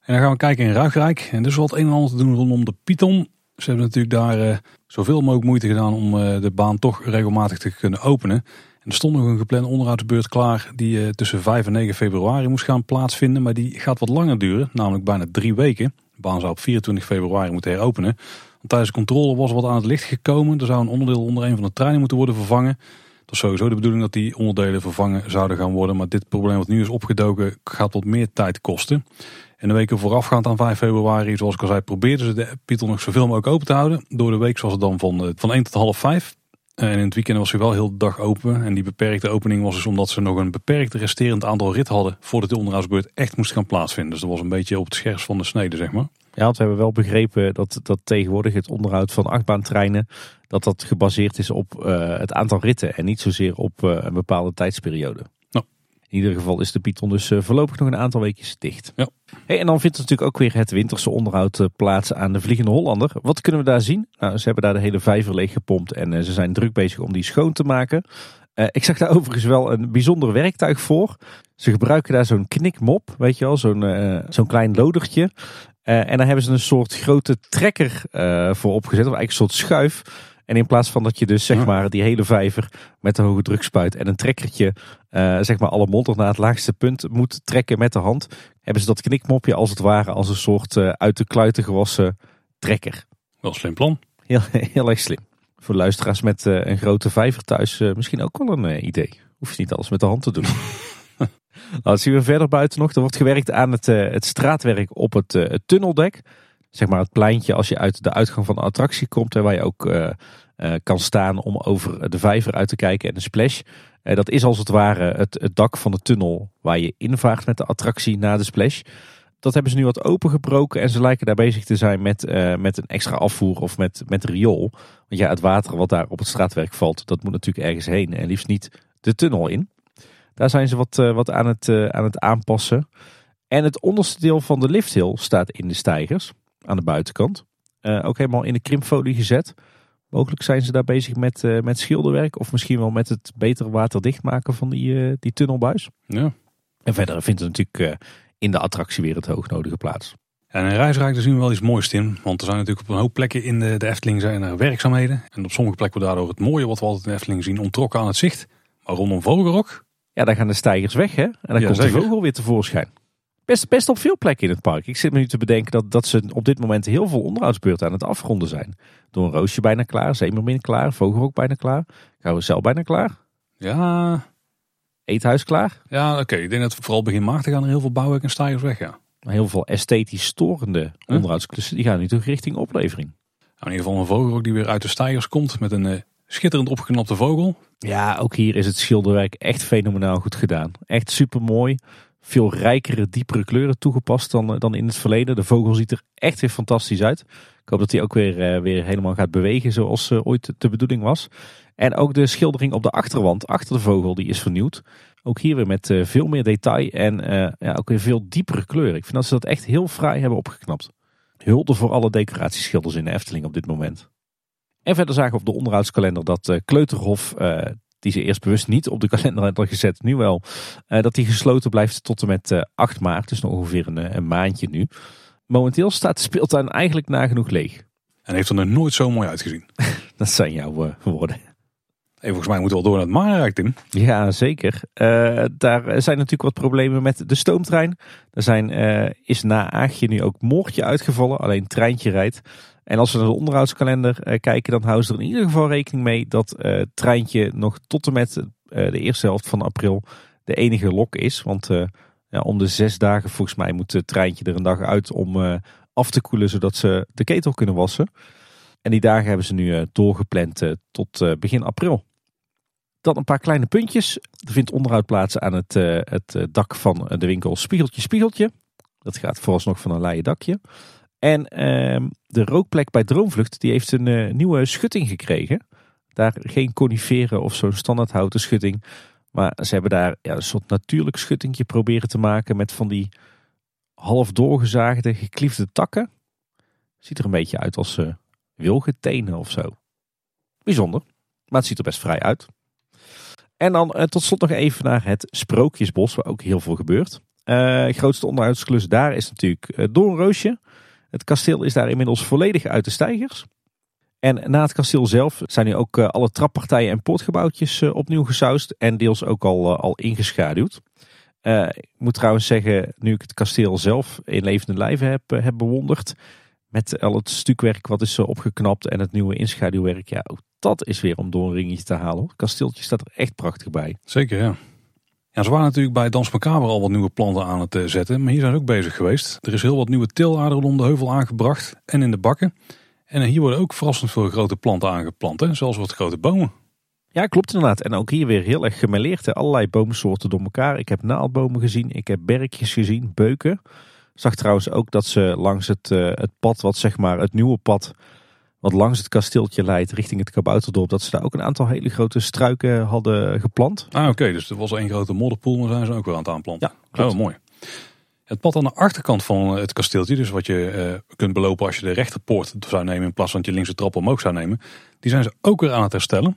En dan gaan we kijken in Ruigrijk. En dus wat een en ander te doen rondom de Python. Ze hebben natuurlijk daar zoveel mogelijk moeite gedaan om de baan toch regelmatig te kunnen openen. Er stond nog een geplande onderhoudsbeurt klaar die tussen 5 en 9 februari moest gaan plaatsvinden. Maar die gaat wat langer duren, namelijk bijna drie weken. De baan zou op 24 februari moeten heropenen. Want tijdens de controle was wat aan het licht gekomen. Er zou een onderdeel onder een van de treinen moeten worden vervangen. Dat is sowieso de bedoeling dat die onderdelen vervangen zouden gaan worden. Maar dit probleem wat nu is opgedoken gaat wat meer tijd kosten. En de weken voorafgaand aan 5 februari, zoals ik al zei, probeerden ze de Python nog zoveel mogelijk open te houden. Door de week was het dan van, eh, van 1 tot half 5. En in het weekend was hij wel heel de dag open. En die beperkte opening was dus omdat ze nog een beperkt resterend aantal rit hadden voordat de onderhoudsbeurt echt moest gaan plaatsvinden. Dus dat was een beetje op het scherps van de snede, zeg maar. Ja, want we hebben wel begrepen dat, dat tegenwoordig het onderhoud van achtbaantreinen, dat dat gebaseerd is op uh, het aantal ritten en niet zozeer op uh, een bepaalde tijdsperiode. Nou. In ieder geval is de Python dus uh, voorlopig nog een aantal weekjes dicht. Ja. Hey, en dan vindt er natuurlijk ook weer het winterse onderhoud plaats aan de Vliegende Hollander. Wat kunnen we daar zien? Nou, ze hebben daar de hele vijver leeg gepompt en ze zijn druk bezig om die schoon te maken. ik zag daar overigens wel een bijzonder werktuig voor. Ze gebruiken daar zo'n knikmop, weet je wel, zo'n zo'n klein lodertje. Uh, en daar hebben ze een soort grote trekker voor opgezet, of eigenlijk een soort schuif. En in plaats van dat je dus zeg maar die hele vijver met de hoge drukspuit en een trekkertje zeg maar alle modder naar het laagste punt moet trekken met de hand, hebben ze dat knikmopje als het ware als een soort uit de kluiten gewassen trekker. Wel een slim plan. Heel, heel erg slim. Voor luisteraars met een grote vijver thuis misschien ook wel een idee. Hoef je niet alles met de hand te doen. Nou, zien we verder buiten nog. Er wordt gewerkt aan het, het straatwerk op het, het, tunneldek. Zeg maar het pleintje als je uit de uitgang van de attractie komt. Waar je ook uh, kan staan om over de vijver uit te kijken en de splash. Dat is als het ware het, dak van de tunnel waar je invaart met de attractie na de splash. Dat hebben ze nu wat opengebroken en ze lijken daar bezig te zijn met, met een extra afvoer of met, met riool. Want ja, het water wat daar op het straatwerk valt, dat moet natuurlijk ergens heen en liefst niet de tunnel in. Daar zijn ze wat, wat aan, het, aan het aanpassen. En het onderste deel van de lifthill staat in de stijgers aan de buitenkant. Ook helemaal in de krimpfolie gezet. Mogelijk zijn ze daar bezig met, uh, met schilderwerk of misschien wel met het beter waterdicht maken van die, uh, die tunnelbuis. Ja. En verder vindt het natuurlijk in de attractie weer het hoognodige plaats. En in Reisrijk zien we wel iets moois in. Want er zijn natuurlijk op een hoop plekken in de, de Efteling zijn er werkzaamheden. En op sommige plekken wordt daardoor het mooie wat we altijd in de Efteling zien ontrokken aan het zicht. Maar rondom Vogelrok... Ja, daar gaan de stijgers weg hè. En dan ja, komt zeker. de vogel weer tevoorschijn. Best, best op veel plekken in het park. Ik zit me nu te bedenken dat, dat ze op dit moment heel veel onderhoudsbeurten aan het afronden zijn. Door een roosje bijna klaar, Zeemermin klaar, Vogelrok bijna klaar, Carousel bijna klaar. Ja. Eethuis klaar. Ja, oké. Ik denk dat vooral begin maart gaan er heel veel bouwwerk en stijgers weg, ja. Maar heel veel esthetisch storende huh? onderhoudsklussen, die gaan nu toch richting oplevering. Nou, in ieder geval een Vogelrok die weer uit de stijgers komt met een uh, schitterend opgeknapte vogel. Ja, ook hier is het schilderwerk echt fenomenaal goed gedaan. Echt super mooi veel rijkere, diepere kleuren toegepast dan, dan in het verleden. De vogel ziet er echt weer fantastisch uit. Ik hoop dat hij ook weer, uh, weer helemaal gaat bewegen zoals uh, ooit de bedoeling was. En ook de schildering op de achterwand, achter de vogel, die is vernieuwd. Ook hier weer met veel meer detail en ja, ook weer veel diepere kleuren. Ik vind dat ze dat echt heel fraai hebben opgeknapt. Hulde voor alle decoratieschilders in de Efteling op dit moment. En verder zagen we op de onderhoudskalender dat Kleuterhof die ze eerst bewust niet op de kalender hadden gezet, nu wel, uh, dat die gesloten blijft tot en met uh, 8 maart, dus nog ongeveer een, eh, een, maandje nu. Momenteel staat de speeltuin eigenlijk nagenoeg leeg. En heeft er nog nooit zo mooi uitgezien. dat zijn jouw woorden. Hey, volgens mij moeten we wel door naar het Maanrijk, Tim. Ja, zeker. daar zijn natuurlijk wat problemen met de stoomtrein. Er zijn, is na Aagje nu ook Moortje uitgevallen, alleen treintje rijdt. En als we naar de onderhoudskalender uh, kijken, dan houden ze er in ieder geval rekening mee dat uh, het treintje nog tot en met uh, de eerste helft van april de enige lok is. Want ja, om de zes dagen volgens mij moet het treintje er een dag uit om af te koelen, zodat ze de ketel kunnen wassen. En die dagen hebben ze nu doorgepland tot begin april. Dan een paar kleine puntjes. Er vindt onderhoud plaats aan het, het dak van de winkel Spiegeltje Spiegeltje. Dat gaat vooralsnog van een leien dakje. En uh, de rookplek bij Droomvlucht die heeft een uh, nieuwe schutting gekregen. Daar geen coniferen of zo'n standaard houten schutting. Maar ze hebben daar ja, een soort natuurlijk schuttingje proberen te maken met van die half doorgezaagde, gekliefde takken. Ziet er een beetje uit als uh, wilgetenen of zo. Bijzonder. Maar het ziet er best vrij uit. En dan eh, tot slot nog even naar het Sprookjesbos, waar ook heel veel gebeurt. Uh, grootste onderhoudsklus daar is natuurlijk uh, Doornroosje. Het kasteel is daar inmiddels volledig uit de stijgers. En na het kasteel zelf zijn nu ook alle trappartijen en poortgebouwtjes opnieuw gesausd en deels ook al, al ingeschaduwd. ik moet trouwens zeggen, nu ik het kasteel zelf in levende lijven heb, heb bewonderd, met al het stukwerk wat is opgeknapt en het nieuwe inschaduwwerk, ja, ook dat is weer om door een ringetje te halen. Het kasteeltje staat er echt prachtig bij. Zeker, ja. Ja, ze waren natuurlijk bij Dans al wat nieuwe planten aan het eh, zetten, maar hier zijn ze ook bezig geweest. Er is heel wat nieuwe tilaarden om de heuvel aangebracht en in de bakken. En hier worden ook verrassend veel grote planten aangeplant, hè? zoals wat grote bomen. Ja, klopt inderdaad. En ook hier weer heel erg gemêleerd. Allerlei boomsoorten door elkaar. Ik heb naaldbomen gezien, ik heb berkjes gezien, beuken. Zag trouwens ook dat ze langs het, uh, het pad, wat zeg maar het nieuwe pad wat langs het kasteeltje leidt richting het Kabouterdorp, dat ze daar ook een aantal hele grote struiken hadden geplant. Ah oké, dus er was één grote modderpoel, maar zijn ze ook wel aan het aanplanten. Ja, klopt. Oh, mooi. Het pad aan de achterkant van het kasteeltje, dus wat je uh, kunt belopen als je de rechterpoort zou nemen in plaats van dat je linkse trap omhoog zou nemen, die zijn ze ook weer aan het herstellen.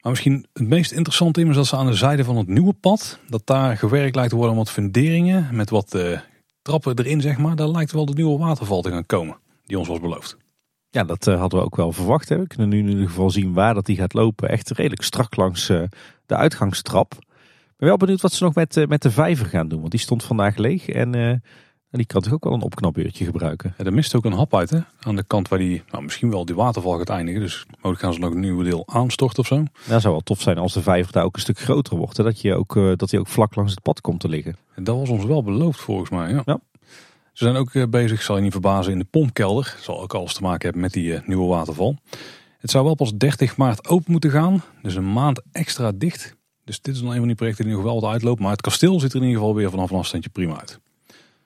Maar misschien het meest interessante is dat ze aan de zijde van het nieuwe pad, dat daar gewerkt lijkt te worden met funderingen, met wat uh, trappen erin zeg maar, daar lijkt wel de nieuwe waterval te gaan komen, die ons was beloofd. Ja, dat uh, hadden we ook wel verwacht. Hè. We kunnen nu in ieder geval zien waar dat die gaat lopen. Echt redelijk strak langs uh, de uitgangstrap. Ik ben wel benieuwd wat ze nog met, uh, met de vijver gaan doen. Want die stond vandaag leeg. En die kan toch ook wel een opknapbeurtje gebruiken. Ja, er mist ook een hap uit hè. Aan de kant waar die nou, misschien wel die waterval gaat eindigen. Dus mogelijk gaan ze nog een nieuwe deel aanstorten of zo. Dat zou wel tof zijn als de vijver daar ook een stuk groter wordt. Hè. Dat, je ook, dat hij ook vlak langs het pad komt te liggen. En dat was ons wel beloofd volgens mij. Ja. ja. Ze zijn ook eh, bezig, zal je niet verbazen, in de pompkelder. Zal ook alles te maken hebben met die eh, nieuwe waterval. Het zou wel pas 30 maart open moeten gaan. Dus een maand extra dicht. Dus dit is dan een van die projecten die nog wel wat uitloopt. Maar het kasteel ziet er in ieder geval weer vanaf een afstandje prima uit.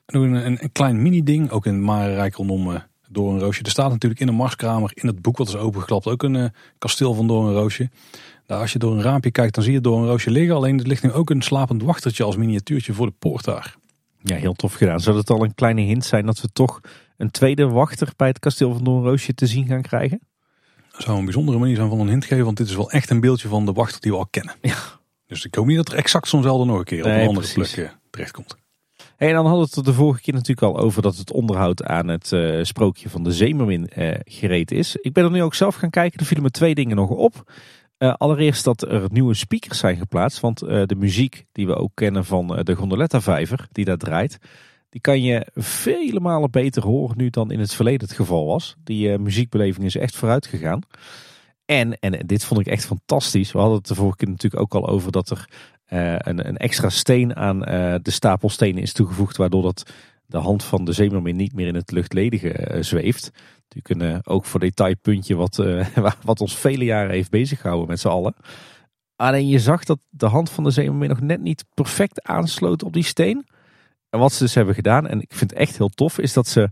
En een, een, een, klein mini ding, ook in het Marenrijk rondom een Roosje. Er staat natuurlijk in de Marskramer, in het boek wat is opengeklapt, ook een kasteel van Door een Roosje. Daar als je door een raampje kijkt, dan zie je Door een Roosje liggen. Alleen er ligt nu ook een slapend wachtertje als miniatuurtje voor de poort daar. Ja, heel tof gedaan. Zou het al een kleine hint zijn dat we toch een tweede wachter bij het kasteel van Doornroosje te zien gaan krijgen? Dat zou een bijzondere manier zijn van een hint geven, want dit is wel echt een beeldje van de wachter die we al kennen. Ja. Dus ik hoop niet dat er exact zo'nzelfde nog een keer op een andere plek uh, terechtkomt. Hey, en dan hadden we het de vorige keer natuurlijk al over dat het onderhoud aan het uh, sprookje van de Zemermin uh, gereed is. Ik ben er nu ook zelf gaan kijken. Er vielen me twee dingen nog op. Uh, allereerst dat er nieuwe speakers zijn geplaatst. Want uh, de muziek die we ook kennen van uh, de Gondoletta vijver die daar draait. Die kan je vele malen beter horen nu dan in het verleden het geval was. Die muziekbeleving is echt vooruit gegaan. En, en dit vond ik echt fantastisch. We hadden het de vorige keer natuurlijk ook al over dat er een, een, extra steen aan de stapel stenen is toegevoegd. Waardoor dat de hand van de zeemermin niet meer in het luchtledige zweeft. Natuurlijk een ook voor detailpuntje wat, uh, wat ons vele jaren heeft bezig gehouden met z'n allen. Alleen je zag dat de hand van de zeemermin nog net niet perfect aansloot op die steen. En wat ze dus hebben gedaan, en ik vind het echt heel tof, is dat ze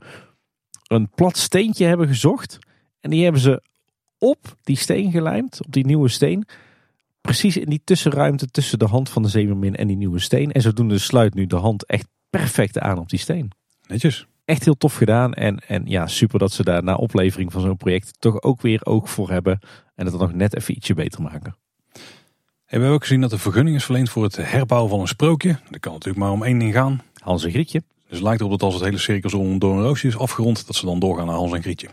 een plat steentje hebben gezocht. En die hebben ze op die steen gelijmd, op die nieuwe steen. Precies in die tussenruimte tussen de hand van de zeemermin en die nieuwe steen. En zodoende sluit nu de hand echt perfect aan op die steen. Netjes echt heel tof gedaan. En, en ja, super dat ze daar na oplevering van zo'n project toch ook weer oog voor hebben. En het dan nog net even ietsje beter maken. we hebben ook gezien dat de vergunning is verleend voor het herbouwen van een sprookje. Dat kan natuurlijk maar om één ding gaan. Hans en Grietje. Dus het lijkt erop dat als het hele circus om door een roosje is afgerond, dat ze dan doorgaan naar Hans en Grietje.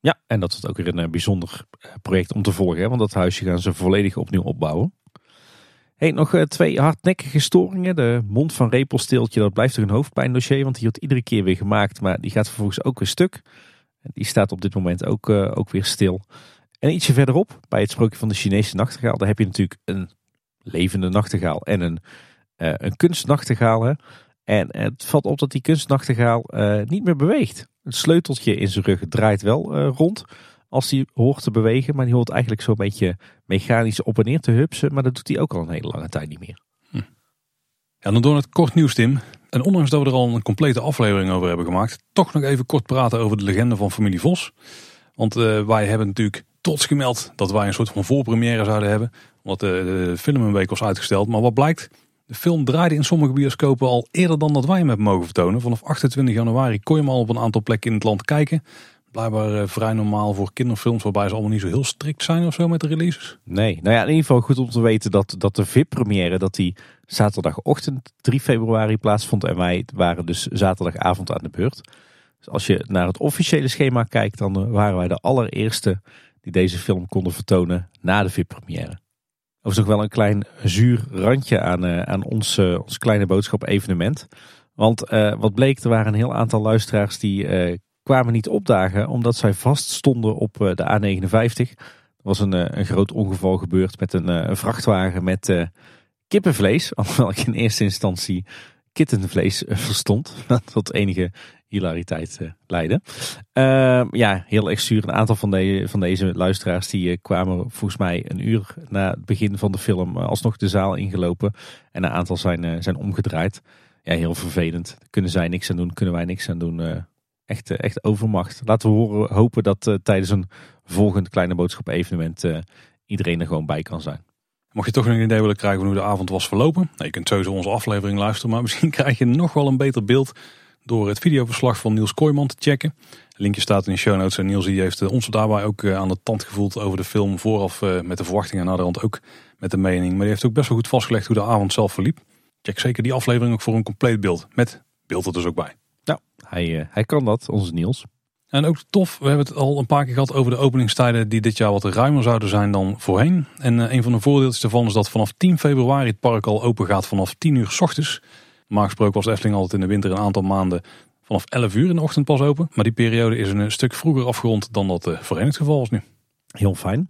Ja, en dat is ook weer een eh, bijzonder eh, project om te volgen. Hè? Want dat huisje gaan ze volledig opnieuw opbouwen. Hey, nog eh, twee hardnekkige storingen. De mond van repelsteeltje, dat blijft toch een hoofdpijndossier. Want die wordt iedere keer weer gemaakt. Maar die gaat vervolgens ook weer stuk. Die staat op dit moment ook, uh, ook weer stil. En ietsje verderop, bij het sprookje van de Chinese nachtegaal. Daar heb je natuurlijk een levende nachtegaal en een, uh, een kunstnachtegaal. Hè? En het valt op dat die kunstnachtegaal niet meer beweegt. Het sleuteltje in zijn rug draait wel rond als hij hoort te bewegen. Maar die hoort eigenlijk zo'n beetje mechanisch op en neer te hupsen. Maar dat doet hij ook al een hele lange tijd niet meer. Hm. Ja, dan door het kort nieuws Tim. En ondanks dat we er al een complete aflevering over hebben gemaakt. Toch nog even kort praten over de legende van familie Vos. Want uh, wij hebben natuurlijk trots gemeld dat wij een soort van voorpremière zouden hebben. Omdat de, de, film een week was uitgesteld. Maar wat blijkt, de film draaide in sommige bioscopen al eerder dan dat wij hem hebben mogen vertonen. Vanaf 28 januari kon je hem al op een aantal plekken in het land kijken blijkbaar eh, vrij normaal voor kinderfilms, waarbij ze allemaal niet zo heel strikt zijn of zo met de releases. Nee, nou ja, in ieder geval goed om te weten dat, dat de VIP-première, dat die zaterdagochtend 3 februari plaatsvond. En wij waren dus zaterdagavond aan de beurt. Dus als je naar het officiële schema kijkt, dan eh, waren wij de allereerste die deze film konden vertonen na de VIP-première. Er was nog wel een klein zuur randje aan, uh, aan ons, ons kleine boodschap evenement. Want wat bleek, er waren een heel aantal luisteraars die kwamen niet opdagen omdat zij vaststonden op de A59. Er was een, een groot ongeval gebeurd met een, een vrachtwagen met kippenvlees. Alhoewel ik in eerste instantie kittenvlees verstond. Dat tot enige hilariteit leiden. Uh, ja, heel erg zuur. Een aantal van, de, van deze luisteraars die kwamen volgens mij een uur na het begin van de film alsnog de zaal ingelopen. En een aantal zijn, zijn omgedraaid. Ja, heel vervelend. Kunnen zij niks aan doen, kunnen wij niks aan doen. Echt, echt overmacht. Laten we hopen dat tijdens een volgend kleine boodschap evenement iedereen er gewoon bij kan zijn. Mocht je toch nog een idee willen krijgen van hoe de avond was verlopen. Nou, je kunt sowieso onze aflevering luisteren. Maar misschien krijg je nog wel een beter beeld door het videoverslag van Niels Kooijman te checken. linkje staat in de show notes en Niels die heeft eh, ons daarbij ook eh, aan de tand gevoeld over de film vooraf eh, met de verwachtingen en naderhand ook met de mening. Maar die heeft ook best wel goed vastgelegd hoe de avond zelf verliep. Check zeker die aflevering ook voor een compleet beeld. Met beeld er dus ook bij. Hij, hij kan dat, onze Niels. En ook tof, we hebben het al een paar keer gehad over de openingstijden die dit jaar wat ruimer zouden zijn dan voorheen. En een van de voordeeltjes daarvan is dat vanaf 10 februari het park al open gaat vanaf 10 uur s ochtends. Normaal gesproken was de Efteling altijd in de winter een aantal maanden vanaf 11 uur in de ochtend pas open. Maar die periode is een stuk vroeger afgerond dan dat uh, voorheen het geval was nu. Heel fijn.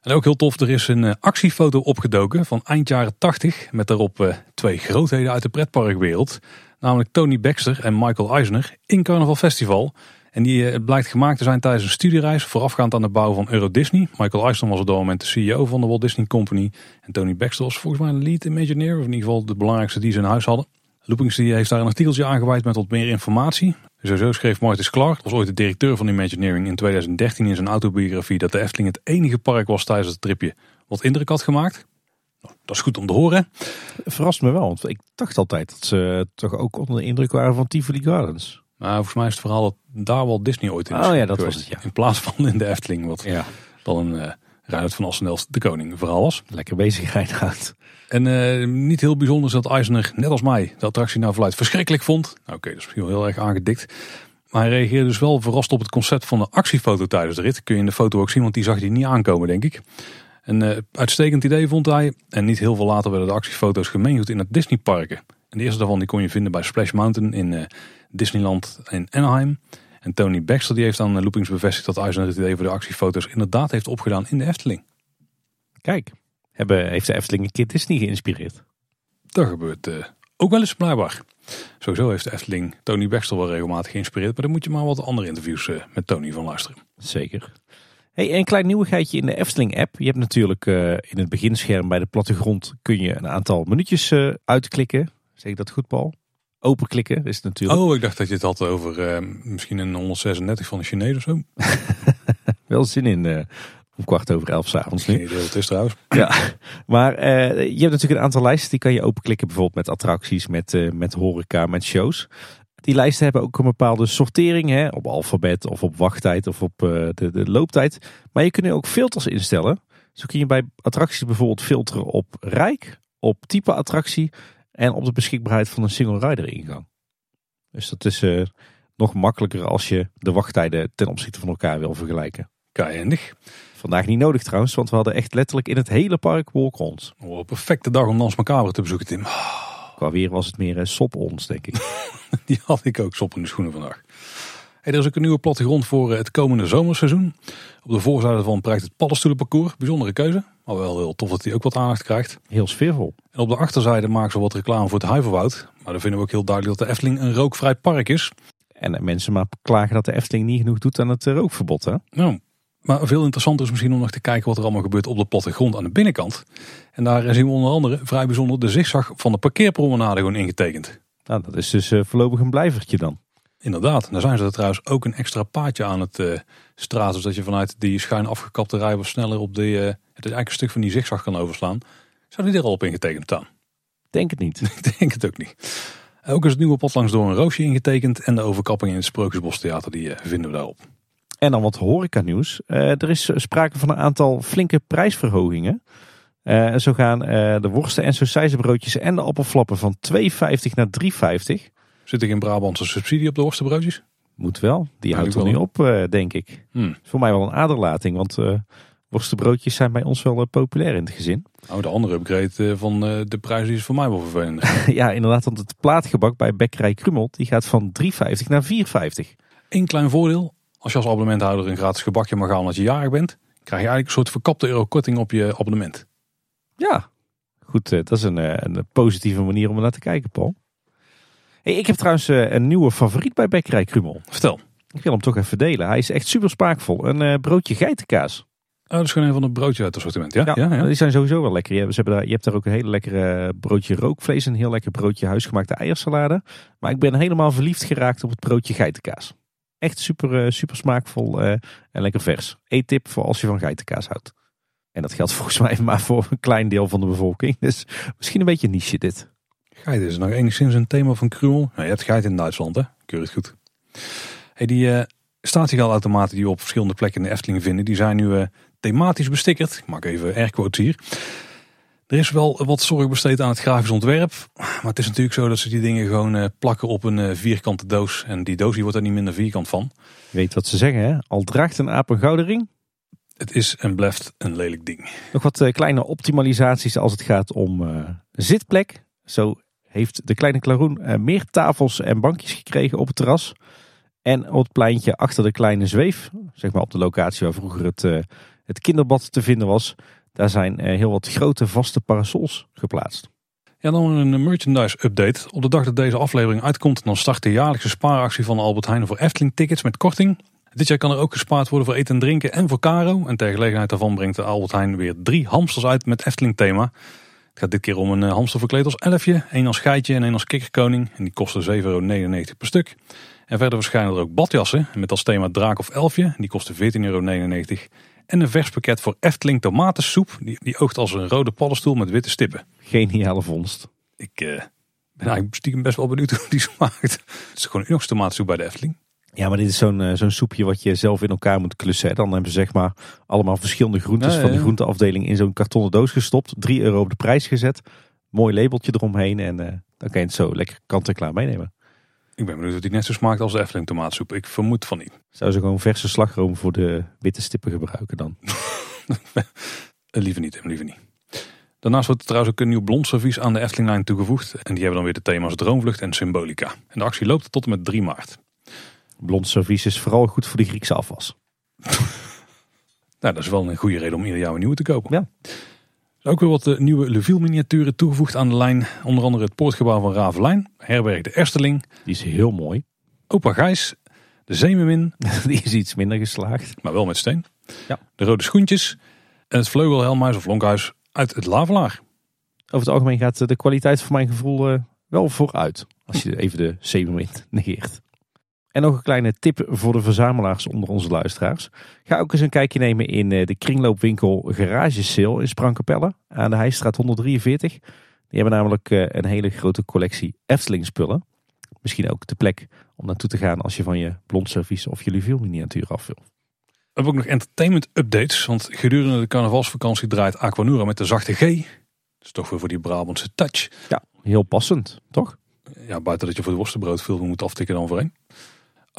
En ook heel tof, er is een uh, actiefoto opgedoken van eind jaren 80. Met daarop twee grootheden uit de pretparkwereld. Namelijk Tony Baxter en Michael Eisner in Carnaval Festival. En die blijkt gemaakt te zijn tijdens een studiereis voorafgaand aan de bouw van Euro Disney. Michael Eisner was op dat moment de CEO van de Walt Disney Company. En Tony Baxter was volgens mij een lead Imagineer, of in ieder geval de belangrijkste die ze in huis hadden. Loopings heeft daar een artikeltje aangeweid met wat meer informatie. Sowieso schreef Martis Clark, was ooit de directeur van Imagineering in 2013 in zijn autobiografie dat de Efteling het enige park was tijdens het tripje wat indruk had gemaakt. Nou, dat is goed om te horen. Verrast me wel, want ik dacht altijd dat ze toch ook onder de indruk waren van Tivoli Gardens. Nou, volgens mij is het verhaal dat daar wel Disney ooit in is. Oh ja, dat was het, ja. In plaats van in de Efteling, wat ja. dan een uh, Reinhard van Assendelst de koning vooral was. Lekker bezig, Reinhard. En uh, niet heel bijzonder is dat Eisner, net als mij, de attractie nou verluid verschrikkelijk vond. Nou, Oké, dat is misschien wel heel erg aangedikt. Maar hij reageerde dus wel verrast op het concept van de actiefoto tijdens de rit. Kun je in de foto ook zien, want die zag hij niet aankomen, denk ik. Een uh, uitstekend idee vond hij. En niet heel veel later werden de actiefoto's gemeengoed in het Disneyparken. En de eerste daarvan die kon je vinden bij Splash Mountain in uh, Disneyland in Anaheim. En Tony Baxter die heeft aan Loopings bevestigd dat Eisner het idee voor de actiefoto's inderdaad heeft opgedaan in de Efteling. Kijk, hebben, heeft de Efteling een keer Disney geïnspireerd? Dat gebeurt uh, ook wel eens blijkbaar. Sowieso heeft de Efteling Tony Baxter wel regelmatig geïnspireerd. Maar dan moet je maar wat andere interviews uh, met Tony van luisteren. Zeker. Hey, een klein nieuwigheidje in de Efteling app. Je hebt natuurlijk uh, in het beginscherm bij de plattegrond kun je een aantal minuutjes uitklikken. Zeg ik dat goed Paul? Openklikken is het natuurlijk. Oh, ik dacht dat je het had over misschien een 136 van de Chinees of zo. wel zin in om kwart over elf s'avonds nu. Geen het is trouwens. Ja, maar je hebt natuurlijk een aantal lijsten die kan je openklikken. Bijvoorbeeld met attracties, met, met horeca, met shows. Die lijsten hebben ook een bepaalde sortering. Hè, op alfabet of op wachttijd of op uh, de, de looptijd. Maar je kunt ook filters instellen. Zo kun je bij attracties bijvoorbeeld filteren op rijk, op type attractie en op de beschikbaarheid van een single rider ingang. Dus dat is nog makkelijker als je de wachttijden ten opzichte van elkaar wil vergelijken. Keiendig. Vandaag niet nodig trouwens, want we hadden echt letterlijk in het hele park walk-ons. Oh, perfecte dag om Dans Macabre te bezoeken, Tim. Qua weer was het meer uh, sop-ons, denk ik. Die had ik ook, sop in de schoenen vandaag. Hey, er is ook een nieuwe plattegrond voor eh, het komende zomerseizoen. Op de voorzijde van prijkt het paddenstoelenparcours. Bijzondere keuze, maar wel heel tof dat hij ook wat aandacht krijgt. Heel sfeervol. En op de achterzijde maken ze wat reclame voor het Huiverwoud. Maar dan vinden we ook heel duidelijk dat de Efteling een rookvrij park is. En mensen maar klagen dat de Efteling niet genoeg doet aan het eh, rookverbod, hè? Nou, maar veel interessanter is misschien om nog te kijken wat er allemaal gebeurt op de plattegrond aan de binnenkant. En daar zien we onder andere vrij bijzonder de zigzag van de parkeerpromenade gewoon ingetekend. Nou, dat is dus uh, voorlopig een blijvertje dan. Inderdaad, daar zijn ze er trouwens ook een extra paadje aan het uh, straten. Zodat je vanuit die schuin afgekapte rij wat sneller op de, uh, het eigenlijk een stuk van die zigzag kan overslaan. Zou die er al op ingetekend staan? Denk het niet. Ik denk het ook niet. Ook is het nieuwe pad langs door een roosje ingetekend. En de overkapping in het Sprookjesbos Theater die vinden we daarop. En dan wat horeca nieuws. er is sprake van een aantal flinke prijsverhogingen. zo gaan de worsten en sausijzenbroodjes en de appelflappen van 2,50 naar 3,50. Zit er geen Brabantse subsidie op de worstenbroodjes? Moet wel. Die houdt er niet op, denk ik. Hmm. Voor mij wel een aderlating, want worstenbroodjes zijn bij ons wel populair in het gezin. Oh, de andere upgrade van de prijs is voor mij wel vervelend. ja, inderdaad, want het plaatgebak bij Bekkerij Krummel die gaat van 3,50 naar 4,50. Eén klein voordeel, als je als abonnementhouder een gratis gebakje mag halen als je jarig bent, krijg je eigenlijk een soort verkapte euro korting op je abonnement. Ja, goed, dat is een, een positieve manier om er naar te kijken, Paul. Hey, ik heb trouwens een nieuwe favoriet bij Bekkerij Krummel. Vertel. Ik wil hem toch even delen. Hij is echt super spaakvol. Een broodje geitenkaas. Oh, dat is gewoon een van de broodjes uit het assortiment. Ja? Ja, ja, die zijn sowieso wel lekker. Je hebt, daar, je hebt daar ook een hele lekkere broodje rookvlees. Een heel lekker broodje huisgemaakte eiersalade. Maar ik ben helemaal verliefd geraakt op het broodje geitenkaas. Echt super, eh, super smaakvol uh, en lekker vers. Eet-tip voor als je van geitenkaas houdt. En dat geldt volgens mij maar voor een klein deel van de bevolking. Dus misschien een beetje niche dit. Geiten is nog enigszins een thema van Krumel. Nou, je hebt geiten in Duitsland hè. Keur het goed. Hey, die uh, statiegeldautomaten die we op verschillende plekken in de Efteling vinden. Die zijn nu thematisch bestickerd. Ik maak even airquotes hier. Er is wel wat zorg besteed aan het grafisch ontwerp. Maar het is natuurlijk zo dat ze die dingen gewoon eh, plakken op een eh, vierkante doos. En die doos die wordt er niet minder vierkant van. weet wat ze zeggen hè? Al draagt een aap een gouden ring. Het is en blijft een lelijk ding. Nog wat eh, kleine optimalisaties als het gaat om zitplek. Zo heeft de kleine Klaroen meer tafels en bankjes gekregen op het terras. En op het pleintje achter de kleine zweef, zeg maar op de locatie waar vroeger het het kinderbad te vinden was. Daar zijn eh, heel wat grote vaste parasols geplaatst. Ja, dan een merchandise update. Op de dag dat deze aflevering uitkomt, dan start de jaarlijkse spaaractie van Albert Heijn voor Efteling tickets met korting. Dit jaar kan er ook gespaard worden voor eten en drinken en voor Caro. En ter gelegenheid daarvan brengt de Albert Heijn weer drie hamsters uit met Efteling thema. Het gaat dit keer om een eh, hamster verkleed als elfje, één als geitje en één als kikkerkoning. En die kosten 7,99 euro per stuk. En verder verschijnen er ook badjassen met als thema draak of elfje. Die kosten 14,99 euro. En een vers pakket voor Efteling tomatensoep. Die, die oogt als een rode paddenstoel met witte stippen. Geniale vondst. Ik uh, ben eigenlijk stiekem best wel benieuwd hoe die smaakt. Het is gewoon Unox tomatensoep bij de Efteling. Ja, maar dit is zo'n uh, zo'n soepje wat je zelf in elkaar moet klussen. Dan hebben ze zeg maar allemaal verschillende groentes van de groenteafdeling in zo'n kartonnen doos gestopt. 3 euro op de prijs gezet. Mooi labeltje eromheen en uh, dan kan je het zo lekker kant en klaar meenemen. Ik ben benieuwd of die net zo smaakt als de Efteling tomaatsoep. Ik vermoed van niet. Zou ze gewoon verse slagroom voor de witte stippen gebruiken dan? Liever niet, liever niet. Daarnaast wordt er trouwens ook een nieuw blond servies aan de Eftelinglijn toegevoegd. En die hebben dan weer de thema's Droomvlucht en Symbolica. En de actie loopt tot en met 3 maart. Blond servies is vooral goed voor de Griekse afwas. nou, dat is wel een goede reden om ieder jaar een nieuwe te kopen. Ja ook weer wat eh, nieuwe Leville miniaturen toegevoegd aan de lijn. Onder andere het poortgebouw van Ravelijn, herberg de Ersteling. Die is heel mooi. Opa Gijs, de Zeemermin. Die is iets minder geslaagd. Maar wel met steen. Ja. De Rode Schoentjes en het Vleugelhelmhuis of Lonkhuis uit het Lavelaar. Over het algemeen gaat de kwaliteit voor mijn gevoel eh, wel vooruit. Als je even de Zeemermin negeert. En nog een kleine tip voor de verzamelaars onder onze luisteraars. Ga ook eens een kijkje nemen in eh, de kringloopwinkel Garage Sale in Sprankapelle aan de Heijstraat 143. Die hebben namelijk eh, een hele grote collectie Efteling spullen. Misschien ook de plek om naartoe te gaan als je van je blond servies of je miniatuur af wil. We hebben ook nog entertainment updates. Want gedurende de carnavalsvakantie draait Aquanura met de zachte G. Dat is toch weer voor die Brabantse touch. Ja, heel passend, toch? Ja, buiten dat je voor de worstenbrood veel moet aftikken dan voorheen.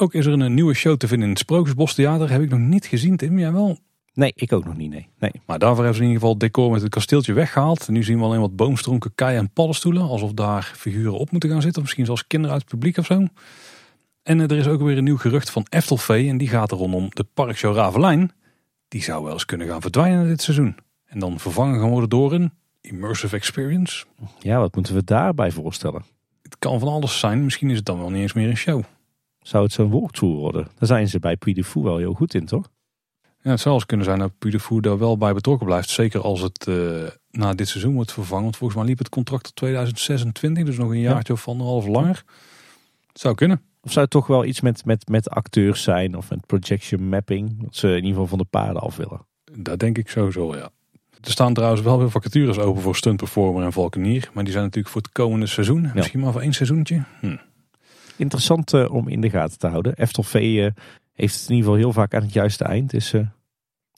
Ook is er een nieuwe show te vinden in het Sprookjesbos Theater. Heb ik nog niet gezien, Tim. Jij wel? Nee, ik ook nog niet, nee. nee. Maar daarvoor hebben ze in ieder geval het decor met het kasteeltje weggehaald. nu zien we alleen wat boomstronken, keien en paddenstoelen. Alsof daar figuren op moeten gaan zitten. Misschien zelfs kinderen uit het publiek of zo. En er is ook weer een nieuw gerucht van Eftelvee. En die gaat er rondom de parkshow Ravelijn. Die zou wel eens kunnen gaan verdwijnen dit seizoen. En dan vervangen gaan worden door een immersive experience. Ja, wat moeten we daarbij voorstellen? Het kan van alles zijn. Misschien is het dan wel niet eens meer een show zou het zo'n walkthrough worden. Daar zijn ze bij Puy de Fou wel heel goed in, toch? Ja, het zou eens kunnen zijn dat Puy de Fou daar wel bij betrokken blijft. Zeker als het uh, na dit seizoen wordt vervangen. Want volgens mij liep het contract tot 2026. Dus nog een jaartje of anderhalf langer. Het zou kunnen. Of zou het toch wel iets met, met, met acteurs zijn of met projection mapping? Dat ze in ieder geval van de paarden af willen. Dat denk ik sowieso, ja. Er staan trouwens wel weer vacatures open voor stunt performer en valkenier. Maar die zijn natuurlijk voor het komende seizoen. Misschien maar voor één seizoentje. Hm interessant eh, om in de gaten te houden. Eftelvee uh, heeft het in ieder geval heel vaak aan het juiste eind. Dus uh,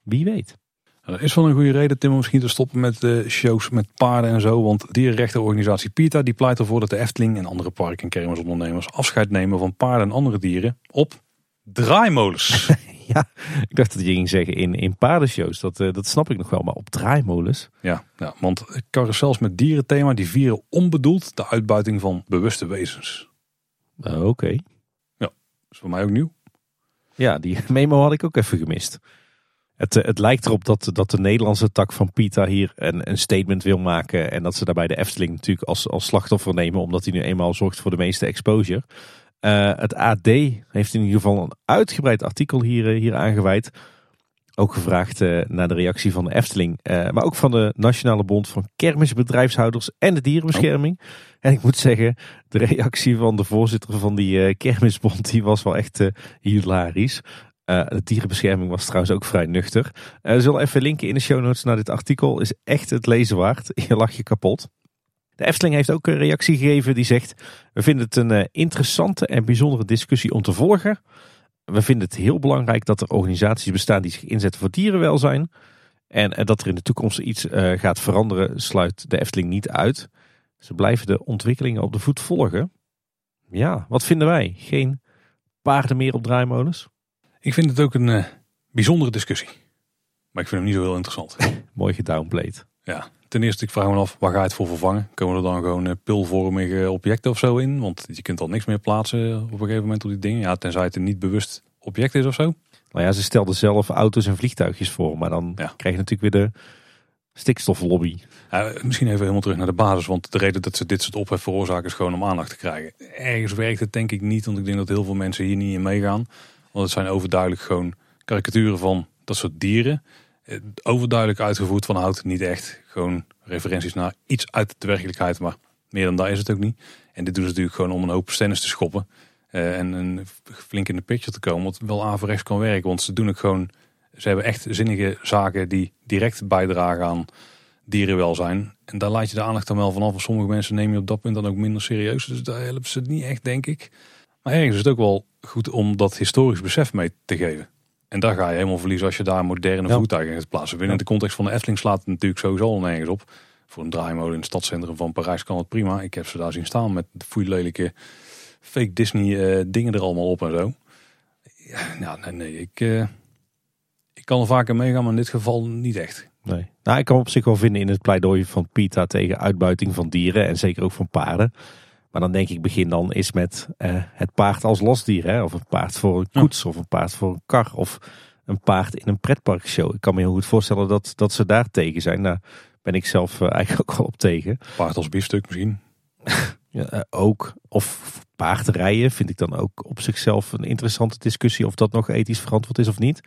wie weet. Nou, dat is wel een goede reden, Tim, om misschien te stoppen met uh, shows met paarden en zo. Want dierenrechtenorganisatie PETA die pleit ervoor dat de Efteling en andere park- en kermisondernemers afscheid nemen van paarden en andere dieren op draaimolens. ja, ik dacht dat je ging zeggen in, in paardenshows. Dat, uh, dat snap ik nog wel, maar op draaimolens. Ja, ja want carousels met dierenthema die vieren onbedoeld de uitbuiting van bewuste wezens. Uh, Oké. Okay. Ja, is voor mij ook nieuw. Ja, die memo had ik ook even gemist. Het, het lijkt erop dat, dat de Nederlandse tak van PITA hier een, een statement wil maken. En dat ze daarbij de Efteling natuurlijk als, als slachtoffer nemen. Omdat hij nu eenmaal zorgt voor de meeste exposure. Uh, het AD heeft in ieder geval een uitgebreid artikel hier, hier aangeweid. Ook gevraagd uh, naar de reactie van de Efteling. Uh, maar ook van de Nationale Bond van Kermisbedrijfshouders en de Dierenbescherming. Oh. En ik moet zeggen, de reactie van de voorzitter van die Kermisbond die was wel echt hilarisch. de dierenbescherming was trouwens ook vrij nuchter. we zullen even linken in de show notes naar dit artikel. Is echt het lezen waard. Je lach je kapot. De Efteling heeft ook een reactie gegeven die zegt: We vinden het een interessante en bijzondere discussie om te volgen. We vinden het heel belangrijk dat er organisaties bestaan die zich inzetten voor dierenwelzijn. En dat er in de toekomst iets gaat veranderen, sluit de Efteling niet uit. Ze blijven de ontwikkelingen op de voet volgen. Ja, wat vinden wij? Geen paarden meer op draaimolens? Ik vind het ook een uh, bijzondere discussie. Maar ik vind hem niet zo heel interessant. Mooi gedownplayed. Ja, ten eerste, ik vraag me af, waar ga je het voor vervangen? Komen er dan gewoon uh, pulvormige objecten of zo in? Want je kunt al niks meer plaatsen op een gegeven moment op die dingen. Ja, tenzij het een niet bewust object is of zo. Nou ja, ze stelden zelf auto's en vliegtuigjes voor. Maar dan ja. krijg je natuurlijk weer de stikstoflobby. Ja, misschien even helemaal terug naar de basis. Want de reden dat ze dit soort ophef veroorzaken is gewoon om aandacht te krijgen. Ergens werkt het denk ik niet. Want ik denk dat heel veel mensen hier niet in meegaan. Want het zijn overduidelijk gewoon karikaturen van dat soort dieren. Overduidelijk uitgevoerd van hout niet echt. Gewoon referenties naar iets uit de werkelijkheid. Maar meer dan dat is het ook niet. En dit doen ze natuurlijk gewoon om een hoop stennis te schoppen. Uh, en een flink in de picture te komen. Wat wel averechts kan werken. Want ze doen het gewoon. Ze hebben echt zinnige zaken die direct bijdragen aan dierenwelzijn. En daar laat je de aandacht dan wel vanaf. Voor sommige mensen neem je op dat punt dan ook minder serieus. Dus daar helpen ze het niet echt, denk ik. Maar ergens is het ook wel goed om dat historisch besef mee te geven. En daar ga je helemaal verliezen als je daar moderne ja. voertuigen gaat plaatsen. Binnen ja. de context van de Efteling slaat het natuurlijk sowieso al nergens op. Voor een draaimolen in het stadscentrum van Parijs kan het prima. Ik heb ze daar zien staan met lelijke fake Disney uh, dingen er allemaal op en zo. Ja, nee, nee ik, uh, ik kan er vaker meegaan, maar in dit geval niet echt. Nee. Nou, ik kan op zich wel vinden in het pleidooi van Pita tegen uitbuiting van dieren en zeker ook van paarden. Maar dan denk ik, begin dan eens met uh, het paard als losdier. Hè? Of een paard voor een koets, of een paard voor een kar, of een paard in een pretparkshow. Ik kan me heel goed voorstellen dat, dat ze daar tegen zijn. Daar ben ik zelf uh, eigenlijk ook wel op tegen. Paard als biefstuk misschien? ja, uh, ook. Of paardrijden vind ik dan ook op zichzelf een interessante discussie of dat nog ethisch verantwoord is of niet.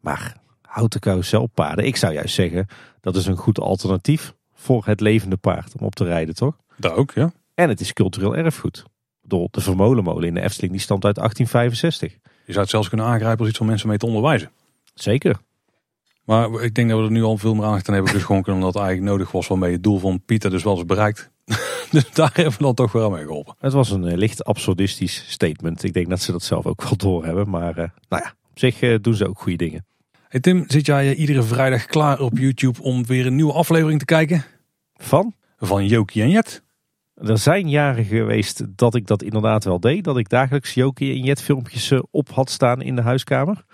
Maar houten carouselpaarden, ik zou juist zeggen, dat is een goed alternatief voor het levende paard om op te rijden, toch? Dat ook, ja. En het is cultureel erfgoed. Door de Vermolenmolen in de Efteling, die stamt uit 1865. Je zou het zelfs kunnen aangrijpen als iets om mensen mee te onderwijzen. Zeker. Maar ik denk dat we er nu al veel meer aandacht aan hebben geschonken. omdat het eigenlijk nodig was waarmee het doel van Pieter dus wel eens bereikt. dus daar hebben we dan toch wel mee geholpen. Het was een uh, licht absurdistisch statement. Ik denk dat ze dat zelf ook wel doorhebben. Maar uh, nou ja, op zich uh, doen ze ook goede dingen. Hey Tim, zit jij iedere vrijdag klaar op YouTube om weer een nieuwe aflevering te kijken? Van? Van Jokie en Jet. Er zijn jaren geweest dat ik dat inderdaad wel deed. Dat ik dagelijks Jokie en Jet filmpjes op had staan in de huiskamer.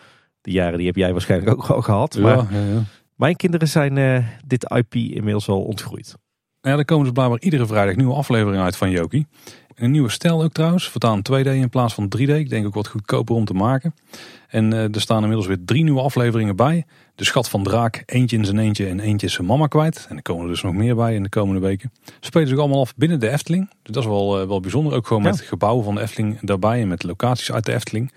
Die jaren die heb jij waarschijnlijk ook al gehad. Maar ja, ja, mijn kinderen zijn uh, dit IP inmiddels al ontgroeid. Ja, er komen dus blijkbaar iedere vrijdag nieuwe afleveringen uit van Jokie. Een nieuwe stijl ook trouwens. Vertaan 2D in plaats van 3D. Ik denk ook wat goedkoper om te maken. En uh, er staan inmiddels weer drie nieuwe afleveringen bij. De Schat van Draak, eentje in zijn eentje en eentje is zijn mama kwijt. En er komen er dus nog meer bij in de komende weken. Ze spelen zich allemaal af binnen de Efteling. Dus dat is wel, uh, wel bijzonder. Ook gewoon ja. met gebouwen van de Efteling daarbij en met locaties uit de Efteling.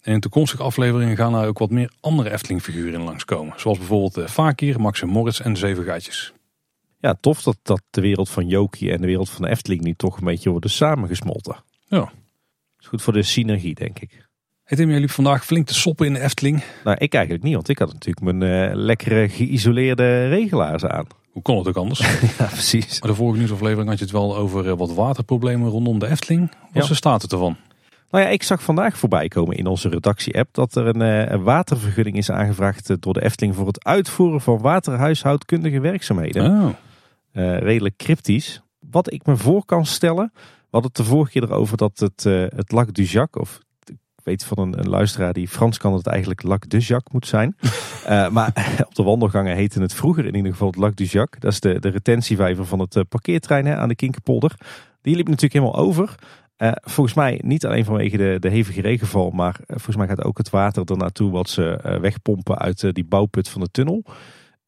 En in toekomstige afleveringen gaan er ook wat meer andere Efteling-figuren in langskomen. Zoals bijvoorbeeld uh, Fakir, Max en Moritz en de Zeven Gaatjes. Ja, tof dat, dat de wereld van Jokie en de wereld van de Efteling nu toch een beetje worden samengesmolten. Ja. Is goed voor de synergie, denk ik. Hey Tim, jij liep vandaag flink te soppen in de Efteling. Nou, ik eigenlijk niet, want ik had natuurlijk mijn uh, lekkere geïsoleerde regelaars aan. Hoe kon het ook anders? ja, precies. Maar de vorige nieuwsaflevering had je het wel over uh, wat waterproblemen rondom de Efteling. Wat ja. staat het ervan? Nou ja, ik zag vandaag voorbij komen in onze redactie-app dat er een, eh, watervergunning is aangevraagd eh, door de Efteling voor het uitvoeren van waterhuishoudkundige werkzaamheden. Oh. Redelijk cryptisch. Wat ik me voor kan stellen, we hadden het de vorige keer erover dat het, uh, het Lac du Jacques, of weet van een, een, luisteraar die Frans kan dat het eigenlijk Lac de Jacques moet zijn. uh, maar op de wandelgangen heette het vroeger in ieder geval het Lac du Jacques. Dat is de, de retentievijver van het parkeertrein hè, aan de Kinkerpolder. Die liep natuurlijk helemaal over. Uh, volgens mij niet alleen vanwege de, de hevige regenval, maar volgens mij gaat ook het water er naartoe wat ze wegpompen uit die bouwput van de tunnel.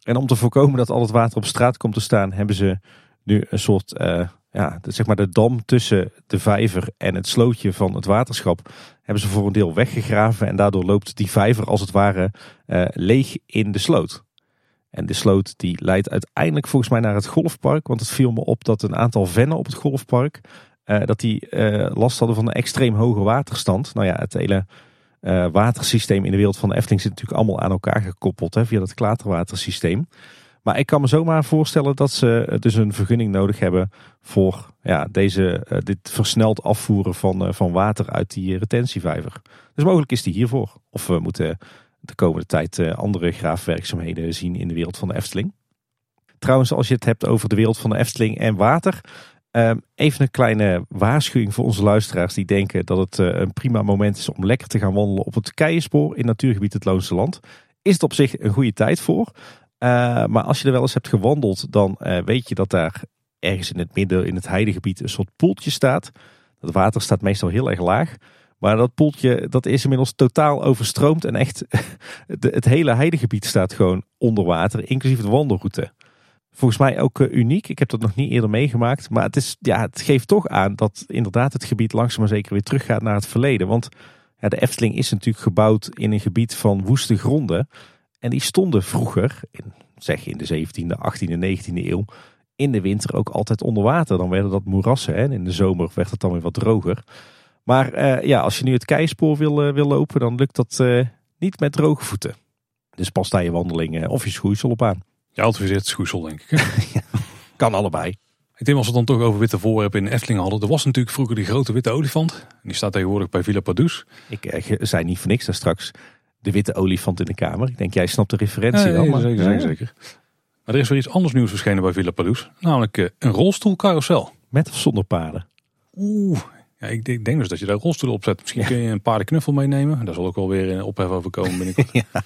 En om te voorkomen dat al het water op straat komt te staan, hebben ze nu een soort, ja, zeg maar de dam tussen de vijver en het slootje van het waterschap, hebben ze voor een deel weggegraven. En daardoor loopt die vijver als het ware leeg in de sloot. En de sloot die leidt uiteindelijk volgens mij naar het golfpark, want het viel me op dat een aantal vennen op het golfpark uh, dat die uh, last hadden van een extreem hoge waterstand. Nou ja, het hele watersysteem in de wereld van de Efteling zit natuurlijk allemaal aan elkaar gekoppeld hè, via dat klaterwatersysteem. Maar ik kan me zomaar voorstellen dat ze dus een vergunning nodig hebben voor ja, deze, dit versneld afvoeren van, van water uit die retentievijver. Dus mogelijk is die hiervoor. Of we moeten de komende tijd andere graafwerkzaamheden zien in de wereld van de Efteling. Trouwens, als je het hebt over de wereld van de Efteling en water, Um, even een kleine waarschuwing voor onze luisteraars die denken dat het een prima moment is om lekker te gaan wandelen op het Keienspoor in natuurgebied het Loonse Land. Is het op zich een goede tijd voor. Uh, maar als je er wel eens hebt gewandeld, dan uh, weet je dat daar ergens in het midden in het heidegebied een soort poeltje staat. Dat water staat meestal heel erg laag. Maar dat poeltje dat is inmiddels totaal overstroomd en echt het hele heidegebied staat gewoon onder water, inclusief de wandelroute volgens mij ook uh, uniek. Ik heb dat nog niet eerder meegemaakt. Maar het, is, ja, het geeft toch aan dat inderdaad het gebied langzaam maar zeker weer teruggaat naar het verleden. Want ja, de Efteling is natuurlijk gebouwd in een gebied van woeste gronden. En die stonden vroeger, in, zeg in de 17e, 18e, 19e eeuw, in de winter ook altijd onder water. Dan werden dat moerassen hè? en in de zomer werd het dan weer wat droger. Maar uh, ja, als je nu het keispoor wil, uh, wil lopen, dan lukt dat niet met droge voeten. Dus pas daar je wandeling of je schoeisel op aan. Je adviseert schoesel, denk ik. kan allebei. Ik denk als we het dan toch over witte voorwerpen in Efteling hadden. Er was natuurlijk vroeger die grote witte olifant. Die staat tegenwoordig bij Villa Padus. Ik eh, zei niet voor niks daar straks de witte olifant in de kamer. Ik denk jij snapt de referentie ja, wel. Maar... Zeker, zeker, zeker. Maar er is weer iets anders nieuws verschenen bij Villa Padus. Namelijk uh, een rolstoelcarousel. Met of zonder paarden? Oeh, ja, ik denk, denk dus dat je daar rolstoelen op zet. Misschien ja. kun je een paardenknuffel meenemen. Daar zal ook wel weer een ophef over komen binnenkort. ja.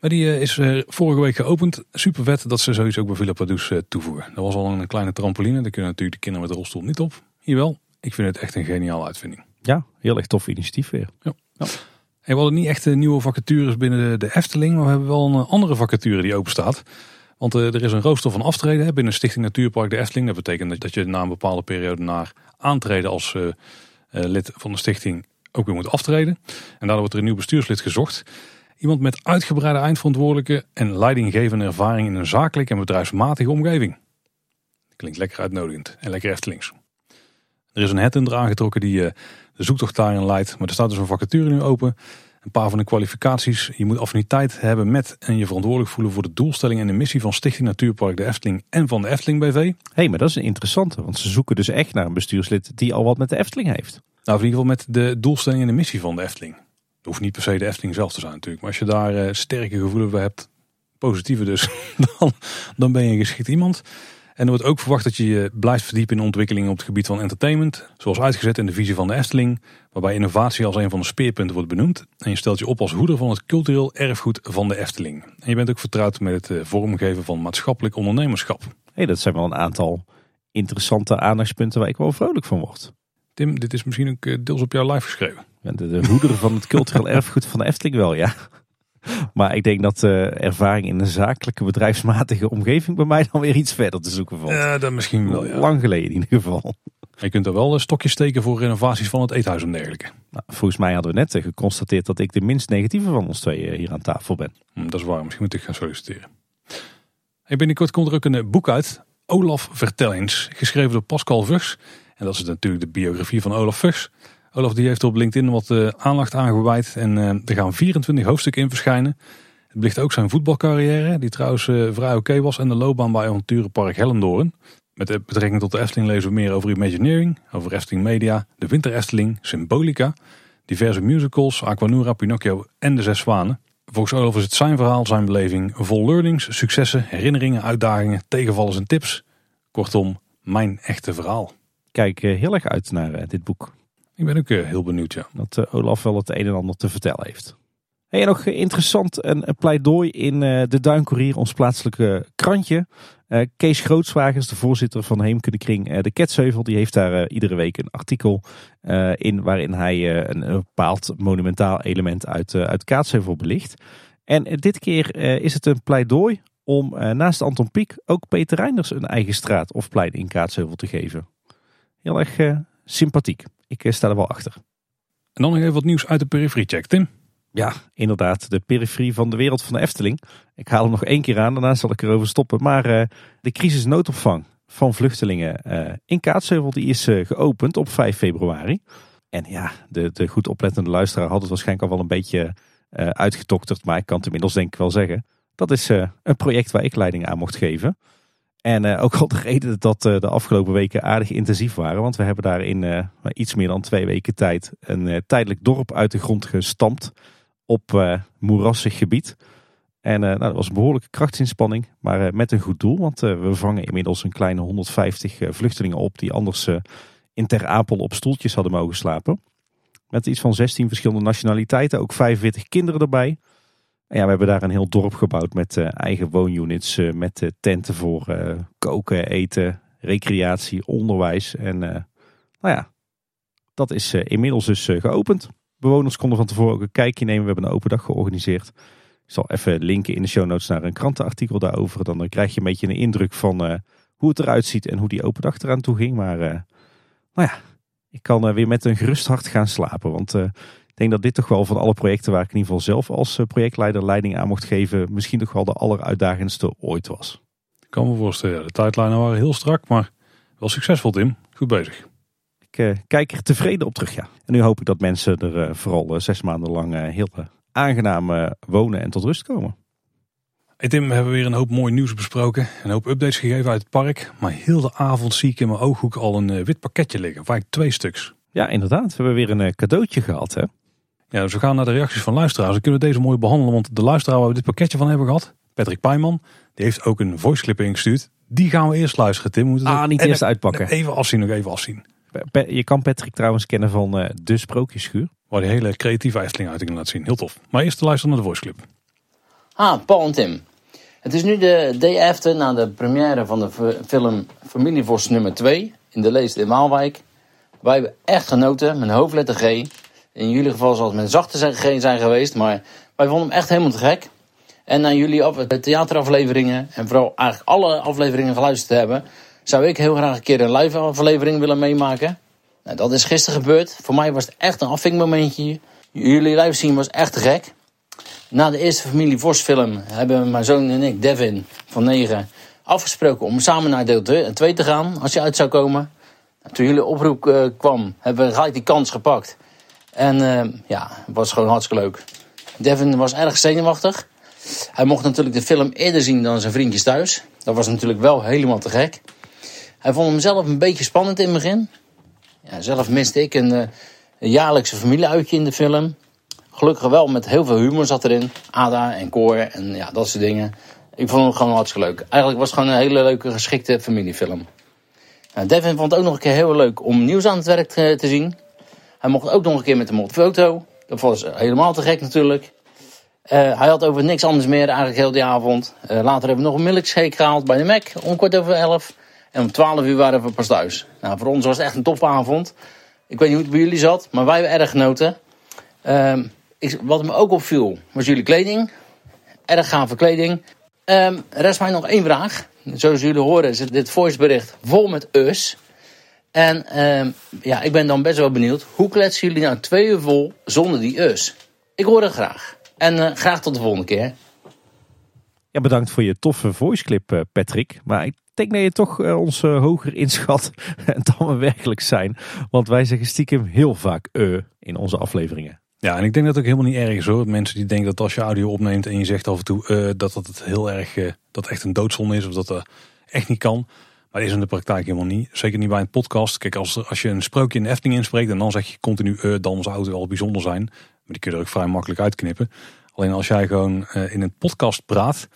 Maar die uh, is uh, vorige week geopend. Super vet dat ze zoiets ook bij Villa Padus toevoegen. Dat was al een kleine trampoline. Daar kunnen natuurlijk de kinderen met de rolstoel niet op. Hier wel. Ik vind het echt een geniale uitvinding. Ja, heel erg tof initiatief weer. Ja. ja. We hadden niet echt nieuwe vacatures binnen de, Efteling. Maar we hebben wel een andere vacature die open staat. Want er is een rooster van aftreden binnen Stichting Natuurpark de Efteling. Dat betekent dat je na een bepaalde periode naar aantreden als lid van de stichting ook weer moet aftreden. En daardoor wordt er een nieuw bestuurslid gezocht. Iemand met uitgebreide eindverantwoordelijke en leidinggevende ervaring in een zakelijke en bedrijfsmatige omgeving. Klinkt lekker uitnodigend en lekker Eftelings. Er is een headhunter aangetrokken die de zoektocht daarin leidt. Maar er staat dus een vacature nu open. Een paar van de kwalificaties. Je moet affiniteit hebben met en je verantwoordelijk voelen voor de doelstelling en de missie van Stichting Natuurpark de Efteling en van de Efteling BV. Hé, hey, maar dat is een interessante, want ze zoeken dus echt naar een bestuurslid die al wat met de Efteling heeft. Nou, in ieder geval met de doelstelling en de missie van de Efteling. Het hoeft niet per se de Efteling zelf te zijn natuurlijk. Maar als je daar uh, sterke gevoelens bij hebt, positieve dus, dan, dan ben je een geschikt iemand. En er wordt ook verwacht dat je je blijft verdiepen in ontwikkelingen op het gebied van entertainment. Zoals uitgezet in de visie van de Efteling. Waarbij innovatie als een van de speerpunten wordt benoemd. En je stelt je op als hoeder van het cultureel erfgoed van de Efteling. En je bent ook vertrouwd met het vormgeven van maatschappelijk ondernemerschap. hey, dat zijn wel een aantal interessante aandachtspunten waar ik wel vrolijk van word. Tim, dit is misschien ook deels op jou live geschreven. De, de hoeder van het cultureel erfgoed van de Efteling wel, ja. Maar ik denk dat de ervaring in een zakelijke bedrijfsmatige omgeving bij mij dan weer iets verder te zoeken valt. Ja, dat misschien wel. Ja. Lang geleden in ieder geval. Je kunt er wel stokjes steken voor renovaties van het eethuis en dergelijke. Nou, volgens mij hadden we net geconstateerd dat ik de minst negatieve van ons twee hier aan tafel ben. Hm, dat is waar, misschien moet ik gaan solliciteren. Hey, binnenkort komt er ook een boek uit. Olaf Vertel eens, geschreven door Pascal Vugs. En dat is natuurlijk de biografie van Olaf Vugs. Olaf die heeft op LinkedIn wat uh, aandacht aangeweid en uh, er gaan 24 hoofdstukken in verschijnen. Het belicht ook zijn voetbalcarrière, die trouwens uh, vrij oké was, en de loopbaan bij Avonturenpark Hellendoorn. Met betrekking tot de Efteling lezen we meer over Imagineering, over Efteling Media, de Winter Efteling, Symbolica, diverse musicals, Aquanura, Pinocchio en de Zes Zwanen. Volgens Olaf is het zijn verhaal, zijn beleving, vol learnings, successen, herinneringen, uitdagingen, tegenvallers en tips. Kortom, mijn echte verhaal. Kijk eh, heel erg uit naar eh, dit boek. Ik ben ook eh, heel benieuwd, ja. Dat Olaf wel het een en ander te vertellen heeft. En nog interessant een, pleidooi in de Duincourier, ons plaatselijke krantje. Kees Grootswagers, de voorzitter van Heemkundekring De Ketsheuvel, die heeft daar iedere week een artikel in waarin hij een, bepaald monumentaal element uit, uit Kaatsheuvel belicht. En dit keer is het een pleidooi om naast Anton Pieck ook Peter Reinders een eigen straat of plein in Kaatsheuvel te geven. Heel erg sympathiek. Ik sta er wel achter. En dan nog even wat nieuws uit de periferie check, Tim. Ja, inderdaad. De periferie van de wereld van de Efteling. Ik haal hem nog één keer aan, daarna zal ik erover stoppen. Maar uh, de crisisnoodopvang van vluchtelingen uh, in Kaatsheuvel die is uh, geopend op 5 februari. En ja, de, de goed oplettende luisteraar had het waarschijnlijk al wel een beetje uitgetokterd. Maar ik kan het inmiddels denk ik wel zeggen. Dat is een project waar ik leiding aan mocht geven. En uh, ook al de reden dat uh, de afgelopen weken aardig intensief waren. Want we hebben daar in uh, iets meer dan twee weken tijd een tijdelijk dorp uit de grond gestampt. Op moerassig gebied. En nou, dat was een behoorlijke krachtsinspanning. Maar met een goed doel. Want we vangen inmiddels een kleine 150 vluchtelingen op. Die anders in Ter Apel op stoeltjes hadden mogen slapen. Met iets van 16 verschillende nationaliteiten. Ook 45 kinderen erbij ja, we hebben daar een heel dorp gebouwd met uh, eigen woonunits. Uh, met uh, tenten voor koken, eten, recreatie, onderwijs. En nou ja, dat is inmiddels dus geopend. Bewoners konden van tevoren ook een kijkje nemen. We hebben een open dag georganiseerd. Ik zal even linken in de show notes naar een krantenartikel daarover. Dan krijg je een beetje een indruk van hoe het eruit ziet en hoe die open dag eraan toe ging. Maar nou ja, ik kan weer met een gerust hart gaan slapen. Want denk dat dit toch wel van alle projecten waar ik in ieder geval zelf als eh, projectleider leiding aan mocht geven, misschien toch wel de alleruitdagendste ooit was. Ik kan me voorstellen, de tijdlijnen waren heel strak, maar wel succesvol Tim. Goed bezig. Ik uh, kijk er tevreden op terug, ja. En nu hoop ik dat mensen er uh, vooral zes maanden lang heel aangenaam wonen en tot rust komen. Hey Tim, we hebben weer een hoop mooi nieuws besproken. Een hoop updates gegeven uit het park. Maar heel de avond zie ik in mijn ooghoek al een wit pakketje liggen. Vaak twee stuks. Ja, inderdaad. We hebben weer een cadeautje gehad, hè. Ja, dus we gaan naar de reacties van luisteraars. Dan kunnen we deze mooi behandelen, want de luisteraar waar we dit pakketje van hebben gehad, Patrick Pijman, die heeft ook een voice clip ingestuurd. Die gaan we eerst luisteren, Tim. Moeten ah, niet eerst uitpakken. Even afzien, nog even afzien. Je kan Patrick trouwens kennen van uh, De Sprookjeschuur. Waar die hele creatieve Efteling-uitingen laat zien. Heel tof. Maar eerst luisteren naar de voice clip. Ah, Paul en Tim. Het is nu de day after na de première van de film Familievos nummer 2 in de Leest in Waalwijk. Wij hebben echt genoten, met hoofdletter G. In jullie geval zal het met zachte G zijn geweest. Maar wij vonden hem echt helemaal te gek. En na jullie af, de theaterafleveringen en vooral eigenlijk alle afleveringen geluisterd te hebben, zou ik heel graag een keer een live aflevering willen meemaken. Nou, dat is gisteren gebeurd. Voor mij was het echt een afvinkmomentje. Jullie live zien was echt te gek. Na de eerste Familie Vos film hebben mijn zoon en ik, Devin van 9, afgesproken om samen naar deel 2 te gaan als je uit zou komen. Toen jullie oproep uh, kwam, hebben we gelijk die kans gepakt. En uh, ja, het was gewoon hartstikke leuk. Devin was erg zenuwachtig. Hij mocht natuurlijk de film eerder zien dan zijn vriendjes thuis. Dat was natuurlijk wel helemaal te gek. Hij vond hem zelf een beetje spannend in het begin. Ja, zelf miste ik een, uh, een jaarlijkse familieuitje in de film. Gelukkig wel met heel veel humor zat erin. Ada en Koor en ja, dat soort dingen. Ik vond hem gewoon hartstikke leuk. Eigenlijk was het gewoon een hele leuke, geschikte familiefilm. Nou, Devin vond het ook nog een keer heel leuk om nieuws aan het werk te zien. Hij mocht ook nog een keer met de foto. Dat was helemaal te gek natuurlijk. Uh, hij had over niks anders meer eigenlijk heel die avond. Uh, later hebben we nog een milkshake gehaald bij de Mac om kwart over elf. En om twaalf uur waren we pas thuis. Nou, voor ons was het echt een topavond. Ik weet niet hoe het bij jullie zat, maar wij hebben erg genoten. Uh, ik, wat me ook opviel, was jullie kleding. Erg gave kleding. Um, rest mij nog één vraag. Zoals jullie horen zit dit voicebericht vol met us. En uh, ja, ik ben dan best wel benieuwd. Hoe kletsen jullie nou twee uur vol zonder die us? Ik hoor het graag. En uh, graag tot de volgende keer. Ja, bedankt voor je toffe voiceclip, uh, Patrick. Maar ik denk dat je toch uh, ons hoger inschat dan we werkelijk zijn. Want wij zeggen stiekem heel vaak uh in onze afleveringen. Ja, en ik denk dat het ook helemaal niet erg is hoor. Mensen die denken dat als je audio opneemt en je zegt af en toe dat dat het heel erg, dat echt een doodzonde is of dat dat echt niet kan. Maar is in de praktijk helemaal niet. Zeker niet bij een podcast. Kijk, als, als je een sprookje in de Efteling inspreekt en dan zeg je continu eh, dan zou het wel bijzonder zijn. Maar die kun je er ook vrij makkelijk uitknippen. Alleen als jij gewoon eh, in een podcast praat,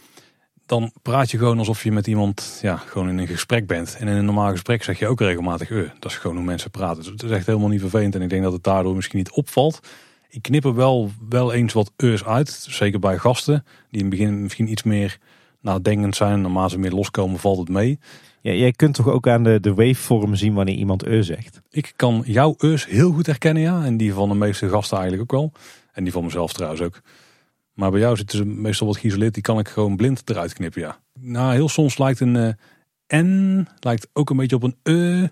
dan praat je gewoon alsof je met iemand ja, gewoon in een gesprek bent. En in een normaal gesprek zeg je ook regelmatig eh. Dat is gewoon hoe mensen praten. Dus het is echt helemaal niet vervelend. En ik denk dat het daardoor misschien niet opvalt. Ik knip er wel, wel eens wat eus uit. Zeker bij gasten die in het begin misschien iets meer nadenkend zijn. Naarmate ze meer loskomen valt het mee. Jij kunt toch ook aan de, de waveform zien wanneer iemand e zegt. Ik kan jouw eus heel goed herkennen, ja. En die van de meeste gasten eigenlijk ook wel. En die van mezelf trouwens ook. Maar bij jou zitten ze meestal wat geïsoleerd. Die kan ik gewoon blind eruit knippen, ja. Nou, heel soms lijkt een eh, N, lijkt ook een beetje op een E.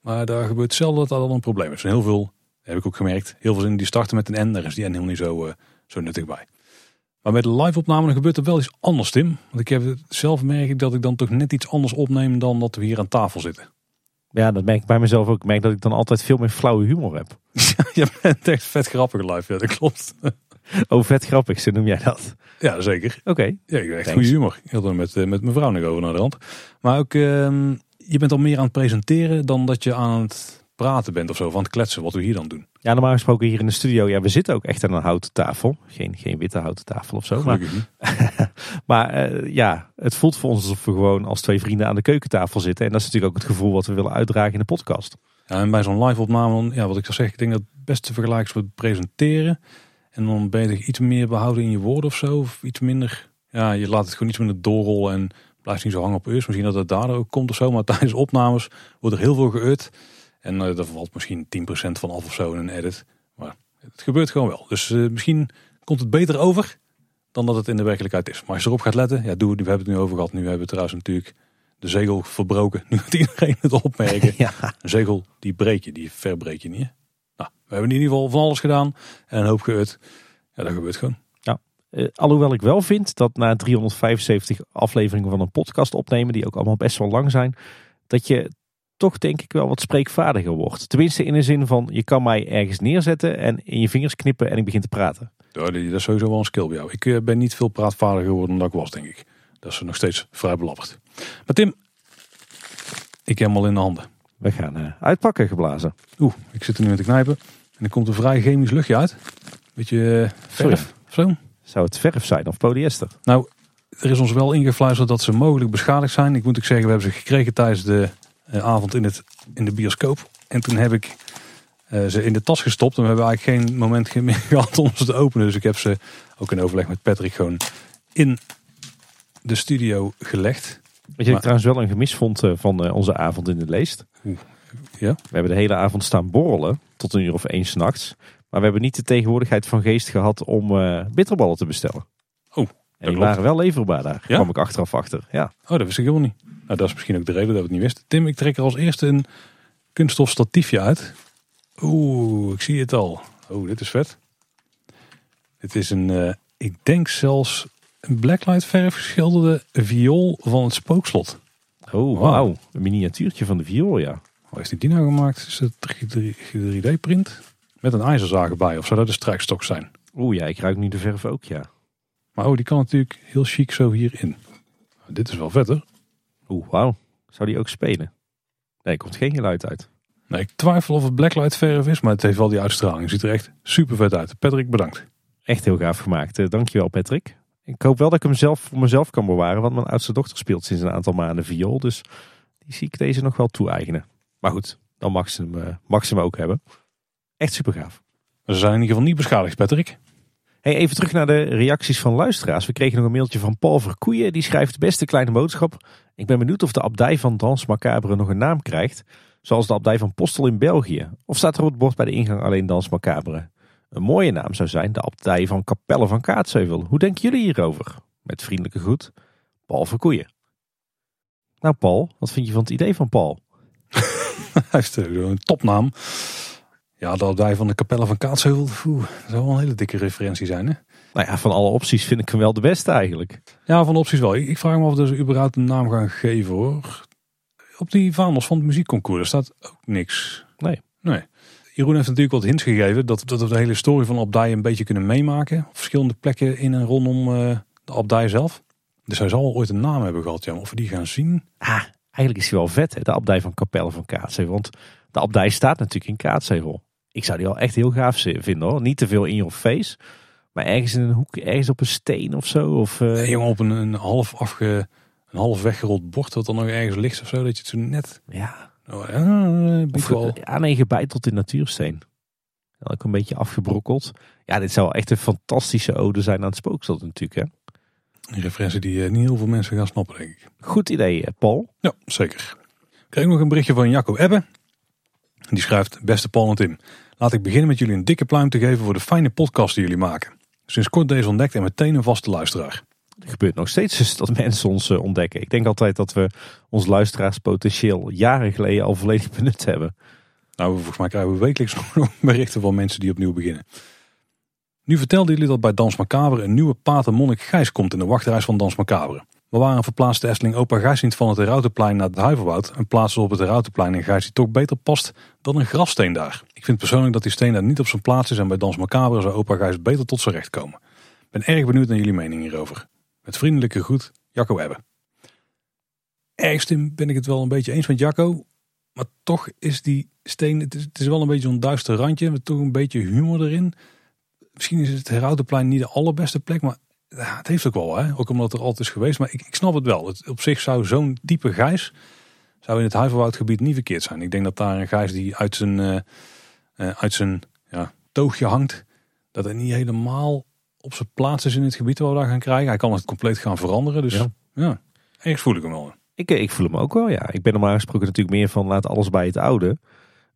Maar daar gebeurt zelden dat dat een probleem is. Heel veel, heb ik ook gemerkt, heel veel zinnen die starten met een N. Daar is die N helemaal niet zo, eh, zo nuttig bij. Maar met de live opname dan gebeurt er wel iets anders, Tim. Want ik heb zelf merk ik dat ik dan toch net iets anders opneem dan dat we hier aan tafel zitten. Ja, dat merk ik bij mezelf ook. Ik merk dat ik dan altijd veel meer flauwe humor heb. Je bent echt vet grappig live, ja, dat klopt. Oh, vet grappig, zo noem jij dat. Ja, zeker. Oké. Ja, ik heb echt goede humor. Ik had er met, eh, met mijn vrouw nog over naar de hand. Maar ook, ehm, je bent al meer aan het presenteren dan dat je aan het praten bent of zo. Van het kletsen, wat we hier dan doen. Ja, normaal gesproken hier in de studio. Ja, we zitten ook echt aan een houten tafel. Geen, geen witte houten tafel of zo. Maar, Gelukkig maar eh, ja, het voelt voor ons alsof we gewoon als twee vrienden aan de keukentafel zitten. En dat is natuurlijk ook het gevoel wat we willen uitdragen in de podcast. Ja, en bij zo'n live opname, ja, wat ik zou zeggen, ik denk dat het best te vergelijken is met presenteren. En dan ben je iets meer behouden in je woorden of zo. Of iets minder, ja, je laat het gewoon iets minder doorrollen en blijft niet zo hangen op eus. Misschien dat het daardoor ook komt of zo. Maar tijdens opnames wordt er heel veel geut. En daar valt misschien 10% van af of zo in een edit. Maar het gebeurt gewoon wel. Dus eh, misschien komt het beter over dan dat het in de werkelijkheid is. Maar als je erop gaat letten, ja, doe, we hebben het nu over gehad. Nu hebben we trouwens natuurlijk de zegel verbroken. Nu gaat iedereen het opmerken. Ja. Een zegel, die breek je, die verbreek je niet. Hè? Nou, we hebben in ieder geval van alles gedaan. En een hoop geut. Ja, dat gebeurt gewoon. Eh, alhoewel ik wel vind dat na 375 afleveringen van een podcast opnemen, die ook allemaal best wel lang zijn, dat je toch denk ik wel wat spreekvaardiger wordt. Tenminste in de zin van, je kan mij ergens neerzetten en in je vingers knippen en ik begin te praten. Ja, dat is sowieso wel een skill bij jou. Ik eh, ben niet veel praatvaardiger geworden dan ik was, denk ik. Dat is nog steeds vrij belabberd. Maar Tim, ik heb hem al in de handen. We gaan eh, uitpakken geblazen. Oeh, ik zit er nu met te knijpen. En er komt een vrij chemisch luchtje uit. Beetje eh, verf zo. Zou het verf zijn of polyester? Nou, er is ons wel ingefluisterd dat ze mogelijk beschadigd zijn. Ik moet ook zeggen, we hebben ze gekregen tijdens de avond in, het, in de bioscoop. En toen heb ik eh, ze in de tas gestopt. En we hebben eigenlijk geen moment meer gehad om ze te openen. Dus ik heb ze ook in overleg met Patrick gewoon in de studio gelegd. Wat je Maar- trouwens wel een gemis vond eh, van eh, onze avond in de leest. Ja? We hebben de hele avond staan borrelen tot een uur of één s'nachts. Maar we hebben niet de tegenwoordigheid van geest gehad om eh bitterballen te bestellen. En die klopt. waren wel leverbaar daar. Ja? kwam ik achteraf achter. Ja. Oh, dat wist ik helemaal niet. Nou, dat is misschien ook de reden dat we het niet wisten. Tim, ik trek er als eerste een kunststof statiefje uit. Oeh, ik zie het al. Oh, dit is vet. Dit is een, eh, ik denk zelfs een blacklight verf geschilderde viool van het spookslot. Oh, Wauw. wauw. Een miniatuurtje van de viool, ja. Hoe heeft hij die nou gemaakt? Is het 3D-print? Met een ijzerzaag erbij. Of zou dat de strijkstok zijn? Oeh, ja, ik ruik nu de verf ook, ja. Maar oh, die kan natuurlijk heel chic zo hierin. Dit is wel vet, hoor. Oeh, wauw. Zou die ook spelen? Nee, komt geen geluid uit. Nee, ik twijfel of het blacklight verf is, maar het heeft wel die uitstraling. Ziet er echt super vet uit. Patrick, bedankt. Echt heel gaaf gemaakt. Eh, dankjewel, Patrick. Ik hoop wel dat ik hem zelf voor mezelf kan bewaren, want mijn oudste dochter speelt sinds een aantal maanden viool. Dus die zie ik deze nog wel toe-eigenen. Maar goed, dan mag ze hem, eh, mag ze hem ook hebben. Echt super gaaf. Ze zijn in ieder geval niet beschadigd, Patrick. Hey, even terug naar de reacties van luisteraars. We kregen nog een mailtje van Paul Verkoeien. Die schrijft beste kleine boodschap. Ik ben benieuwd of de abdij van Dans Macabre nog een naam krijgt. Zoals de abdij van Postel in België. Of staat er op het bord bij de ingang alleen Dans Macabre? Een mooie naam zou zijn de abdij van Capelle van Kaatsheuvel. Hoe denken jullie hierover? Met vriendelijke groet, Paul Verkoeien. Nou Paul, wat vind je van het idee van Paul? Hij eh, een topnaam. Ja, dat wij van de kapellen van Kaatsheuvel. Dat zou wel een hele dikke referentie zijn, hè? Nou ja, van alle opties vind ik hem wel de beste eigenlijk. Ja, van de opties wel. Ik, vraag me af of ze überhaupt een naam gaan geven, hoor. Op die vaandels van het muziekconcours staat ook niks. Nee. Nee. Jeroen heeft natuurlijk wat hints gegeven dat, dat we de hele story van de abdij een beetje kunnen meemaken. Op verschillende plekken in en rondom eh, de abdij zelf. Dus hij zal ooit een naam hebben gehad, ja. Of we die gaan zien. Ah, eigenlijk is hij wel vet, hè? de abdij van Capelle van Kaatsheuvel. Want de abdij staat natuurlijk in Kaatsheuvel. Ik zou die al echt heel gaaf vinden hoor. Niet te veel in your face. Maar ergens in een hoek, ergens op een steen of zo. Of, uh... nee, jongen, op een, een half afge, een half weggerold bord wat dan nog ergens ligt of zo. Dat je het zo net... Ja. Oh, ja, of, wel... ja, nee, gebeiteld in natuursteen. Ook een beetje afgebrokkeld. Ja, dit zou echt een fantastische ode zijn aan het spookstad natuurlijk hè. Een referentie die uh, niet heel veel mensen gaan snappen denk ik. Goed idee Paul. Ja, zeker. Ik kreeg nog een berichtje van Jacco Ebbe. Die schrijft, beste Paul en Tim. Laat ik beginnen met jullie een dikke pluim te geven voor de fijne podcast die jullie maken. Sinds kort deze ontdekt en meteen een vaste luisteraar. Het gebeurt nog steeds dus dat mensen ons eh, ontdekken. Ik denk altijd dat we ons luisteraarspotentieel jaren geleden al volledig benut hebben. Nou, volgens mij krijgen we wekelijks berichten van mensen die opnieuw beginnen. Nu vertelde jullie dat bij Dans Macabre een nieuwe patermonnik Gijs komt in de wachtreis van Dans Macabre. We waren verplaatst de Efteling opa Gijs niet van het Routenplein naar het Huiverwoud en plaatsen op het Routenplein een Gijs die toch beter past dan een grafsteen daar. Ik vind persoonlijk dat die steen daar niet op zijn plaats is en bij Dans Macabre zou opa Gijs beter tot zijn recht komen. Ik ben erg benieuwd naar jullie mening hierover. Met vriendelijke groet, Jacco Ebbe. Ergst ben ik het wel een beetje eens met Jacco. Maar toch is die steen, het is, wel een beetje zo'n duister randje. Met toch een beetje humor erin. Misschien is het Herautenplein niet de allerbeste plek. Maar het heeft ook wel, hè? ook omdat er altijd is geweest. Maar ik, ik snap het wel. Het, op zich zou zo'n diepe gijs zou in het Huiverwoudgebied niet verkeerd zijn. Ik denk dat daar een gijs die uit zijn, uh, uit zijn ja, toogje hangt, dat het niet helemaal op zijn plaats is in het gebied waar we daar gaan krijgen. Hij kan het compleet gaan veranderen. Dus ja, ja ergens voel ik hem wel. Ik, ik voel hem ook wel, ja. Ik ben normaal gesproken natuurlijk meer van laat alles bij het oude.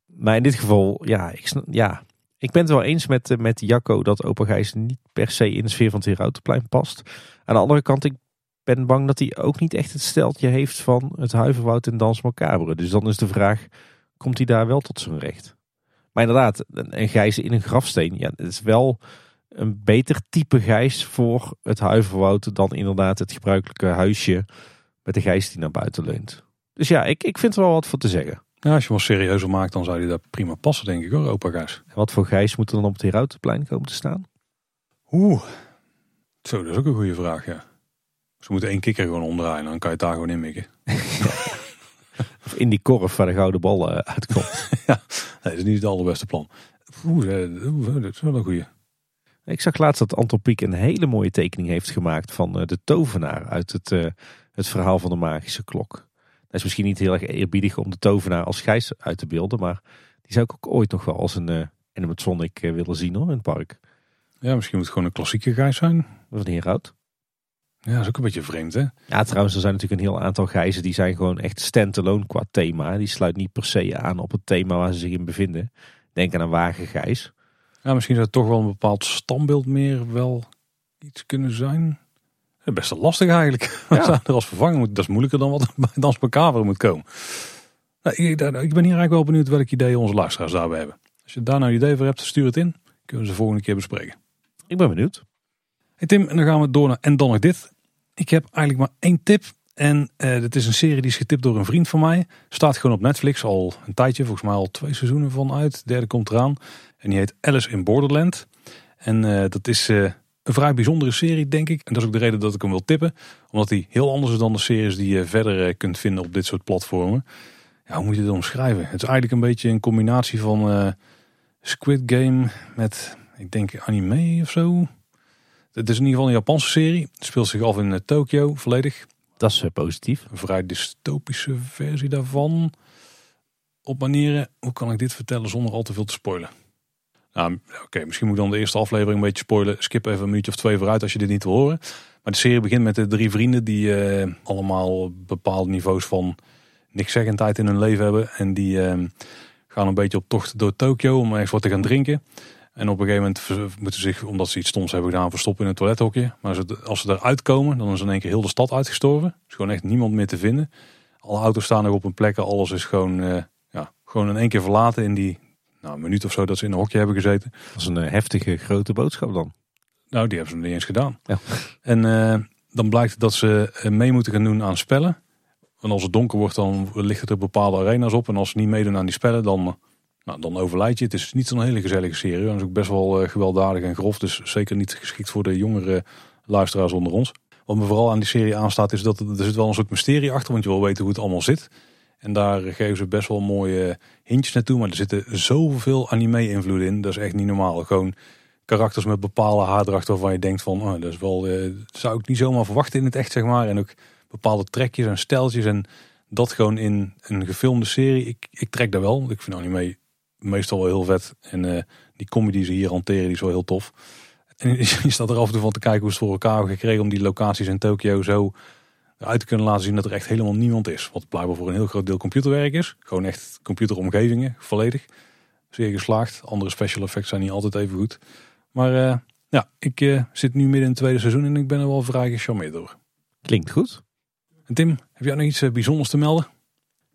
Maar in dit geval, ja, ik, ja, ik ben het wel eens met, eh, met Jacco dat Opa Gijs niet per se in de sfeer van het Herautenplein past. Aan de andere kant, ik ben bang dat hij ook niet echt het steltje heeft van het Huiverwoud en Dans Macabre. Dus dan is de vraag, komt hij daar wel tot zijn recht? Maar inderdaad, een Gijs in een grafsteen, ja, het is wel een beter type Gijs voor het Huiverwoud dan inderdaad het gebruikelijke huisje met de Gijs die naar buiten leunt. Dus ja, ik, ik vind er wel wat voor te zeggen. Ja, als je wel serieuzer maakt, dan zou die daar prima passen, denk ik hoor, opa Gijs. En wat voor Gijs moet er dan op het Herautenplein komen te staan? Oeh, zo, dat is ook een goede vraag, ja. Ze moeten één kikker gewoon omdraaien, dan kan je het daar gewoon in mikken. of in die korf waar de gouden bal uh, uitkomt. ja, nee, dat is niet het allerbeste plan. Oeh, dat is wel een goede. Ik zag laatst dat Antropiek een hele mooie tekening heeft gemaakt van eh, de tovenaar uit het, uh, het verhaal van de magische klok. Dat is misschien niet heel erg eerbiedig om de tovenaar als gijs uit te beelden, maar die zou ik ook ooit nog wel als een uh, animatronic willen zien hoor, in het park. Ja, misschien moet het gewoon een klassieke gijs zijn. Van de Heerhout. Ja, dat is ook een beetje vreemd hè? Ja, trouwens er zijn natuurlijk een heel aantal gijzen die zijn gewoon echt stand-alone qua thema. Die sluit niet per se aan op het thema waar ze zich in bevinden. Denk aan een wagengijs. Ja, misschien zou het toch wel een bepaald standbeeld meer wel iets kunnen zijn. Best wel lastig eigenlijk. Ja. zou er als vervanger moet. Dat is moeilijker dan wat er bij Dans Macabre moet komen. Nou, ik, ik, ben hier eigenlijk wel benieuwd welk idee onze luisteraars daarbij hebben. Als je daar nou een idee voor hebt, stuur het in. Kunnen we ze volgende keer bespreken. Ik ben benieuwd. Hey Tim, en dan gaan we door naar En dan nog dit. Ik heb eigenlijk maar één tip. En uh, dit is een serie die is getipt door een vriend van mij. Staat gewoon op Netflix al een tijdje. Volgens mij al twee seizoenen van uit. De derde komt eraan. En die heet Alice in Borderland. En uh, dat is uh, een vrij bijzondere serie, denk ik. En dat is ook de reden dat ik hem wil tippen. Omdat hij heel anders is dan de series die je verder kunt vinden op dit soort platformen. Ja, hoe moet je dit omschrijven? Het is eigenlijk een beetje een combinatie van Squid Game met, ik denk, anime of zo. Het is in ieder geval een Japanse serie. Het speelt zich af in Tokio, volledig. Dat is positief. Een vrij dystopische versie daarvan. Op manieren, hoe kan ik dit vertellen zonder al te veel te spoilen? Nou, oké, misschien moet ik dan de eerste aflevering een beetje spoilen. Skip even een minuutje of twee vooruit als je dit niet wil horen. Maar de serie begint met de drie vrienden die uh, allemaal bepaalde niveaus van nikszeggendheid in hun leven hebben. En die uh, gaan een beetje op tocht door Tokio om ergens wat te gaan drinken. En op een gegeven moment moeten ze zich, omdat ze iets stoms hebben gedaan, verstoppen in een toilethokje. Maar als ze eruit komen, dan is in één keer heel de stad uitgestorven. Er is gewoon echt niemand meer te vinden. Alle auto's staan nog op hun plekken. Alles is gewoon, uh, ja, gewoon in één keer verlaten in die nou, een minuut of zo dat ze in een hokje hebben gezeten. Dat is een uh, heftige grote boodschap dan. Nou, die hebben ze nog niet eens gedaan. Ja. En uh, dan blijkt dat ze mee moeten gaan doen aan spellen. Want als het donker wordt, dan ligt er bepaalde arena's op. En als ze niet meedoen aan die spellen, dan nou, dan overlijd je. Het is niet zo'n hele gezellige serie. Het is ook best wel uh, gewelddadig en grof. Dus zeker niet geschikt voor de jongere luisteraars onder ons. Wat me vooral aan die serie aanstaat is dat er, zit wel een soort mysterie achter. Want je wil weten hoe het allemaal zit. En daar geven ze best wel mooie hintjes naartoe. Maar er zitten zoveel anime-invloeden in. Dat is echt niet normaal. Gewoon karakters met bepaalde haardrachten waarvan je denkt van... Oh, dat is wel, eh, zou ik niet zomaar verwachten in het echt, zeg maar. En ook bepaalde trekjes en steltjes. En dat gewoon in een gefilmde serie. Ik, ik trek daar wel. Ik vind anime meestal wel heel vet. En eh, die comedy die ze hier hanteren, die is wel heel tof. En je staat er af en toe van te kijken hoe ze het voor elkaar hebben gekregen... om die locaties in Tokio zo uit te kunnen laten zien dat er echt helemaal niemand is. Wat blijkbaar voor een heel groot deel computerwerk is. Gewoon echt computeromgevingen, volledig. Zeer geslaagd. Andere special effects zijn niet altijd even goed. Maar uh, ja, ik uh, zit nu midden in het tweede seizoen en ik ben er wel vrij gecharmeerd door. Klinkt goed. En Tim, heb jij nog iets uh, bijzonders te melden?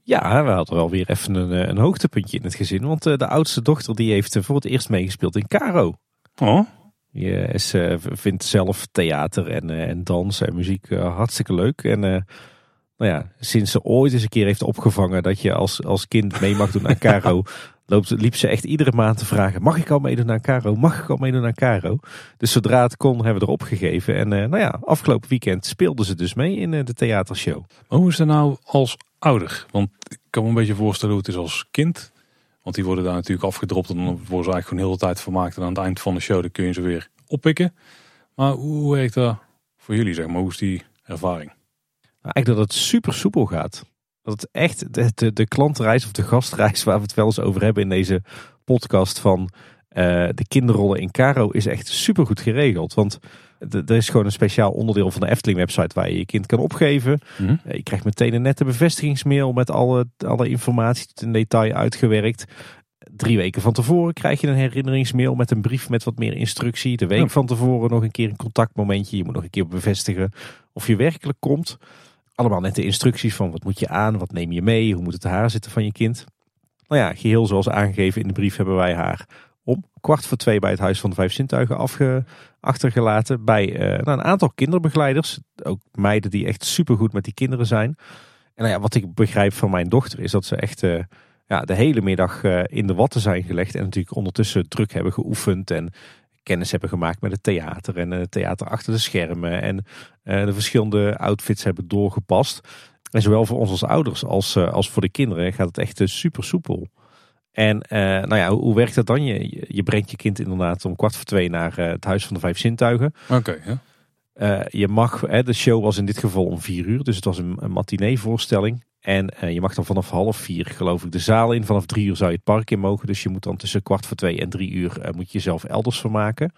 Ja, we hadden wel weer even een, een hoogtepuntje in het gezin. Want de oudste dochter die heeft voor het eerst meegespeeld in Caro. Oh. Is, vindt zelf theater en, en dans en muziek hartstikke leuk. En nou ja, sinds ze ooit eens een keer heeft opgevangen dat je als, als kind mee mag doen aan Caro, loopt, liep ze echt iedere maand te vragen: mag ik al meedoen aan Caro? Mag ik al meedoen aan Caro? Dus zodra het kon, hebben we erop gegeven. En nou ja, afgelopen weekend speelde ze dus mee in de theatershow. Maar hoe is dat nou als ouder? Want ik kan me een beetje voorstellen hoe het is als kind. Want die worden daar natuurlijk afgedropt en dan worden ze eigenlijk gewoon heel de tijd vermaakt. En aan het eind van de show dan kun je ze weer oppikken. Maar hoe werkt dat voor jullie, zeg maar? Hoe is die ervaring? Eigenlijk dat het super soepel gaat. Dat het echt de, de, de klantreis of de gastreis waar we het wel eens over hebben in deze podcast van uh, de kinderrollen in Caro is echt super goed geregeld. Want er is gewoon een speciaal onderdeel van de Efteling website waar je je kind kan opgeven. Mm -hmm. Je krijgt meteen een nette bevestigingsmail met alle, alle informatie in detail uitgewerkt. Drie weken van tevoren krijg je een herinneringsmail met een brief met wat meer instructie. De week ja. van tevoren nog een keer een contactmomentje. Je moet nog een keer bevestigen of je werkelijk komt. Allemaal nette instructies van wat moet je aan, wat neem je mee, hoe moet het haar zitten van je kind. Nou ja, geheel zoals aangegeven in de brief hebben wij haar om kwart voor twee bij het Huis van de Vijf Zintuigen afge, achtergelaten. Bij uh, nou, een aantal kinderbegeleiders. Ook meiden die echt supergoed met die kinderen zijn. En nou ja, wat ik begrijp van mijn dochter is dat ze echt uh, ja, de hele middag uh, in de watten zijn gelegd. En natuurlijk ondertussen druk hebben geoefend. En kennis hebben gemaakt met het theater. En het theater achter de schermen. En de verschillende outfits hebben doorgepast. En zowel voor ons als ouders als, als voor de kinderen gaat het echt super soepel. En uh, nou ja, hoe, hoe, werkt dat dan? Je, je brengt je kind inderdaad om kwart voor twee naar uh, het Huis van de Vijf Zintuigen. Oké, okay, ja. Uh, je mag, hè, de show was in dit geval om vier uur, dus het was een, een matinee voorstelling. En je mag dan vanaf half vier, geloof ik, de zaal in. Vanaf drie uur zou je het park in mogen. Dus je moet dan tussen kwart voor twee en drie uur moet je jezelf elders vermaken.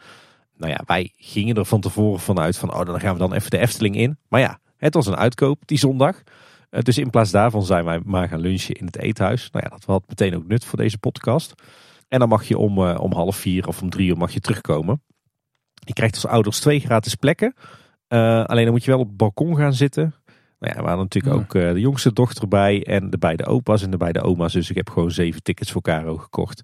Nou ja, wij gingen er van tevoren vanuit van, oh, dan gaan we dan even de Efteling in. Maar ja, het was een uitkoop die zondag. Dus in plaats daarvan zijn wij maar gaan lunchen in het eethuis. Nou ja, dat had meteen ook nut voor deze podcast. En dan mag je om, om half vier of om drie uur mag je terugkomen. Je krijgt als ouders twee gratis plekken. Alleen dan moet je wel op het balkon gaan zitten. Nou ja, we hadden natuurlijk ja. ook uh, de jongste dochter bij en de beide opa's en de beide oma's. Dus ik heb gewoon zeven tickets voor Caro gekocht.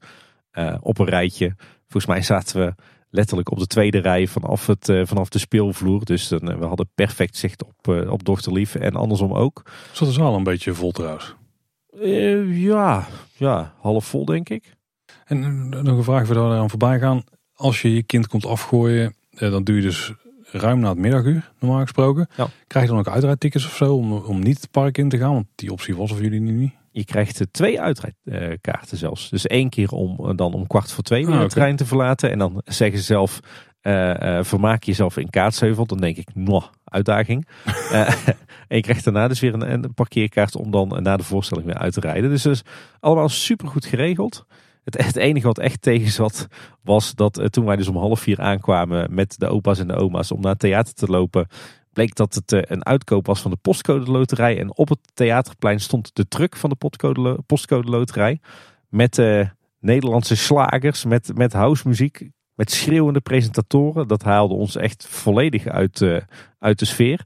op een rijtje. Volgens mij zaten we letterlijk op de tweede rij vanaf, het, uh, vanaf de speelvloer. Dus dan, we hadden perfect zicht op, op dochterlief en andersom ook. Zat de zaal een beetje vol trouwens? ja, ja, half vol denk ik. En nog een vraag voordat we eraan voorbij gaan. Als je je kind komt afgooien, dan doe je dus ruim na het middaguur, normaal gesproken. Ja. Krijg je dan ook uitrijdtickets of zo om, om niet het park in te gaan? Want die optie was voor jullie nu niet. Je krijgt twee uitrijdkaarten zelfs. Dus één keer om dan om kwart voor twee weer ah, de trein te verlaten. En dan zeggen ze zelf, uh, uh, vermaak jezelf in Kaatsheuvel. Dan denk ik, nou, uitdaging. uh, en je krijgt daarna dus weer een, een, parkeerkaart om dan na de voorstelling weer uit te rijden. Dus dat is allemaal super goed geregeld. Het, het, enige wat echt tegen zat, was dat toen wij dus om half vier aankwamen met de opa's en de oma's om naar het theater te lopen, bleek dat het een uitkoop was van de postcode loterij. En op het theaterplein stond de truck van de postcode, postcode loterij. Met uh, Nederlandse slagers, met, met housemuziek, met schreeuwende presentatoren. Dat haalde ons echt volledig uit, uit de sfeer.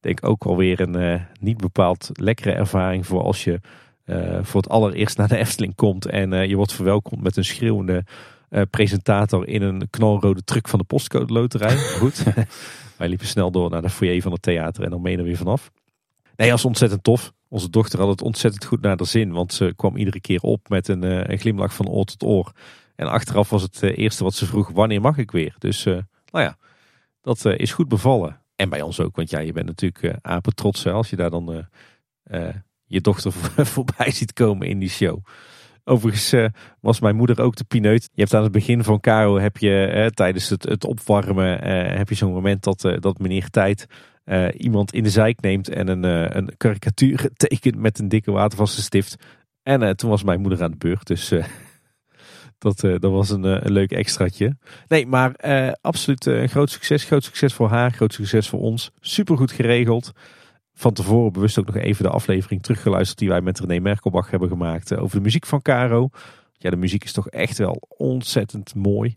Ik denk ook alweer een niet bepaald lekkere ervaring voor als je voor het allereerst naar de Efteling komt. En je wordt verwelkomd met een schreeuwende presentator in een knalrode truck van de postcode loterij. Goed. Wij liepen snel door naar de foyer van het theater en dan meen er weer vanaf. Nee, dat was ontzettend tof. Onze dochter had het ontzettend goed naar de zin, want ze kwam iedere keer op met een, een glimlach van oor tot oor. En achteraf was het eerste wat ze vroeg, wanneer mag ik weer? Dus uh, nou ja, dat is goed bevallen. En bij ons ook, want ja, je bent natuurlijk uh, apen trots als je daar dan je dochter voorbij ziet komen in die show. Overigens was mijn moeder ook de pineut. Je hebt aan het begin van Caro heb je tijdens het, het opwarmen heb je zo'n moment dat, dat meneer Tijd iemand in de zijk neemt en een, een karikatuur tekent met een dikke watervaste stift. En toen was mijn moeder aan de beurt. Dus dat, dat was een, een leuk extraatje. Nee, maar absoluut een groot succes. Groot succes voor haar, groot succes voor ons. Super goed geregeld. Van tevoren bewust ook nog even de aflevering teruggeluisterd die wij met René Merkelbach hebben gemaakt over de muziek van Caro. Ja, de muziek is toch echt wel ontzettend mooi.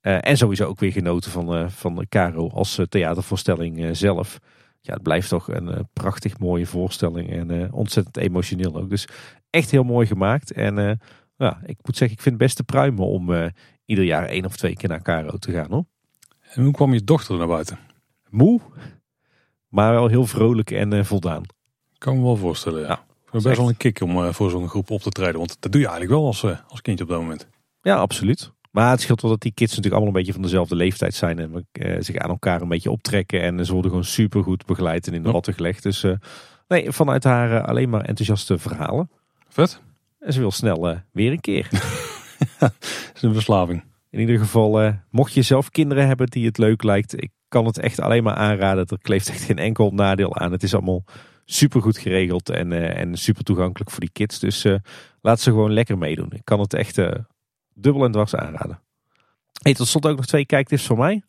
en sowieso ook weer genoten van, van Caro als theatervoorstelling zelf. Ja, het blijft toch een prachtig mooie voorstelling en ontzettend emotioneel ook. Dus echt heel mooi gemaakt. En ja, ik moet zeggen, ik vind het best te pruimen om uh, ieder jaar één of twee keer naar Caro te gaan hoor. En hoe kwam je dochter naar buiten? Moe, maar wel heel vrolijk en uh, voldaan. Kan me wel voorstellen, ja. ja best echt... wel een kick om uh, voor zo'n groep op te treden. Want dat doe je eigenlijk wel als, als kindje op dat moment. Ja, absoluut. Maar het scheelt wel dat die kids natuurlijk allemaal een beetje van dezelfde leeftijd zijn. En zich aan elkaar een beetje optrekken. En ze worden gewoon super goed begeleid en in de ja. ratten gelegd. Dus nee, vanuit haar alleen maar enthousiaste verhalen. Vet. En ze wil snel uh, weer een keer. dat is een verslaving. In ieder geval, uh, mocht je zelf kinderen hebben die het leuk lijkt, ik kan het echt alleen maar aanraden. Er kleeft echt geen enkel nadeel aan. Het is allemaal super goed geregeld en, uh, en super toegankelijk voor die kids. Dus laat ze gewoon lekker meedoen. Ik kan het echt dubbel en dwars aanraden. Hey, tot slot ook nog twee kijktips voor mij.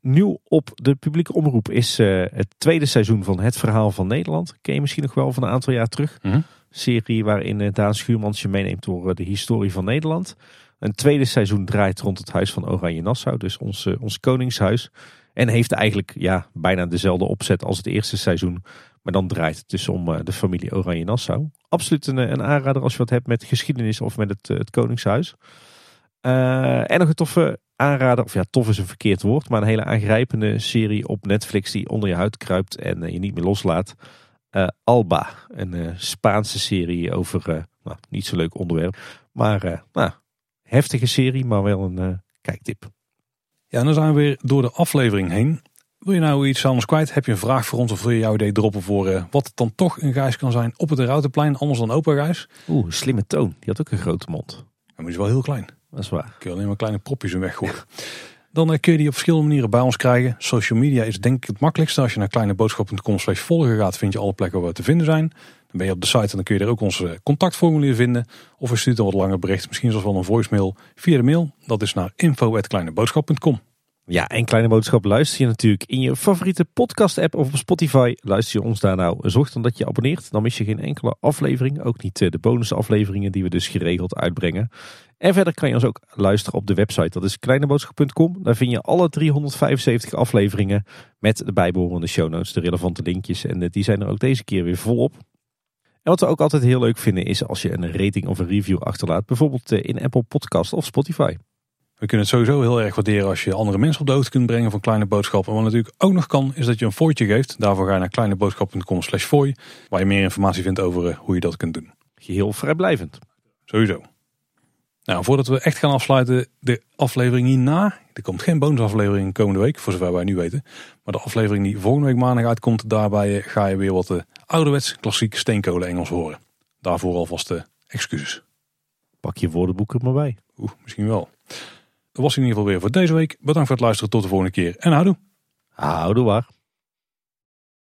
nieuw op de publieke omroep is het tweede seizoen van Het Verhaal van Nederland. Ken je misschien nog wel van een aantal jaar terug. Mm serie waarin eh, Daan Schuurmans je meeneemt door eh, de historie van Nederland. Een tweede seizoen draait rond het huis van Oranje Nassau, dus ons, eh, ons koningshuis. En heeft eigenlijk ja, bijna dezelfde opzet als het eerste seizoen. Maar dan draait het dus om de familie Oranje Nassau. Absoluut een, een aanrader als je wat hebt met geschiedenis of met het, het Koningshuis. en nog een toffe aanrader, of ja, tof is een verkeerd woord, maar een hele aangrijpende serie op Netflix die onder je huid kruipt en je niet meer loslaat. Alba, een Spaanse serie over, nou, niet zo leuk onderwerp, maar nou, heftige serie, maar wel een kijktip. Ja, en dan zijn we weer door de aflevering heen. Wil je nou iets anders kwijt? Heb je een vraag voor ons of wil je jouw idee droppen voor wat het dan toch een gijs kan zijn op het Routenplein, anders dan gijs? Oeh, slimme toon. Die had ook een grote mond. Maar die is wel heel klein. Dat is waar. Kun je alleen maar kleine propjes in weggooien. Dan eh, kun je die op verschillende manieren bij ons krijgen. Social media is denk ik het makkelijkste. Als je naar kleineboodschap.com slash volgen gaat, vind je alle plekken waar we te vinden zijn. Ben je op de site en dan kun je er ook onze eh, contactformulier vinden. Of je stuurt een wat langer bericht, misschien zelfs wel een voicemail via de mail. Dat is naar info.kleineboodschap.com. Ja, en Kleine Boodschap luister je natuurlijk in je favoriete podcast app of op Spotify. Luister je ons daar nou. Zorg dan dat je abonneert. Dan mis je geen enkele aflevering. Ook niet eh, de bonusafleveringen die we dus geregeld uitbrengen. En verder kan je ons ook luisteren op de website. Dat is kleineboodschap.com. Daar vind je alle 375 afleveringen met de bijbehorende show notes, de relevante linkjes. En eh, die zijn er ook deze keer weer volop. En wat we ook altijd heel leuk vinden is als je een rating of een review achterlaat. Bijvoorbeeld eh, in Apple Podcast of Spotify. We kunnen het sowieso heel erg waarderen als je andere mensen op de hoogte kunt brengen van kleine boodschappen. En wat natuurlijk ook nog kan, is dat je een fooitje geeft. Daarvoor ga je naar kleineboodschap.com slash fooi, waar je meer informatie vindt over eh, hoe je dat kunt doen. Geheel vrijblijvend. Sowieso. Nou, voordat we echt gaan afsluiten, de aflevering hierna. Er komt geen bonusaflevering komende week, voor zover wij nu weten. Maar de aflevering die volgende week maandag uitkomt, daarbij ga je weer wat de eh, ouderwets klassiek steenkolen Engels horen. Daarvoor alvast de excuses. Pak je woordenboek er maar bij. Oeh, misschien wel. Dat was in ieder geval weer voor deze week. Bedankt voor het luisteren. Tot de volgende keer. En houdoe. Houdoe waar.